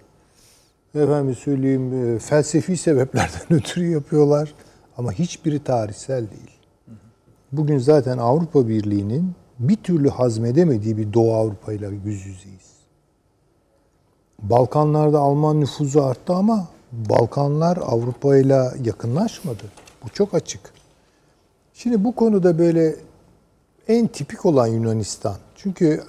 Efendim söyleyeyim, e, felsefi sebeplerden ötürü yapıyorlar. Ama hiçbiri tarihsel değil. Bugün zaten Avrupa Birliği'nin bir türlü hazmedemediği bir Doğu Avrupa ile yüz yüzeyiz. Balkanlarda Alman nüfuzu arttı ama Balkanlar Avrupa ile yakınlaşmadı. Bu çok açık. Şimdi bu konuda böyle en tipik olan Yunanistan. Çünkü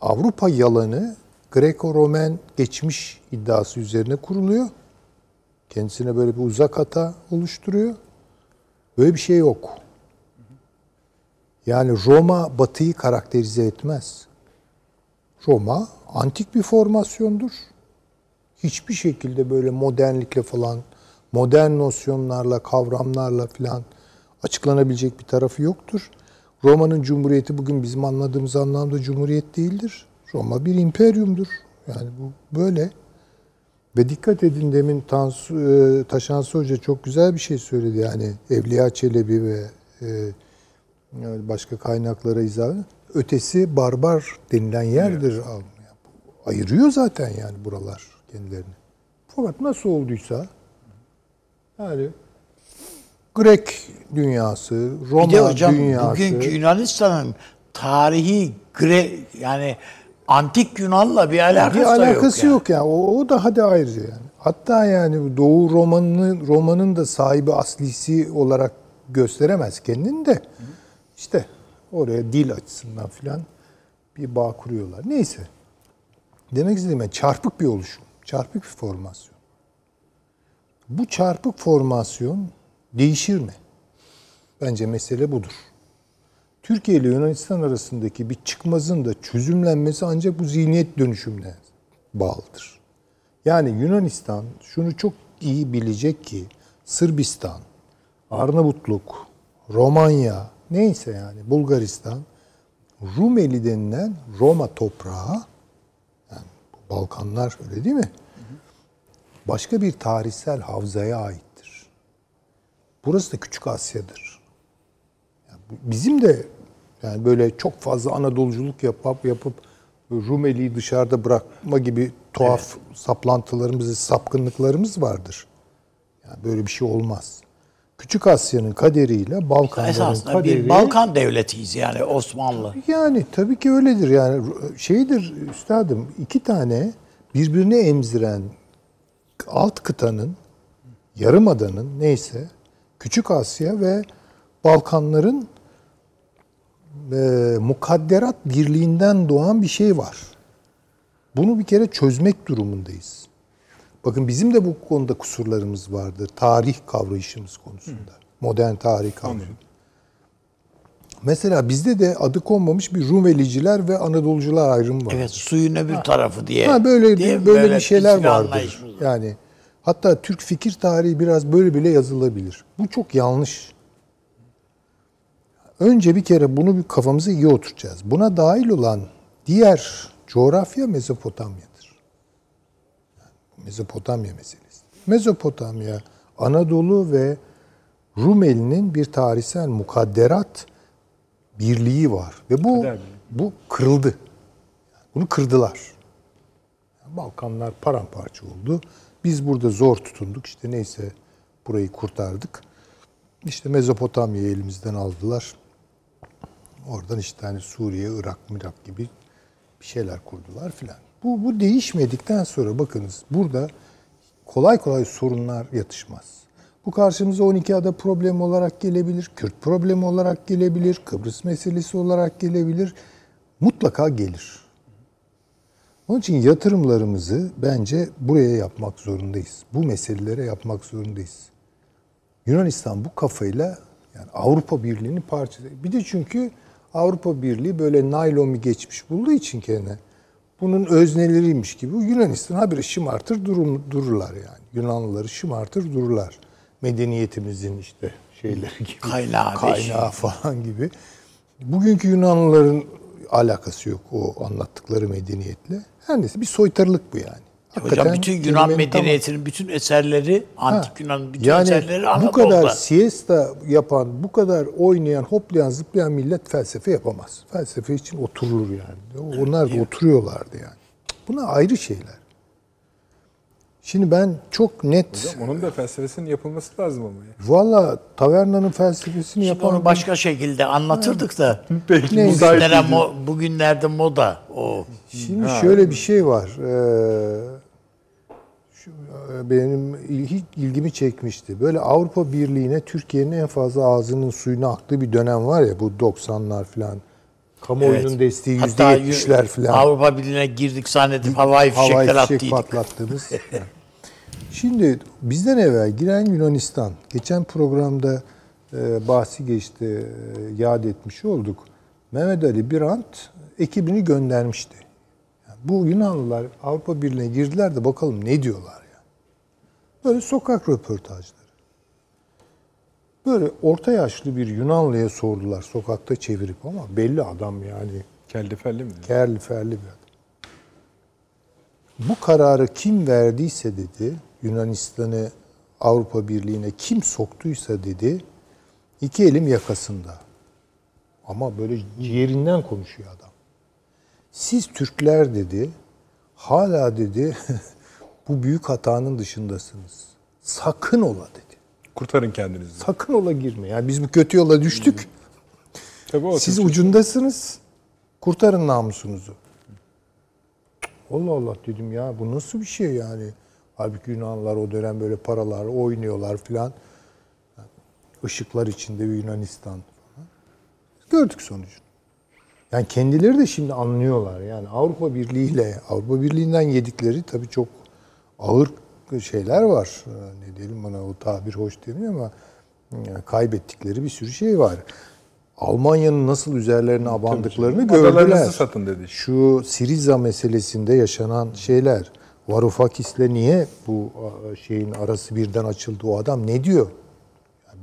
Avrupa yalanı Greko-Romen geçmiş iddiası üzerine kuruluyor. Kendisine böyle bir uzak hata oluşturuyor. Böyle bir şey yok. Yani Roma batıyı karakterize etmez. Roma antik bir formasyondur. Hiçbir şekilde böyle modernlikle falan, modern nosyonlarla, kavramlarla falan açıklanabilecek bir tarafı yoktur. Roma'nın cumhuriyeti bugün bizim anladığımız anlamda cumhuriyet değildir. Roma bir imperyumdur. Yani bu böyle. Ve dikkat edin demin Tansu, e, Taşansı Hoca çok güzel bir şey söyledi. Yani Evliya Çelebi ve e, başka kaynaklara izah ötesi barbar denilen yerdir. Ayırıyor zaten yani buralar kendilerini. Fakat nasıl olduysa yani Grek dünyası, Roma Bir de hocam dünyası. bugünkü Yunanistan'ın tarihi Gre yani antik Yunan'la bir alakası, bir alakası yok. yok, yani. O, o da hadi ayrıca yani. Hatta yani Doğu Roma'nın Roma'nın da sahibi aslisi olarak gösteremez kendini de. İşte oraya dil açısından filan bir bağ kuruyorlar. Neyse. Demek istediğim çarpık bir oluşum. Çarpık bir formasyon. Bu çarpık formasyon değişir mi? Bence mesele budur. Türkiye ile Yunanistan arasındaki bir çıkmazın da çözümlenmesi ancak bu zihniyet dönüşümüne bağlıdır. Yani Yunanistan şunu çok iyi bilecek ki Sırbistan, Arnavutluk, Romanya, neyse yani Bulgaristan, Rumeli denilen Roma toprağı, Balkanlar öyle değil mi? Başka bir tarihsel havzaya aittir. Burası da Küçük Asya'dır. Yani bizim de yani böyle çok fazla Anadoluculuk yapıp yapıp Rumeli'yi dışarıda bırakma gibi tuhaf saplantılarımız, sapkınlıklarımız vardır. Yani böyle bir şey olmaz. Küçük Asya'nın kaderiyle Balkanların Esasında kaderi... bir Balkan devletiyiz yani Osmanlı. Yani tabii ki öyledir yani şeydir üstadım iki tane birbirini emziren alt kıtanın yarımadanın neyse Küçük Asya ve Balkanların e, mukadderat birliğinden doğan bir şey var. Bunu bir kere çözmek durumundayız. Bakın bizim de bu konuda kusurlarımız vardır. Tarih kavrayışımız konusunda. Modern tarih kavrayışı. Mesela bizde de adı konmamış bir Rumeliciler ve Anadolucular ayrımı var. Evet suyun öbür tarafı diye. Ha böyle diye böyle, bir şeyler vardır. Yani hatta Türk fikir tarihi biraz böyle bile yazılabilir. Bu çok yanlış. Önce bir kere bunu bir kafamıza iyi oturacağız. Buna dahil olan diğer coğrafya Mezopotamya'dır. Mezopotamya meselesi. Mezopotamya, Anadolu ve Rumeli'nin bir tarihsel mukadderat birliği var ve bu bu kırıldı. Bunu kırdılar. Balkanlar paramparça oldu. Biz burada zor tutunduk. İşte neyse burayı kurtardık. İşte Mezopotamya'yı elimizden aldılar. Oradan işte hani Suriye, Irak, Mirak gibi bir şeyler kurdular filan. Bu, bu değişmedikten sonra bakınız burada kolay kolay sorunlar yatışmaz. Bu karşımıza 12 ada problemi olarak gelebilir, Kürt problemi olarak gelebilir, Kıbrıs meselesi olarak gelebilir. Mutlaka gelir. Onun için yatırımlarımızı bence buraya yapmak zorundayız. Bu meselelere yapmak zorundayız. Yunanistan bu kafayla yani Avrupa Birliği'nin parçası. Bir de çünkü Avrupa Birliği böyle naylon bir geçmiş bulduğu için kendine bunun özneleriymiş gibi Yunanistan habire şımartır durum, dururlar yani. Yunanlıları şımartır dururlar. Medeniyetimizin işte şeyleri gibi. Kaynağı, Kaynağı falan gibi. Bugünkü Yunanlıların alakası yok o anlattıkları medeniyetle. Her neyse bir soytarılık bu yani. Hocam Hakikaten bütün Yunan medeniyetinin bütün eserleri, antik Ha, Yunan bütün yani eserleri bu Anadolu'da. kadar siesta yapan, bu kadar oynayan, hoplayan, zıplayan millet felsefe yapamaz. Felsefe için oturulur yani. Onlar da oturuyorlardı yani. Buna ayrı şeyler. Şimdi ben çok net, Hocam onun da felsefesinin yapılması lazım ama ya. valla tavernanın felsefesini Şimdi yapan... onu başka şekilde anlatırdık da. Peki Ne? müsait Bugünlere mo- bugünlerde moda o. Şimdi şöyle bir şey var. Ee, benim il- hiç ilgimi çekmişti. Böyle Avrupa Birliği'ne Türkiye'nin en fazla ağzının suyuna aktığı bir dönem var ya bu 90'lar falan. Kamuoyunun Evet. desteği Hatta %70'ler falan. Avrupa Birliği'ne girdik zannedip havai fişekler havai fişek attıydık. patlattığımız. Şimdi bizden evvel giren Yunanistan. Geçen programda e, bahsi geçti, e, yad etmiş olduk. Mehmet Ali Birant ekibini göndermişti. Yani bu Yunanlılar Avrupa Birliği'ne girdiler de bakalım ne diyorlar. Böyle sokak röportajları. Böyle orta yaşlı bir Yunanlıya sordular sokakta çevirip ama belli adam yani. Kelli felli mi? Kerli ferli bir adam. Bu kararı kim verdiyse dedi, Yunanistan'ı Avrupa Birliği'ne kim soktuysa dedi, iki elim yakasında. Ama böyle ciğerinden konuşuyor adam. Siz Türkler dedi, hala dedi, bu büyük hatanın dışındasınız. Sakın ola dedi. Kurtarın kendinizi. Sakın ola girme. Yani biz bu kötü yola düştük. Tabii o Siz ucundasınız. Kurtarın namusunuzu. Allah Allah dedim ya bu nasıl bir şey yani. Halbuki Yunanlılar o dönem böyle paralar oynuyorlar filan. Işıklar içinde bir Yunanistan. Gördük sonucunu. Yani kendileri de şimdi anlıyorlar. Yani Avrupa Birliği ile Avrupa Birliği'nden yedikleri tabii çok ağır şeyler var. Ee, Ne diyelim bana o tabir hoş demiyor ama yani kaybettikleri bir sürü şey var. Almanya'nın nasıl üzerlerine abandıklarını Adalarınızı gördüler. satın dedi. Şu Siriza meselesinde yaşanan şeyler. Varoufakis'le niye bu şeyin arası birden açıldı? O adam ne diyor?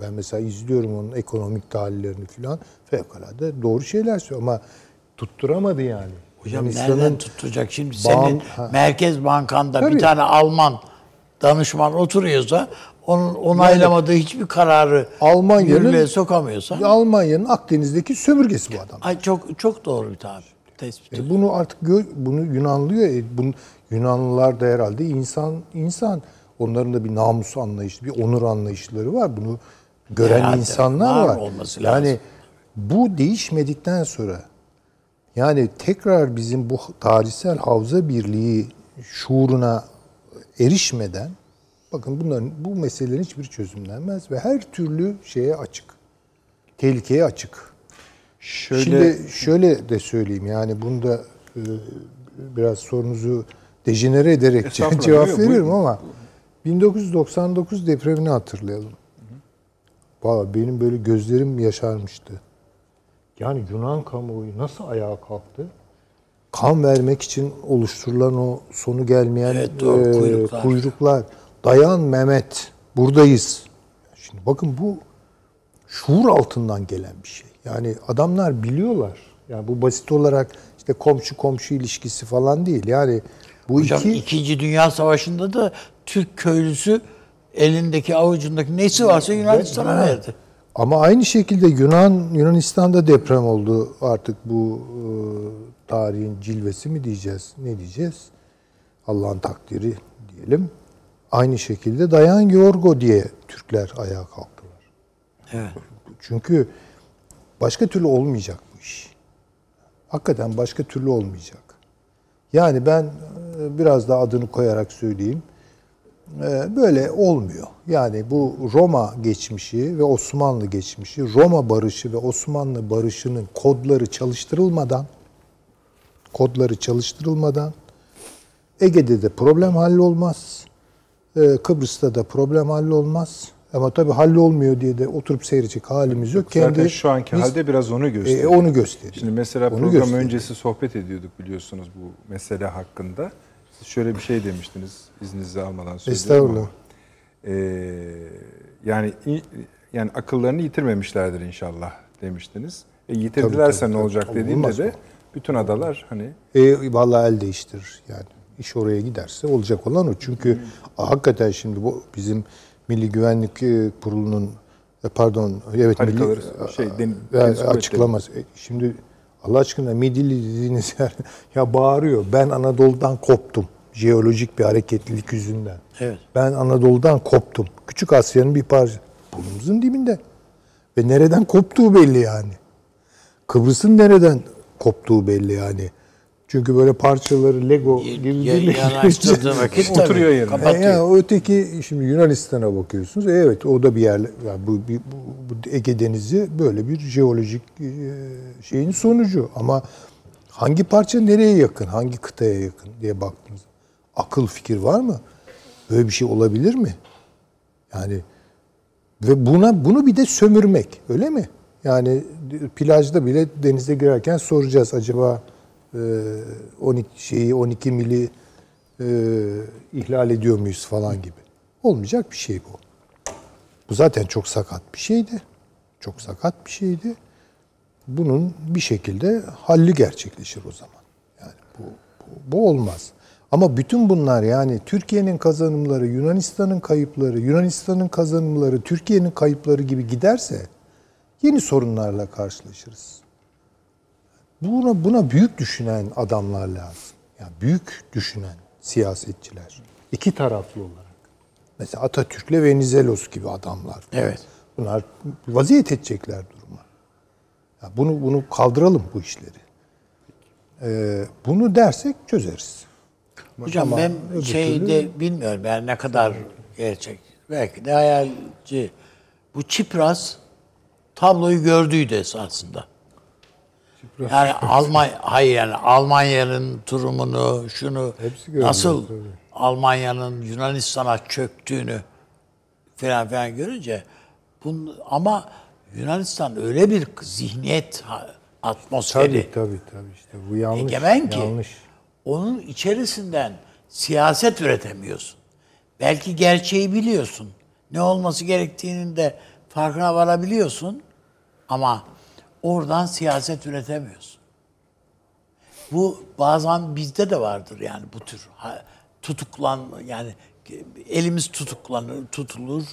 Ben mesela izliyorum onun ekonomik tahlillerini falan. Fevkalade doğru şeyler söylüyor ama tutturamadı yani. Hocam Yunanistan'ın nereden tutacak şimdi senin Ha. Merkez Bankan'da Tabii. bir tane Alman danışman oturuyorsa onun onaylamadığı hiçbir kararı Almanya'nın- sokamıyorsa Almanya'nın Akdeniz'deki sömürgesi bu adam. ay çok çok doğru bir tabir. Tespit. E bunu artık gö- bunu Yunanlıyor. E bunu Yunanlılar da herhalde insan insan. Onların da bir namus anlayışı, bir onur anlayışları var. Bunu gören Herhalde insanlar var var. olması yani lazım. bu değişmedikten sonra yani tekrar bizim bu tarihsel havza birliği şuuruna erişmeden bakın bunların bu meselelerin hiçbir çözümlenmez ve her türlü şeye açık. Tehlikeye açık. Şöyle Şimdi şöyle de söyleyeyim yani bunu da e, biraz sorunuzu dejenere ederek cevap veriyorum buyurun. ama 1999 depremini hatırlayalım. Valla benim böyle gözlerim yaşarmıştı. Yani Yunan kamuoyu nasıl ayağa kalktı? Kan vermek için oluşturulan o sonu gelmeyen Evet, doğru, e, kuyruklar. kuyruklar. Dayan Mehmet, buradayız. Şimdi bakın bu şuur altından gelen bir şey. Yani adamlar biliyorlar. Yani bu basit olarak işte komşu komşu ilişkisi falan değil. Yani bu Hocam iki İkinci Dünya Savaşı'nda da Türk köylüsü elindeki avucundaki nesi varsa Yunanistan'a verdi. Ama aynı şekilde Yunan Yunanistan'da deprem oldu. Artık bu e, tarihin cilvesi mi diyeceğiz? Ne diyeceğiz? Allah'ın takdiri diyelim. Aynı şekilde Dayan Georgo diye Türkler ayağa kalktılar. Evet. Çünkü başka türlü olmayacak bu iş. Hakikaten başka türlü olmayacak. Yani ben e, biraz daha adını koyarak söyleyeyim. E, Böyle olmuyor. Yani bu Roma geçmişi ve Osmanlı geçmişi, Roma barışı ve Osmanlı barışının kodları çalıştırılmadan kodları çalıştırılmadan Ege'de de problem hallolmaz. E, Kıbrıs'ta da problem hallolmaz. Ama tabii hallolmuyor diye de oturup seyredecek halimiz yok. zaten şu anki biz- halde biraz onu e, gösteriyor. onu gösteriyor. Şimdi mesela Onu program gösteriyor. öncesi sohbet ediyorduk biliyorsunuz bu mesele hakkında. Siz şöyle bir şey demiştiniz izninizi almadan ama. Estağfurullah. Ee, yani yani akıllarını yitirmemişlerdir inşallah demiştiniz. E, yitirdilerse tabii, ne tabii. olacak Tabii, dediğimde de mı? bütün adalar hani E, vallahi el değiştirir yani. iş oraya giderse olacak olan o. Çünkü hakikaten şimdi bu bizim Milli Güvenlik e, Kurulu'nun e, pardon evet Haritaları, milli, şey, yani deniz açıklaması. E, Şimdi Allah aşkına Midilli dediğiniz yer ya bağırıyor. Ben Anadolu'dan koptum. Jeolojik bir hareketlilik yüzünden. Evet. Ben Anadolu'dan koptum. Küçük Asya'nın bir parçası. Burnumuzun dibinde. Ve nereden koptuğu belli yani. Kıbrıs'ın nereden koptuğu belli yani. Çünkü böyle parçaları Lego birleştirince- yanaştırdığı vakit tabii, Oturuyor yerine. kapatıyor. E ya öteki şimdi Yunanistan'a bakıyorsunuz. E evet o da bir yer. Yani bu, bir- bu, bu Ege Denizi böyle bir jeolojik e, şeyin sonucu. Ama hangi parça nereye yakın, hangi kıtaya yakın diye baktınız. Akıl fikir var mı? Böyle bir şey olabilir mi? Yani ve buna bunu bir de sömürmek öyle mi? Yani plajda bile denize girerken soracağız acaba 12 şeyi 12 mili e, ihlal ediyor muyuz falan gibi. Olmayacak bir şey bu. Bu zaten çok sakat bir şeydi. Çok sakat bir şeydi. Bunun bir şekilde halli gerçekleşir o zaman. Yani bu, bu, bu olmaz. Ama bütün bunlar yani Türkiye'nin kazanımları, Yunanistan'ın kayıpları, Yunanistan'ın kazanımları, Türkiye'nin kayıpları gibi giderse yeni sorunlarla karşılaşırız. Buna, buna büyük düşünen adamlar lazım. Yani büyük düşünen siyasetçiler. İki taraflı olarak. Mesela Atatürk'le Venizelos gibi adamlar. Evet. Bunlar vaziyet edecekler duruma. Ya bunu bunu kaldıralım bu işleri. Ee, bunu dersek çözeriz. Hocam Ama ben şeyde bilmiyorum yani ne kadar gerçek. Belki de hayalci. Bu Çipras tabloyu gördüydü esasında. Yani Alman hayır yani Almanya'nın durumunu, şunu nasıl. Almanya'nın Yunanistan'a çöktüğünü falan filan görünce bun, ama Yunanistan öyle bir zihniyet atmosferi Tabii tabii tabii işte bu yanlış. egemen ki Yanlış. onun içerisinden siyaset üretemiyorsun. Belki gerçeği biliyorsun. Ne olması gerektiğinin de farkına varabiliyorsun. Ama oradan siyaset üretemiyorsun. Bu bazen bizde de vardır yani bu tür tutuklan yani elimiz tutuklanır, tutulur,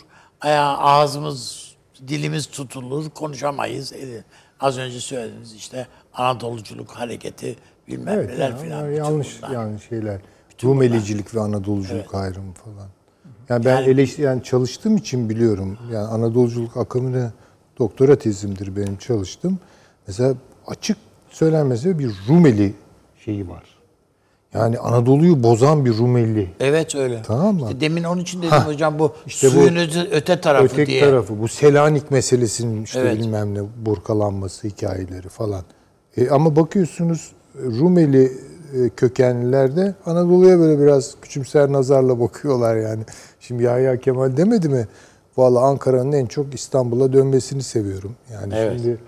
ayağı, ağzımız, dilimiz tutulur, konuşamayız. Eli- Az önce söylediğiniz işte Anadoluculuk hareketi bilmem Evet, neler yani filan. bütün yanlış bunlar. yani şeyler. Rumelicilik ve Anadoluculuk ayrımı falan. Yani ben Yani- eleştir yani çalıştığım için biliyorum. Yani Anadoluculuk akımını doktora tezimdir benim çalıştım. Mesela açık söylenmese bir Rumeli şeyi var. Yani Anadolu'yu bozan bir Rumeli. Evet öyle. Tamam mı? İşte demin onun için dedim Hah, hocam bu işte bu suyun öte, öte tarafı diye. tarafı bu Selanik meselesinin işte Evet. bilmem ne burkalanması hikayeleri falan. E, ama bakıyorsunuz Rumeli e, kökenliler de Anadolu'ya böyle biraz küçümser nazarla bakıyorlar yani. Şimdi Yahya Kemal demedi mi? Vallahi Ankara'nın en çok İstanbul'a dönmesini seviyorum. Yani Evet. şimdi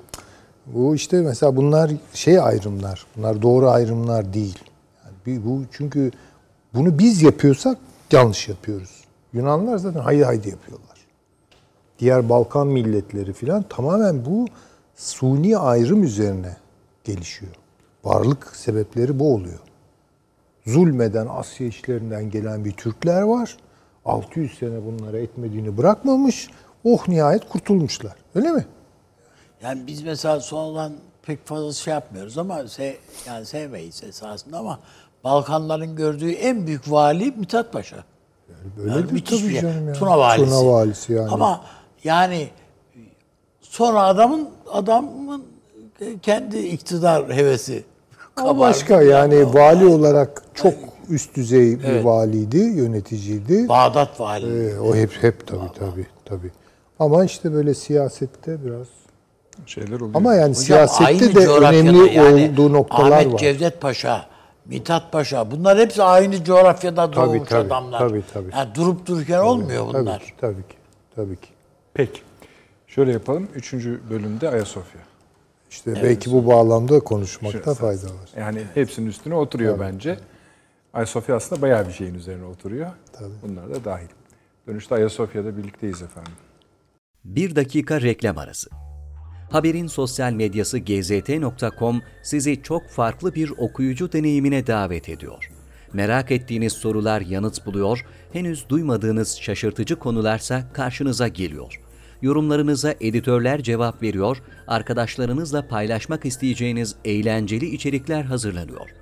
bu işte mesela bunlar şey ayrımlar. Bunlar doğru ayrımlar değil. Yani bu çünkü bunu biz yapıyorsak yanlış yapıyoruz. Yunanlılar zaten haydi haydi yapıyorlar. Diğer Balkan milletleri filan tamamen bu suni ayrım üzerine gelişiyor. Varlık sebepleri bu oluyor. Zulmeden Asya işlerinden gelen bir Türkler var. 600 sene bunlara etmediğini bırakmamış. Oh nihayet kurtulmuşlar. Öyle mi? Yani biz mesela sonradan pek fazla şey yapmıyoruz ama se, yani sevmeyiz esasında ama Balkanların gördüğü en büyük vali Mithat Paşa. Böyle Yani bir tabii yer. canım ya. Tuna valisi. Tuna valisi yani. Ama yani sonra adamın adamın kendi iktidar hevesi. Ama başka yani vali olarak çok üst düzey bir valiydi, yöneticiydi. Bağdat vali. Ee, o hep hep tabii tabii tabii. Ama işte böyle siyasette biraz Şeyler oluyor. ama yani Hocam siyasette de önemli yani olduğu noktalar Ahmet var. Cevdet Paşa, Mithat Paşa bunlar hepsi aynı coğrafyada Tabii, doğmuş tabii, adamlar. tabii, tabii. Yani durup dururken olmuyor Tabii bunlar. ki, tabii ki. Tabii ki. Peki. Şöyle yapalım. Üçüncü bölümde Ayasofya. İşte belki bu bağlamda konuşmakta Şurası. fayda var. Yani hepsinin üstüne oturuyor bence. Ayasofya aslında bayağı bir şeyin üzerine oturuyor. Tabii. Bunlar da dahil. Dönüşte Ayasofya'da birlikteyiz efendim. Bir dakika reklam arası. Haberin sosyal medyası gzt.com sizi çok farklı bir okuyucu deneyimine davet ediyor. Merak ettiğiniz sorular yanıt buluyor, henüz duymadığınız şaşırtıcı konularsa karşınıza geliyor. Yorumlarınıza editörler cevap veriyor, arkadaşlarınızla paylaşmak isteyeceğiniz eğlenceli içerikler hazırlanıyor.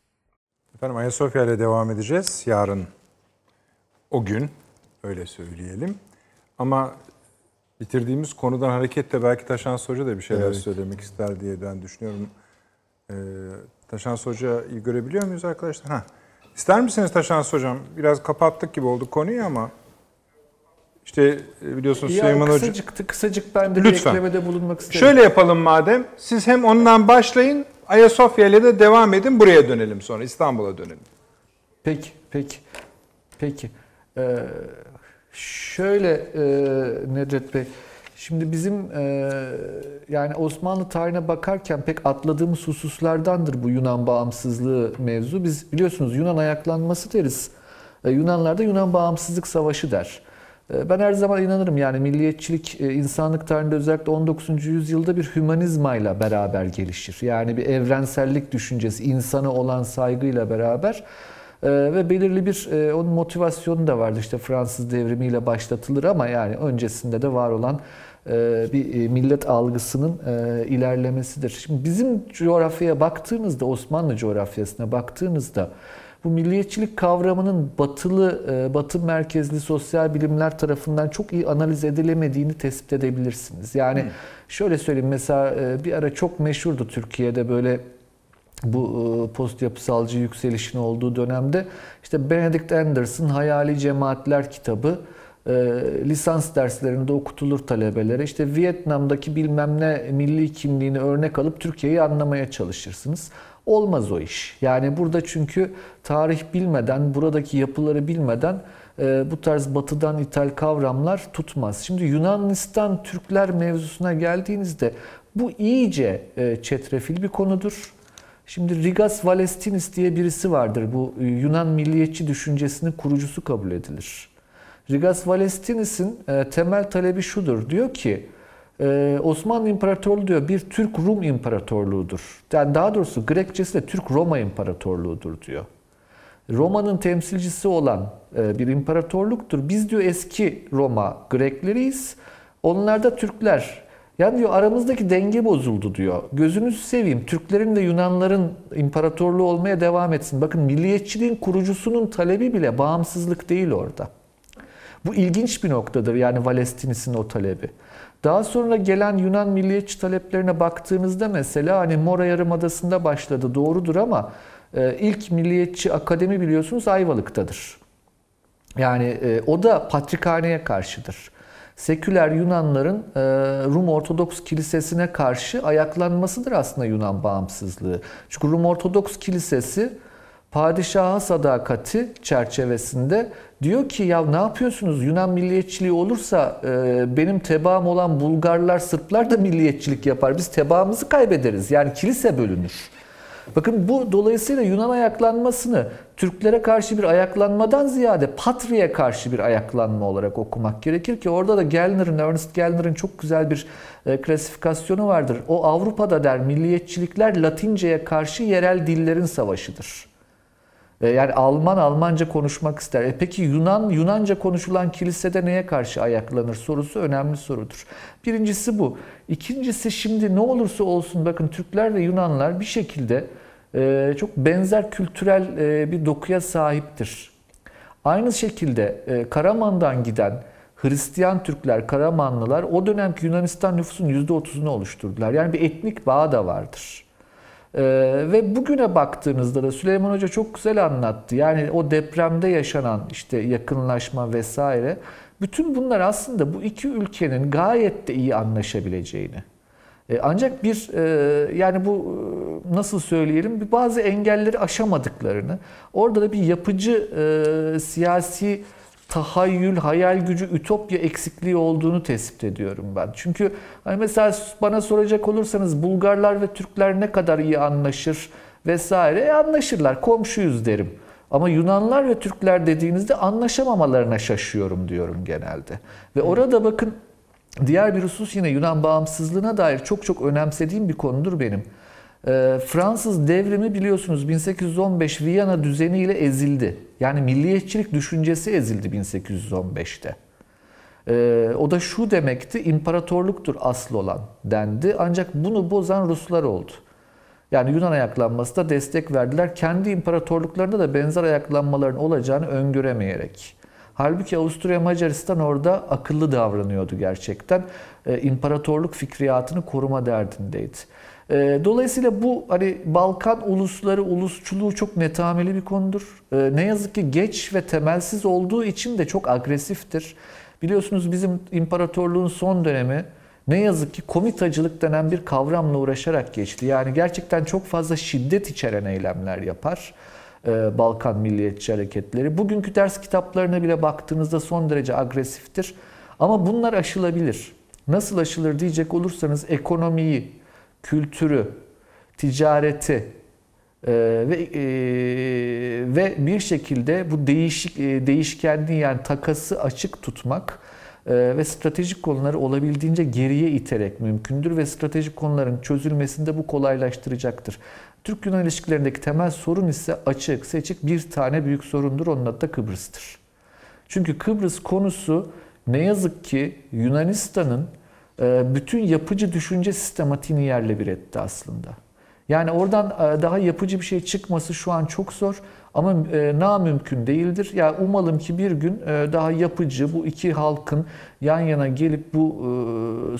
Efendim Ayasofya ile devam edeceğiz. Yarın o gün öyle söyleyelim. Ama bitirdiğimiz konudan hareketle belki Taşan Hoca da bir şeyler söylemek ister diye ben düşünüyorum. Ee, Taşan Hoca'yı görebiliyor muyuz arkadaşlar? Ha. İster misiniz Taşans Hocam? Biraz kapattık gibi olduk konuyu ama işte e, biliyorsunuz Ya Süleyman Hoca... kısacık, kısacık ben de Lütfen. bir eklemede bulunmak isterim. Şöyle yapalım madem. Siz hem ondan başlayın, Ayasofya ile de devam edin. Buraya dönelim sonra. İstanbul'a dönelim. Peki, peki, peki. Ee, şöyle e, Nedret Bey, şimdi bizim e, yani Osmanlı tarihine bakarken pek atladığımız hususlardandır bu Yunan bağımsızlığı mevzu. Biz biliyorsunuz Yunan ayaklanması deriz. E, Yunanlar Yunan bağımsızlık savaşı der. E, Ben her zaman inanırım yani milliyetçilik e, insanlık tarihinde özellikle 19. yüzyılda bir hümanizmayla beraber gelişir. Yani bir evrensellik düşüncesi, insana olan saygıyla beraber ee, ve belirli bir e, onun motivasyonu da vardı işte Fransız devrimiyle başlatılır ama yani öncesinde de var olan e, bir e, millet algısının e, ilerlemesidir. Şimdi bizim coğrafyaya baktığınızda Osmanlı coğrafyasına baktığınızda bu milliyetçilik kavramının batılı, e, batı merkezli sosyal bilimler tarafından çok iyi analiz edilemediğini tespit edebilirsiniz. Yani şöyle söyleyeyim mesela e, bir ara çok meşhurdu Türkiye'de böyle bu e, post yapısalcı yükselişin olduğu dönemde işte Benedict Anderson Hayali Cemaatler kitabı e, lisans derslerinde okutulur talebelere. İşte Vietnam'daki bilmem ne milli kimliğini örnek alıp Türkiye'yi anlamaya çalışırsınız. Olmaz o iş. Yani burada çünkü tarih bilmeden, buradaki yapıları bilmeden e, bu tarz batıdan ithal kavramlar tutmaz. Şimdi Yunanistan Türkler mevzusuna geldiğinizde bu iyice e, çetrefil bir konudur. Şimdi Rigas Valestinis diye birisi vardır. Bu e, Yunan milliyetçi düşüncesinin kurucusu kabul edilir. Rigas Valestinis'in temel talebi şudur. Diyor ki e, Osmanlı İmparatorluğu diyor bir Türk-Rum İmparatorluğudur. Yani daha doğrusu Grekçesi de Türk-Roma İmparatorluğu'dur diyor. Roma'nın temsilcisi olan e, bir imparatorluktur. Biz diyor eski Roma Grekleriyiz. Onlar da Türkler. Yani diyor aramızdaki denge bozuldu diyor. Gözünüzü seveyim. Türklerin ve Yunanların imparatorluğu olmaya devam etsin. Bakın milliyetçiliğin kurucusunun talebi bile bağımsızlık değil orada. Bu ilginç bir noktadır yani Valestinis'in o talebi. Daha sonra gelen Yunan milliyetçi taleplerine baktığınızda mesela hani Mora Yarımadası'nda başladı doğrudur ama e, ilk milliyetçi akademi biliyorsunuz Ayvalık'tadır. Yani e, o da Patrikhane'ye karşıdır. Seküler Yunanların e, Rum Ortodoks Kilisesi'ne karşı ayaklanmasıdır aslında Yunan bağımsızlığı. Çünkü Rum Ortodoks Kilisesi padişaha sadakati çerçevesinde diyor ki ya ne yapıyorsunuz Yunan milliyetçiliği olursa e, benim tebaam olan Bulgarlar, Sırplar da milliyetçilik yapar. Biz tebaamızı kaybederiz. Yani kilise bölünür. Bakın bu dolayısıyla Yunan ayaklanmasını Türklere karşı bir ayaklanmadan ziyade Patria'ya karşı bir ayaklanma olarak okumak gerekir ki orada da Gellner'ın, Ernest Gellner'ın çok güzel bir e, klasifikasyonu vardır. O Avrupa'da der milliyetçilikler Latince'ye karşı yerel dillerin savaşıdır. E, Yani Alman Almanca konuşmak ister. E peki Yunan Yunanca konuşulan kilisede neye karşı ayaklanır sorusu önemli sorudur. Birincisi bu. İkincisi şimdi ne olursa olsun bakın Türkler ve Yunanlar bir şekilde e, çok benzer kültürel e, bir dokuya sahiptir. Aynı şekilde Karaman'dan giden Hristiyan Türkler, Karamanlılar o dönemki Yunanistan nüfusunun %30'unu oluşturdular. Yani bir etnik bağ da vardır. Ee, ve bugüne baktığınızda da Süleyman Hoca çok güzel anlattı. Yani o depremde yaşanan işte yakınlaşma vesaire. Bütün bunlar aslında bu iki ülkenin gayet de iyi anlaşabileceğini. E, ancak bir e, yani bu e, nasıl söyleyelim bir bazı engelleri aşamadıklarını, orada da bir yapıcı siyasi tahayyül, hayal gücü, ütopya eksikliği olduğunu tespit ediyorum ben. Çünkü hani mesela bana soracak olursanız Bulgarlar ve Türkler ne kadar iyi anlaşır vesaire e, anlaşırlar, komşuyuz derim. Ama Yunanlar ve Türkler dediğinizde anlaşamamalarına şaşıyorum diyorum genelde. Ve orada bakın diğer bir husus yine Yunan bağımsızlığına dair çok çok önemsediğim bir konudur benim. Ee, Fransız devrimi biliyorsunuz 1815 Viyana düzeniyle ezildi. Yani milliyetçilik düşüncesi ezildi 1815'te. Ee, o da şu demekti, imparatorluktur asıl olan dendi. Ancak bunu bozan Ruslar oldu. Yani Yunan ayaklanması da destek verdiler. Kendi imparatorluklarında da benzer ayaklanmaların olacağını öngöremeyerek. Halbuki Avusturya Macaristan orada akıllı davranıyordu gerçekten. Ee, imparatorluk fikriyatını koruma derdindeydi. E, dolayısıyla bu hani Balkan ulusları, ulusçuluğu çok netameli bir konudur. E, ne yazık ki geç ve temelsiz olduğu için de çok agresiftir. Biliyorsunuz bizim imparatorluğun son dönemi ne yazık ki komitacılık denen bir kavramla uğraşarak geçti. Yani gerçekten çok fazla şiddet içeren eylemler yapar. E, Balkan milliyetçi hareketleri. Bugünkü ders kitaplarına bile baktığınızda son derece agresiftir. Ama bunlar aşılabilir. Nasıl aşılır diyecek olursanız ekonomiyi, kültürü, ticareti e, ve e, ve bir şekilde bu değişik e, değişkenliği yani takası açık tutmak e, ve stratejik konuları olabildiğince geriye iterek mümkündür ve stratejik konuların çözülmesinde bu kolaylaştıracaktır. Türk-Yunan ilişkilerindeki temel sorun ise açık, seçik bir tane büyük sorundur. Onun adı da Kıbrıs'tır. Çünkü Kıbrıs konusu ne yazık ki Yunanistan'ın bütün yapıcı düşünce sistematiğini yerle bir etti aslında. Yani oradan e, daha yapıcı bir şey çıkması şu an çok zor ama e, na mümkün değildir. Ya yani umalım ki bir gün daha yapıcı bu iki halkın yan yana gelip bu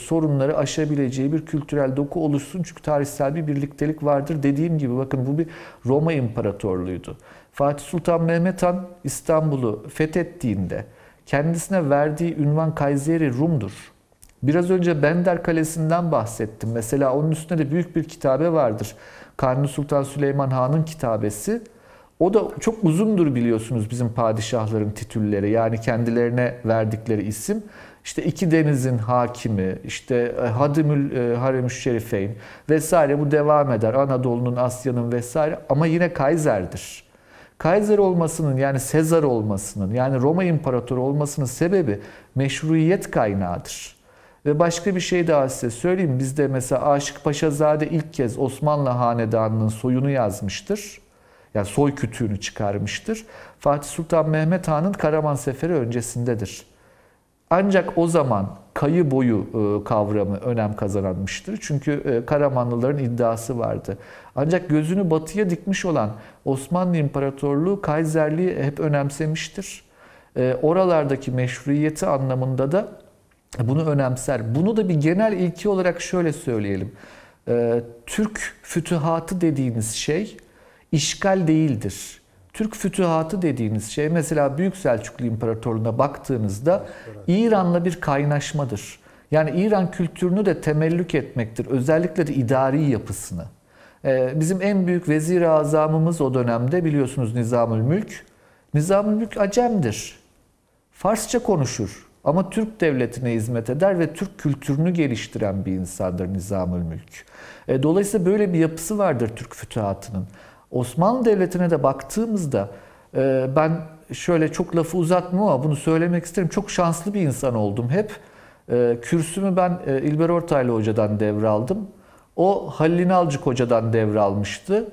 sorunları aşabileceği bir kültürel doku oluşsun. Çünkü tarihsel bir birliktelik vardır. Dediğim gibi bakın bu bir Roma İmparatorluğuydu. Fatih Sultan Mehmet Han İstanbul'u fethettiğinde kendisine verdiği ünvan Kayseri Rum'dur. Biraz önce Bender Kalesi'nden bahsettim. Mesela onun üstünde de büyük bir kitabe vardır. Kanuni Sultan Süleyman Han'ın kitabesi. O da çok uzundur biliyorsunuz bizim padişahların titülleri. Yani kendilerine verdikleri isim. İşte iki denizin hakimi, işte e, Hadimül e, Haremüş Şerifeyn vesaire bu devam eder. Anadolu'nun, Asya'nın vesaire ama yine Kaiser'dir. Kaiser olmasının yani Sezar olmasının yani Roma İmparatoru olmasının sebebi meşruiyet kaynağıdır. Ve başka bir şey daha size söyleyeyim. Bizde mesela Aşık Paşazade ilk kez Osmanlı Hanedanı'nın soyunu yazmıştır. Yani soy kütüğünü çıkarmıştır. Fatih Sultan Mehmet Han'ın Karaman Seferi öncesindedir. Ancak o zaman kayı boyu e, kavramı önem kazanmıştır. Çünkü e, Karamanlıların iddiası vardı. Ancak gözünü batıya dikmiş olan Osmanlı İmparatorluğu Kaiserliği hep önemsemiştir. E, oralardaki meşruiyeti anlamında da bunu önemser. Bunu da bir genel ilki olarak şöyle söyleyelim. Türk fütühatı dediğiniz şey işgal değildir. Türk fütühatı dediğiniz şey mesela Büyük Selçuklu İmparatorluğu'na baktığınızda İran'la bir kaynaşmadır. Yani İran kültürünü de temellük etmektir. Özellikle de idari yapısını. Ee, bizim en büyük vezir azamımız o dönemde biliyorsunuz Nizamül Mülk. Nizamül Mülk Acem'dir. Farsça konuşur ama Türk devletine hizmet eder ve Türk kültürünü geliştiren bir insandır Nizamül Mülk. Ee, dolayısıyla böyle bir yapısı vardır Türk fütühatının. Osmanlı Devleti'ne de baktığımızda e, ben şöyle çok lafı uzatmam ama bunu söylemek isterim. Çok şanslı bir insan oldum hep. E, kürsümü ben e, İlber Ortaylı Hoca'dan devraldım. O Halil İnalcık Hoca'dan devralmıştı.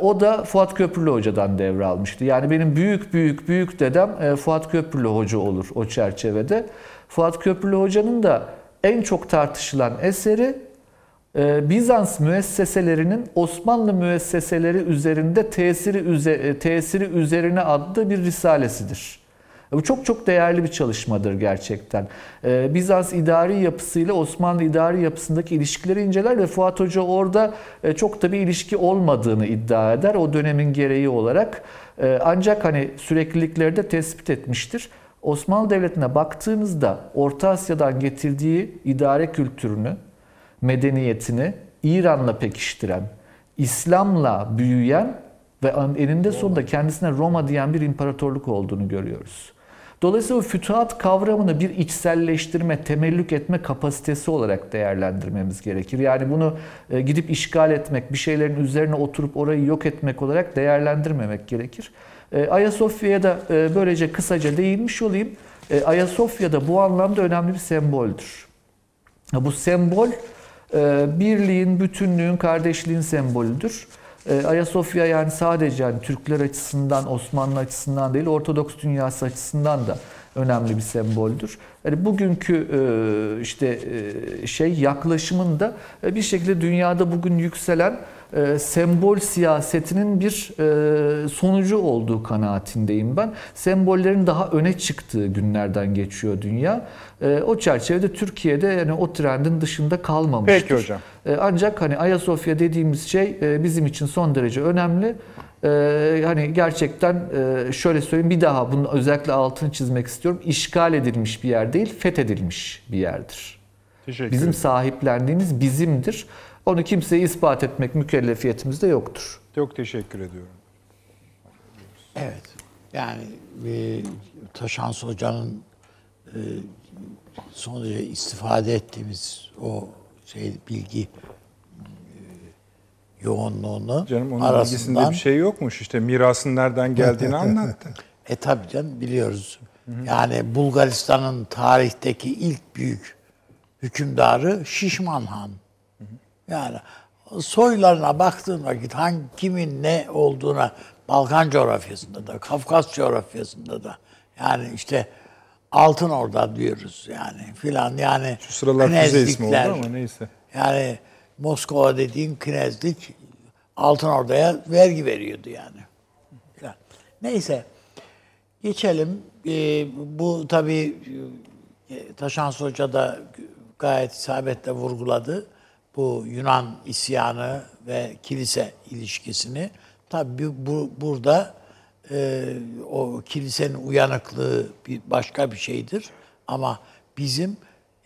O da Fuat Köprülü Hoca'dan devralmıştı. Yani benim büyük büyük büyük dedem Fuat Köprülü Hoca olur o çerçevede. Fuat Köprülü Hoca'nın da en çok tartışılan eseri ee, Bizans müesseselerinin Osmanlı müesseseleri üzerinde tesiri, e, tesiri üzerine adlı bir risalesidir. Bu çok çok değerli bir çalışmadır gerçekten. Ee, Bizans idari yapısıyla Osmanlı idari yapısındaki ilişkileri inceler ve Fuat Hoca orada e, çok da bir ilişki olmadığını iddia eder o dönemin gereği olarak. Ee, ancak hani süreklilikleri de tespit etmiştir. Osmanlı Devleti'ne baktığınızda Orta Asya'dan getirdiği idare kültürünü, medeniyetini İran'la pekiştiren, İslam'la büyüyen ve eninde sonunda kendisine Roma diyen bir imparatorluk olduğunu görüyoruz. Dolayısıyla fütuhat kavramını bir içselleştirme, temellük etme kapasitesi olarak değerlendirmemiz gerekir. Yani bunu e, gidip işgal etmek, bir şeylerin üzerine oturup orayı yok etmek olarak değerlendirmemek gerekir. E, Ayasofya'ya da e, böylece kısaca değinmiş olayım. Ayasofya da bu anlamda önemli bir semboldür. Bu sembol birliğin, bütünlüğün, kardeşliğin sembolüdür. Ee, Ayasofya yani sadece yani Türkler açısından, Osmanlı açısından değil, Ortodoks dünyası açısından da önemli bir semboldür. Yani bugünkü e, işte e, şey yaklaşımın da e, bir şekilde dünyada bugün yükselen e, sembol siyasetinin bir e, sonucu olduğu kanaatindeyim ben. Sembollerin daha öne çıktığı günlerden geçiyor dünya. E, o çerçevede Türkiye'de yani o trendin dışında kalmamıştır. Peki hocam. E, ancak hani Ayasofya dediğimiz şey e, bizim için son derece önemli. E, hani gerçekten e, şöyle söyleyeyim bir daha bunun özellikle altını çizmek istiyorum. İşgal edilmiş bir yer değil, fethedilmiş bir yerdir. Teşekkür Bizim sahiplendiğimiz bizimdir. Onu kimseye ispat etmek mükellefiyetimizde yoktur. Çok teşekkür ediyorum. Evet. Yani e, Taşans Hoca'nın e, son derece istifade ettiğimiz o şey bilgi e, yoğunluğunu Canım onun arasından bilgisinde bir şey yokmuş. İşte mirasın nereden geldiğini anlattı. E tabii canım biliyoruz. Yani Bulgaristan'ın tarihteki ilk büyük hükümdarı Şişman Han. Yani soylarına baktığın vakit hangi kimin ne olduğuna Balkan coğrafyasında da, Kafkas coğrafyasında da yani işte Altın Orda diyoruz yani filan yani Şu sıralar füze ismi oldu ama neyse. Yani Moskova dediğin knezlik Altın Ordu'ya vergi veriyordu yani. Filan. Neyse. Geçelim. Ee, bu tabii e, Taşans Hoca da gayet isabetle vurguladı. Bu Yunan isyanı ve kilise ilişkisini. Tabii bu, burada e, o kilisenin uyanıklığı bir başka bir şeydir. Ama bizim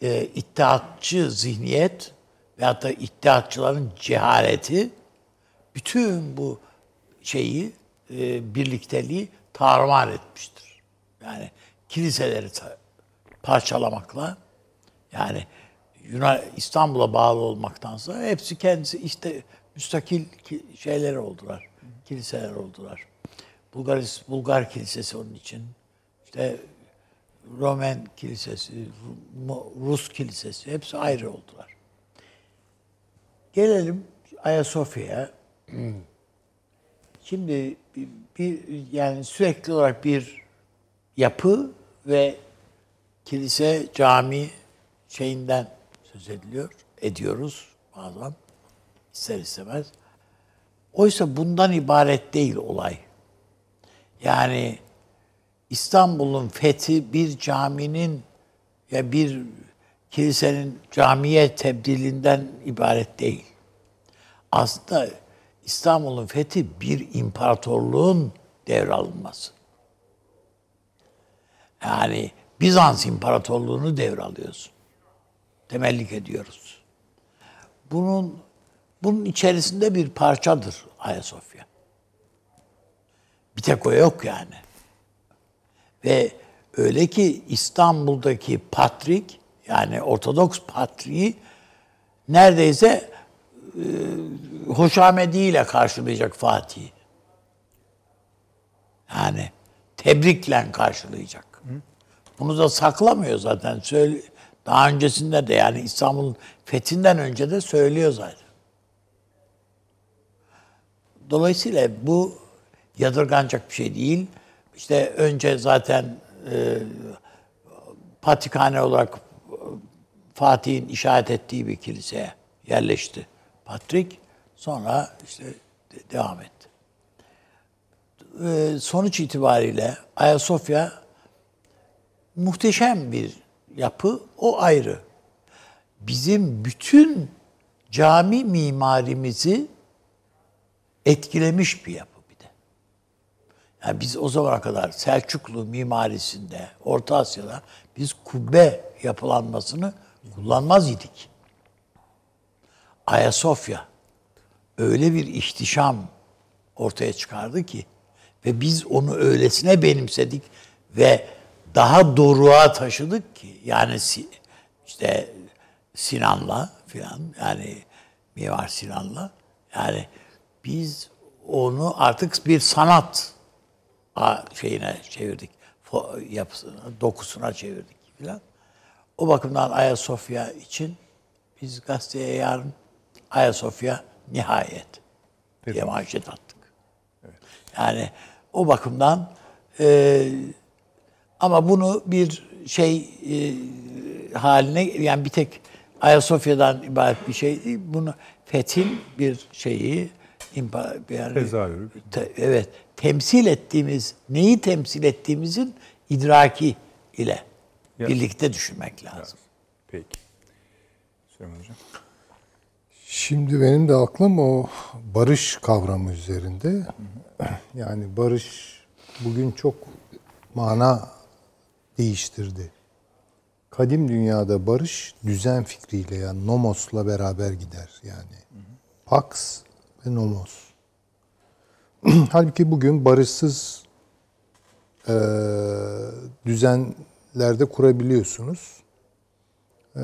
e, iddiatçı zihniyet veyahut da iddiatçıların cehaleti bütün bu şeyi, e, birlikteliği tarumar etmiştir. Yani kiliseleri parçalamakla, yani Yunan İstanbul'a bağlı olmaktansa hepsi kendisi işte müstakil ki- şeyler oldular, kiliseler oldular. Bulgaris, Bulgar kilisesi onun için, işte Roman kilisesi, Ru- Rus kilisesi hepsi ayrı oldular. Gelelim Ayasofya'ya. Şimdi bir yani sürekli olarak bir yapı ve kilise, cami şeyinden söz ediliyor, ediyoruz bazen ister istemez. Oysa bundan ibaret değil olay. Yani İstanbul'un fethi bir caminin ya bir kilisenin camiye tebdilinden ibaret değil. Aslında İstanbul'un fethi bir imparatorluğun devralınması. Yani Bizans İmparatorluğunu devralıyorsun. Temellik ediyoruz. Bunun bunun içerisinde bir parçadır Ayasofya. Bir tek o yok yani. Ve öyle ki İstanbul'daki patrik yani Ortodoks patriği neredeyse e, hoşamediyle karşılayacak Fatih. Yani tebrikle karşılayacak. Bunu da saklamıyor zaten. Söyle, daha öncesinde de yani İstanbul'un fethinden önce de söylüyor zaten. Dolayısıyla bu yadırganacak bir şey değil. İşte önce zaten e, patikhane olarak e, Fatih'in işaret ettiği bir kiliseye yerleşti Patrik. Sonra işte de- devam etti. E, sonuç itibariyle Ayasofya muhteşem bir yapı. O ayrı. Bizim bütün cami mimarimizi etkilemiş bir yapı bir de. Yani biz o zamana kadar Selçuklu mimarisinde, Orta Asya'da biz kubbe yapılanmasını kullanmaz idik. Ayasofya öyle bir ihtişam ortaya çıkardı ki ve biz onu öylesine benimsedik ve daha doruğa taşıdık ki yani işte Sinan'la filan yani Mimar Sinan'la yani biz onu artık bir sanat şeyine çevirdik. Yapısına, dokusuna çevirdik filan. O bakımdan Ayasofya için biz gazeteye yarın Ayasofya nihayet diye manşet attık. Yani o bakımdan e, ama bunu bir şey e, haline yani bir tek Ayasofya'dan ibaret bir şey değil. Bunu fethin bir şeyi impa- yani, Tezahürü. te- evet temsil ettiğimiz neyi temsil ettiğimizin idraki ile Ya. birlikte düşünmek lazım. Peki. Süleyman Hocam. Şimdi benim de aklım o barış kavramı üzerinde. Yani barış bugün çok mana değiştirdi. Kadim dünyada barış düzen fikriyle yani nomosla beraber gider yani. Pax ve nomos. Halbuki bugün barışsız eee, düzenlerde kurabiliyorsunuz. Eee,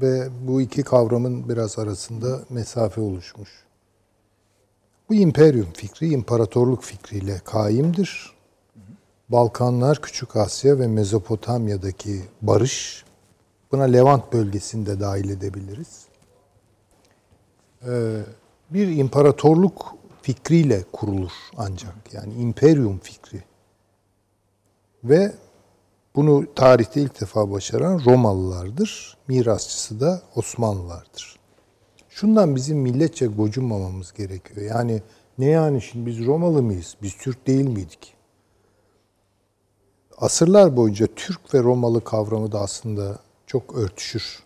ve bu iki kavramın biraz arasında mesafe oluşmuş. Bu imperyum fikri, imparatorluk fikriyle kaimdir. Balkanlar, Küçük Asya ve Mezopotamya'daki barış, buna Levant bölgesini de dahil edebiliriz. Ee, bir imparatorluk fikriyle kurulur ancak. Yani imperyum fikri. Ve bunu tarihte ilk defa başaran Romalılardır. Mirasçısı da Osmanlılardır. Şundan bizim milletçe gocunmamamız gerekiyor. Yani ne yani şimdi biz Romalı mıyız? Biz Türk değil miydik? Asırlar boyunca Türk ve Romalı kavramı da aslında çok örtüşür.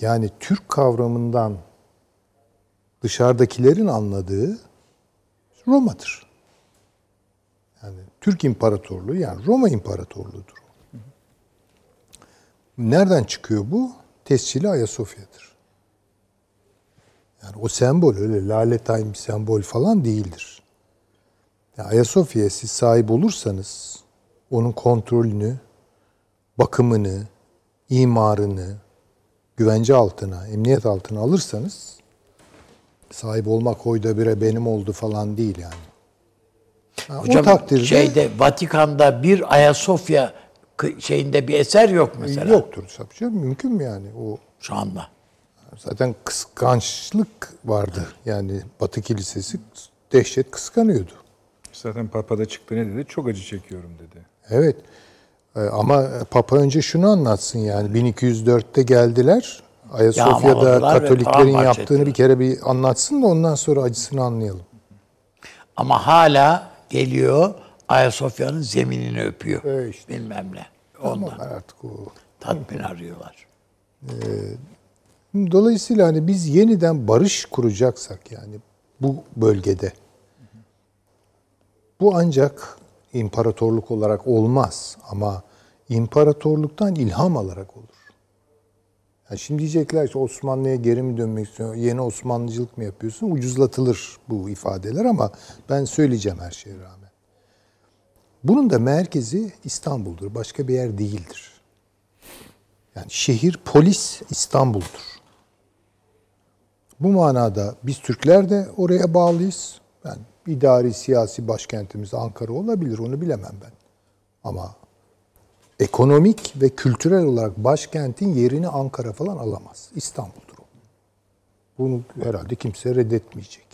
Yani Türk kavramından dışarıdakilerin anladığı Roma'dır. Yani Türk İmparatorluğu yani Roma İmparatorluğu'dur. Nereden çıkıyor bu? Tescili Ayasofya'dır. Yani o sembol öyle laletayım bir sembol falan değildir. Yani Ayasofya'ya siz sahip olursanız onun kontrolünü, bakımını, imarını güvence altına, emniyet altına alırsanız sahip olmak oyda bire benim oldu falan değil yani. Ha, Hocam o takdirde şeyde Vatikan'da bir Ayasofya şeyinde bir eser yok mesela. yoktur tabii canım. Mümkün mü yani? O Şu anda. zaten kıskançlık vardı. Yani Batı Kilisesi dehşet kıskanıyordu. Zaten Papa da çıktı ne dedi? Çok acı çekiyorum dedi. Evet. Ee, Ama Papa önce şunu anlatsın yani 1204'te geldiler. Ayasofya'da Katoliklerin yaptığını bir kere bir anlatsın da ondan sonra acısını anlayalım. Ama hala geliyor Ayasofya'nın zeminini öpüyor. E işte. Bilmem ne. Ama Ondan artık o. tatmin arıyorlar. Dolayısıyla hani biz yeniden barış kuracaksak yani bu bölgede bu ancak imparatorluk olarak olmaz ama imparatorluktan ilham alarak olur. Yani şimdi diyecekler ki Osmanlı'ya geri mi dönmek istiyorsun? Yeni Osmanlıcılık mı yapıyorsun? Ucuzlatılır bu ifadeler ama ben söyleyeceğim her şeye rağmen. Bunun da merkezi İstanbul'dur. Başka bir yer değildir. Yani şehir, polis İstanbul'dur. Bu manada biz Türkler de oraya bağlıyız. Yani idari siyasi başkentimiz Ankara olabilir onu bilemem ben. Ama ekonomik ve kültürel olarak başkentin yerini Ankara falan alamaz. İstanbul'dur o. Bunu herhalde kimse reddetmeyecek.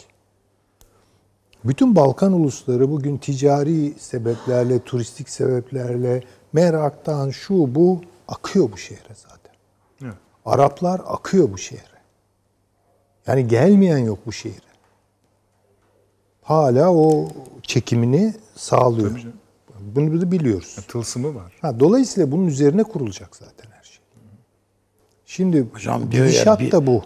Bütün Balkan ulusları bugün ticari sebeplerle, turistik sebeplerle, meraktan şu bu akıyor bu şehre zaten. Evet. Araplar akıyor bu şehre. Yani gelmeyen yok bu şehre. Hala o çekimini sağlıyor. Tabii canım. Bunu da biliyoruz. Tılsımı var. Ha, dolayısıyla bunun üzerine kurulacak zaten her şey. Şimdi Hocam diyor ya, gidişat bir- da bu.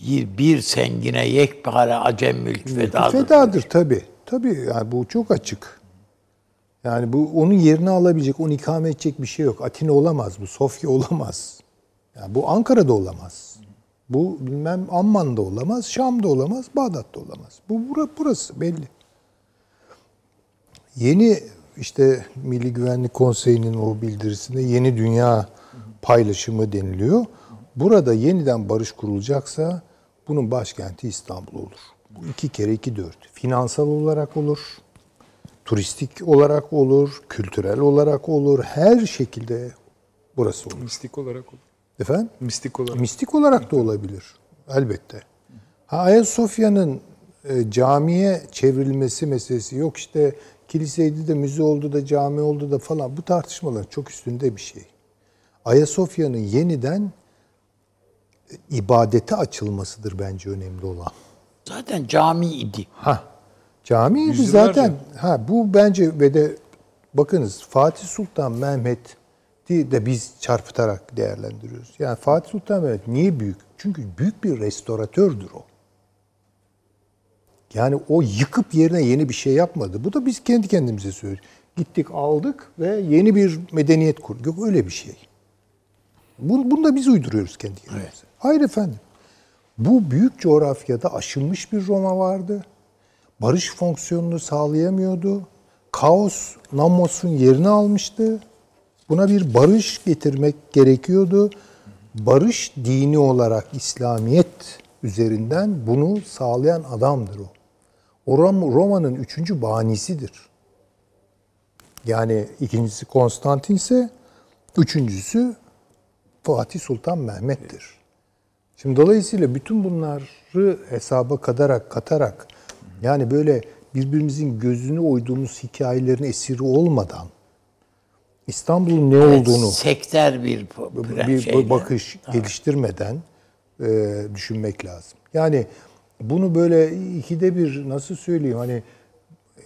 Bir, bir sengine yekpare acem mülk fedadır. Fedadır tabii. Tabii yani bu çok açık. Yani bu onun yerini alabilecek, onu ikame edecek bir şey yok. Atina olamaz bu, Sofya olamaz. Yani bu Ankara'da olamaz. Bu bilmem Amman'da olamaz, Şam'da olamaz, Bağdat'ta olamaz. Bu bura- burası belli. Yeni işte Milli Güvenlik Konseyi'nin o bildirisinde yeni dünya paylaşımı deniliyor. Burada yeniden barış kurulacaksa bunun başkenti İstanbul olur. Bu iki kere iki dört. Finansal olarak olur, turistik olarak olur, kültürel olarak olur. Her şekilde burası olur. Mistik olarak olur. Efendim? Mistik olarak. Mistik olarak da olabilir. Elbette. Ha, Ayasofya'nın e, camiye çevrilmesi meselesi yok işte kiliseydi de müze oldu da cami oldu da falan bu tartışmalar çok üstünde bir şey. Ayasofya'nın yeniden ibadete açılmasıdır bence önemli olan. Zaten cami idi. Ha. Camiydi Yüzyıllarca. zaten. Ha bu bence ve de bakınız Fatih Sultan Mehmet de biz çarpıtarak değerlendiriyoruz. Yani Fatih Sultan Mehmet niye büyük? Çünkü büyük bir restoratördür o. Yani o yıkıp yerine yeni bir şey yapmadı. Bu da biz kendi kendimize söylüyoruz. Gittik aldık ve yeni bir medeniyet kurduk. Yok öyle bir şey. Bunu, bunu da biz uyduruyoruz kendi kendimize. Hayır efendim. Bu büyük coğrafyada aşılmış bir Roma vardı. Barış fonksiyonunu sağlayamıyordu. Kaos Namos'un yerini almıştı. Buna bir barış getirmek gerekiyordu. Barış dini olarak İslamiyet üzerinden bunu sağlayan adamdır o. O Rom- Roma'nın üçüncü banisidir. Yani ikincisi Konstantin ise üçüncüsü Fatih Sultan Mehmet'tir. Şimdi dolayısıyla bütün bunları hesaba katarak katarak yani böyle birbirimizin gözünü oyduğumuz hikayelerin esiri olmadan İstanbul'un ne olduğunu Sekter bir, bir şeyle. bakış geliştirmeden e, düşünmek lazım. Yani bunu böyle ikide bir nasıl söyleyeyim hani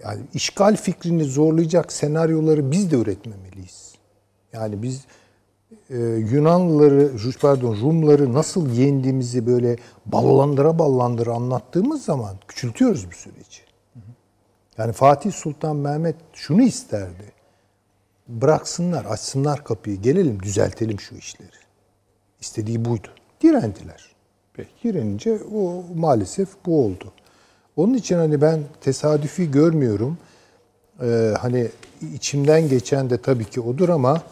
yani işgal fikrini zorlayacak senaryoları biz de üretmemeliyiz. Yani biz e, Yunanlıları, pardon Rumları nasıl yendiğimizi böyle ballandıra ballandıra anlattığımız zaman küçültüyoruz bu süreci. Yani Fatih Sultan Mehmet şunu isterdi. Bıraksınlar, açsınlar kapıyı, gelelim düzeltelim şu işleri. İstediği buydu. Direndiler. Peki. Direnince o maalesef bu oldu. Onun için hani ben tesadüfi görmüyorum. Ee, hani içimden geçen de tabii ki odur ama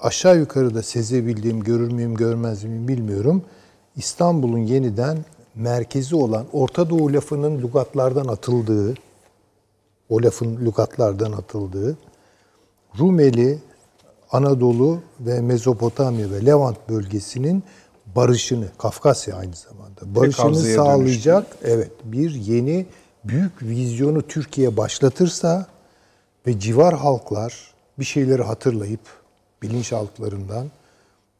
aşağı yukarı da sezebildiğim, görür müyüm, görmez miyim bilmiyorum. İstanbul'un yeniden merkezi olan Orta Doğu lafının lügatlardan atıldığı, o lafın lügatlardan atıldığı, Rumeli, Anadolu ve Mezopotamya ve Levant bölgesinin barışını, Kafkasya aynı zamanda, barışını sağlayacak evet bir yeni büyük vizyonu Türkiye başlatırsa ve civar halklar bir şeyleri hatırlayıp bilinçaltlarından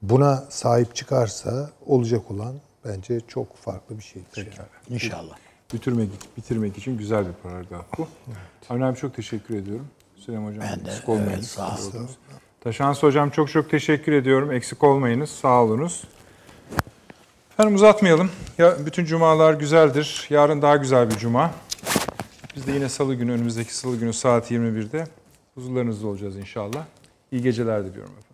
buna sahip çıkarsa olacak olan bence çok farklı bir şeydir. yani. İnşallah. Bitirmek, bitirmek için güzel bir paragraf bu. Avni abi çok teşekkür ediyorum. Süleyman Hocam Ben de, eksik olmayınız. evet, sağ olun. Taşans Hocam çok çok teşekkür ediyorum. Eksik olmayınız. Sağ olunuz. Efendim uzatmayalım. Ya, bütün cumalar güzeldir. Yarın daha güzel bir cuma. Biz de yine salı günü, önümüzdeki salı günü saat 21'de huzurlarınızda olacağız inşallah. İyi geceler diliyorum efendim.